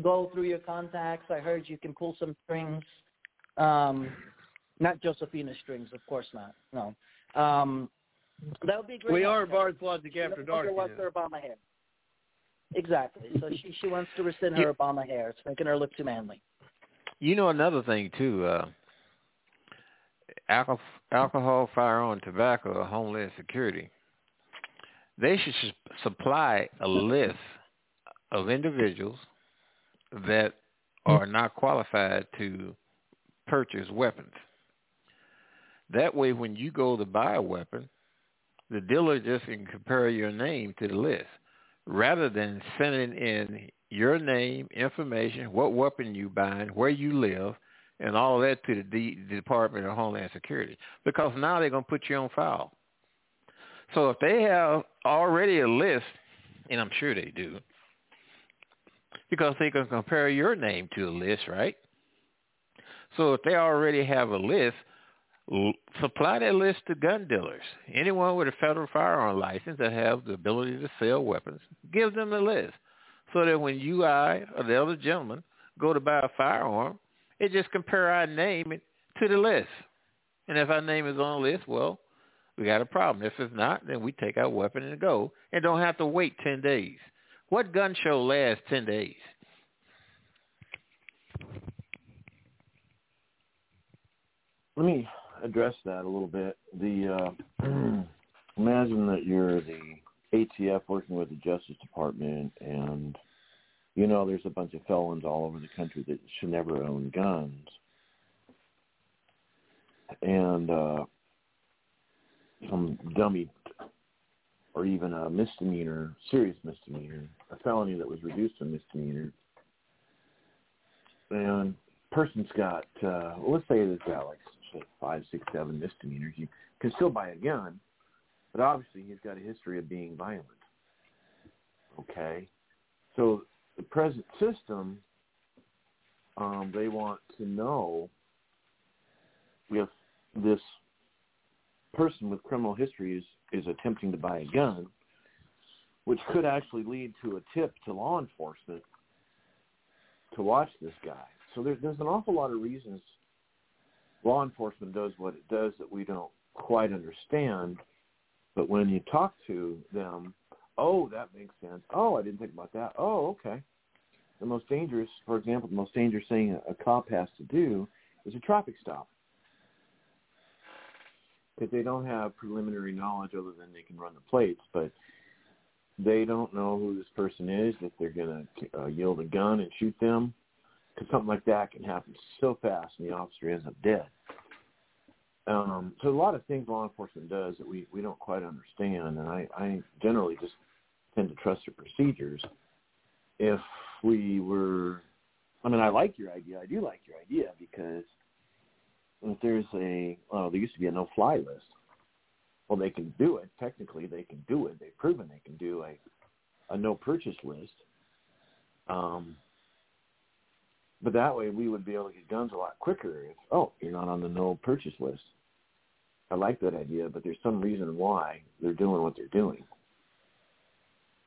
go through your contacts. I heard you can pull some strings. Um, not Josephina strings, of course not. No. Um, that would be great. we are Kelly. Bard's Logic She After Dark. longer wants her Obama hair. Exactly. So she she wants to rescind her Obama hair. It's making her look too manly. You know another thing too. Uh, alcohol, firearm, tobacco, homeland security. They should supply a list of individuals that are not qualified to purchase weapons. That way, when you go to buy a weapon, the dealer just can compare your name to the list rather than sending in your name, information, what weapon you buying, where you live, and all of that to the D- Department of Homeland Security. Because now they're going to put you on file. So if they have already a list, and I'm sure they do, because they can compare your name to a list, right? So if they already have a list, supply that list to gun dealers. Anyone with a federal firearm license that have the ability to sell weapons, give them the list. So that when you, I, or the other gentleman go to buy a firearm, it just compare our name to the list. And if our name is on the list, well, we got a problem. If it's not, then we take our weapon and go and don't have to wait 10 days. What gun show lasts 10 days? Let me address that a little bit. The uh, [CLEARS THROAT] imagine that you're the ATF working with the Justice Department, and you know there's a bunch of felons all over the country that should never own guns, and uh, some dummy or even a misdemeanor, serious misdemeanor, a felony that was reduced to misdemeanor, and person's got uh let's say it's got like five, six, seven misdemeanors. You can still buy a gun, but obviously he's got a history of being violent. Okay. So the present system, um, they want to know if this person with criminal history is, is attempting to buy a gun, which could actually lead to a tip to law enforcement to watch this guy. So there, there's an awful lot of reasons law enforcement does what it does that we don't quite understand. But when you talk to them, oh, that makes sense. Oh, I didn't think about that. Oh, okay. The most dangerous, for example, the most dangerous thing a, a cop has to do is a traffic stop. Because they don't have preliminary knowledge other than they can run the plates, but they don't know who this person is, if they're going to uh, yield a gun and shoot them because something like that can happen so fast and the officer ends up dead. Um, so a lot of things law enforcement does that we, we don't quite understand, and I, I generally just tend to trust their procedures. If we were, I mean, I like your idea. I do like your idea because if there's a well, there used to be a no-fly list. Well, they can do it. Technically, they can do it. They've proven they can do a a no purchase list. Um, but that way, we would be able to get guns a lot quicker. If oh, you're not on the no purchase list. I like that idea, but there's some reason why they're doing what they're doing.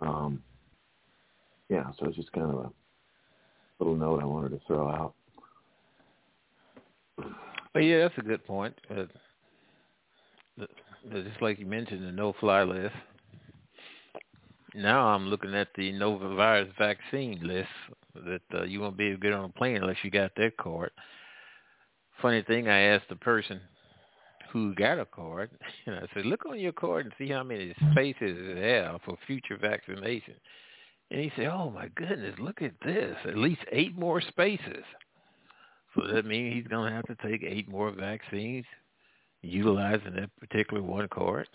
Um, yeah, so it's just kind of a little note I wanted to throw out. But yeah, that's a good point. Uh, the, the, just like you mentioned, the no-fly list. Now I'm looking at the Novavirus vaccine list that uh, you won't be able to get on a plane unless you got that card. Funny thing, I asked the person who got a card, [LAUGHS] and I said, look on your card and see how many spaces has for future vaccination. And he said, oh my goodness, look at this, at least eight more spaces. So that means he's going to have to take eight more vaccines utilizing that particular one card.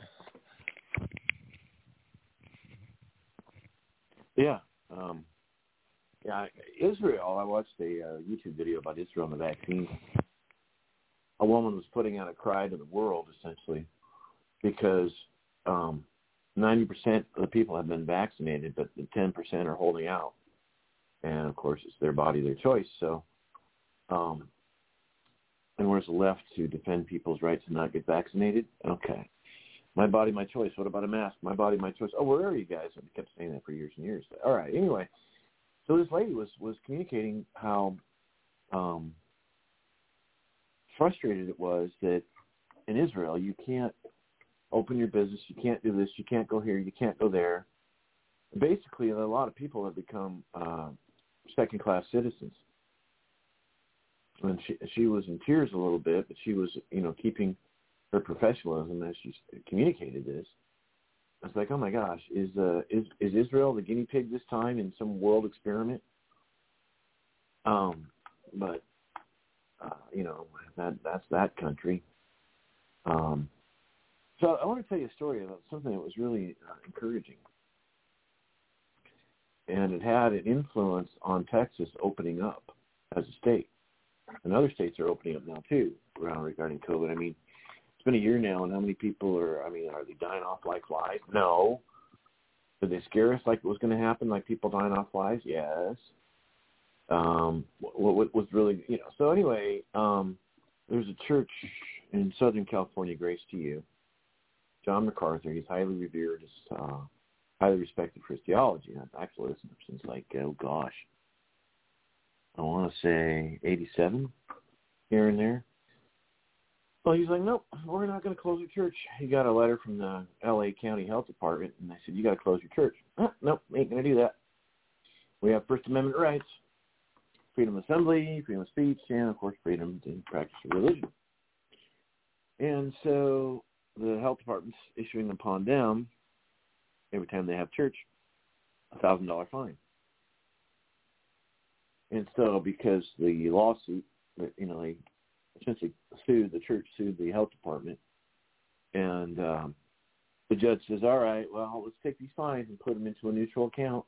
Yeah. Um, yeah, Israel. I watched a uh, YouTube video about Israel and the vaccine. A woman was putting out a cry to the world, essentially, because um, 90% of the people have been vaccinated, but the 10% are holding out. And of course, it's their body, their choice. So, um, and where's the left to defend people's right to not get vaccinated? Okay. My body, my choice. What about a mask? My body, my choice. Oh, where are you guys? I kept saying that for years and years. All right. Anyway, so this lady was was communicating how um, frustrated it was that in Israel you can't open your business, you can't do this, you can't go here, you can't go there. Basically, a lot of people have become uh, second class citizens. And she she was in tears a little bit, but she was you know keeping her professionalism as she communicated this. I was like, oh my gosh, is uh, is is Israel the guinea pig this time in some world experiment? Um, but uh, you know that that's that country. Um, so I want to tell you a story about something that was really uh, encouraging, and it had an influence on Texas opening up as a state, and other states are opening up now too around regarding COVID. I mean, it's been a year now, and how many people are? I mean, are they dying off like flies? No. Did they scare us like it was going to happen, like people dying off flies? Yes. Um, what, was really, you know? So anyway, um, there's a church in Southern California, Grace to You. John MacArthur. He's highly revered, is uh, highly respected for his theology. I've actually listened to him since like, oh gosh, I want to say 87 here and there. Well, he's like, nope, we're not going to close your church. He got a letter from the L.A. County Health Department, and they said, you got to close your church. Oh, nope, ain't going to do that. We have First Amendment rights, freedom of assembly, freedom of speech, and, of course, freedom to practice religion. And so the health department's issuing upon them, every time they have church, a $1,000 fine. And so because the lawsuit, you know, they essentially sued the church sued the health department, and um, the judge says, "All right, well, let's take these fines and put them into a neutral account."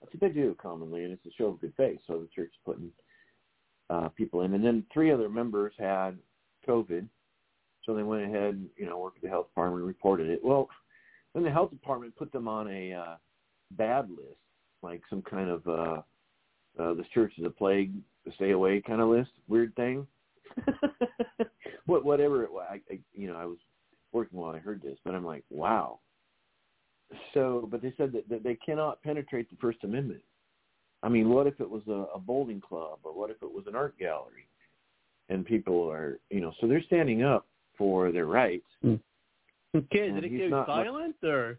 That's what they do commonly, and it's a show of good faith. So the church is putting uh, people in, and then three other members had COVID, so they went ahead and you know worked with the health department and reported it. Well, then the health department put them on a uh, bad list, like some kind of uh, uh, this church is a plague, stay away kind of list, weird thing. [LAUGHS] what whatever it was, I, I you know I was working while I heard this, but I'm like, wow. So, but they said that, that they cannot penetrate the First Amendment. I mean, what if it was a, a bowling club, or what if it was an art gallery, and people are, you know, so they're standing up for their rights. Hmm. Okay, did it get not, violent or?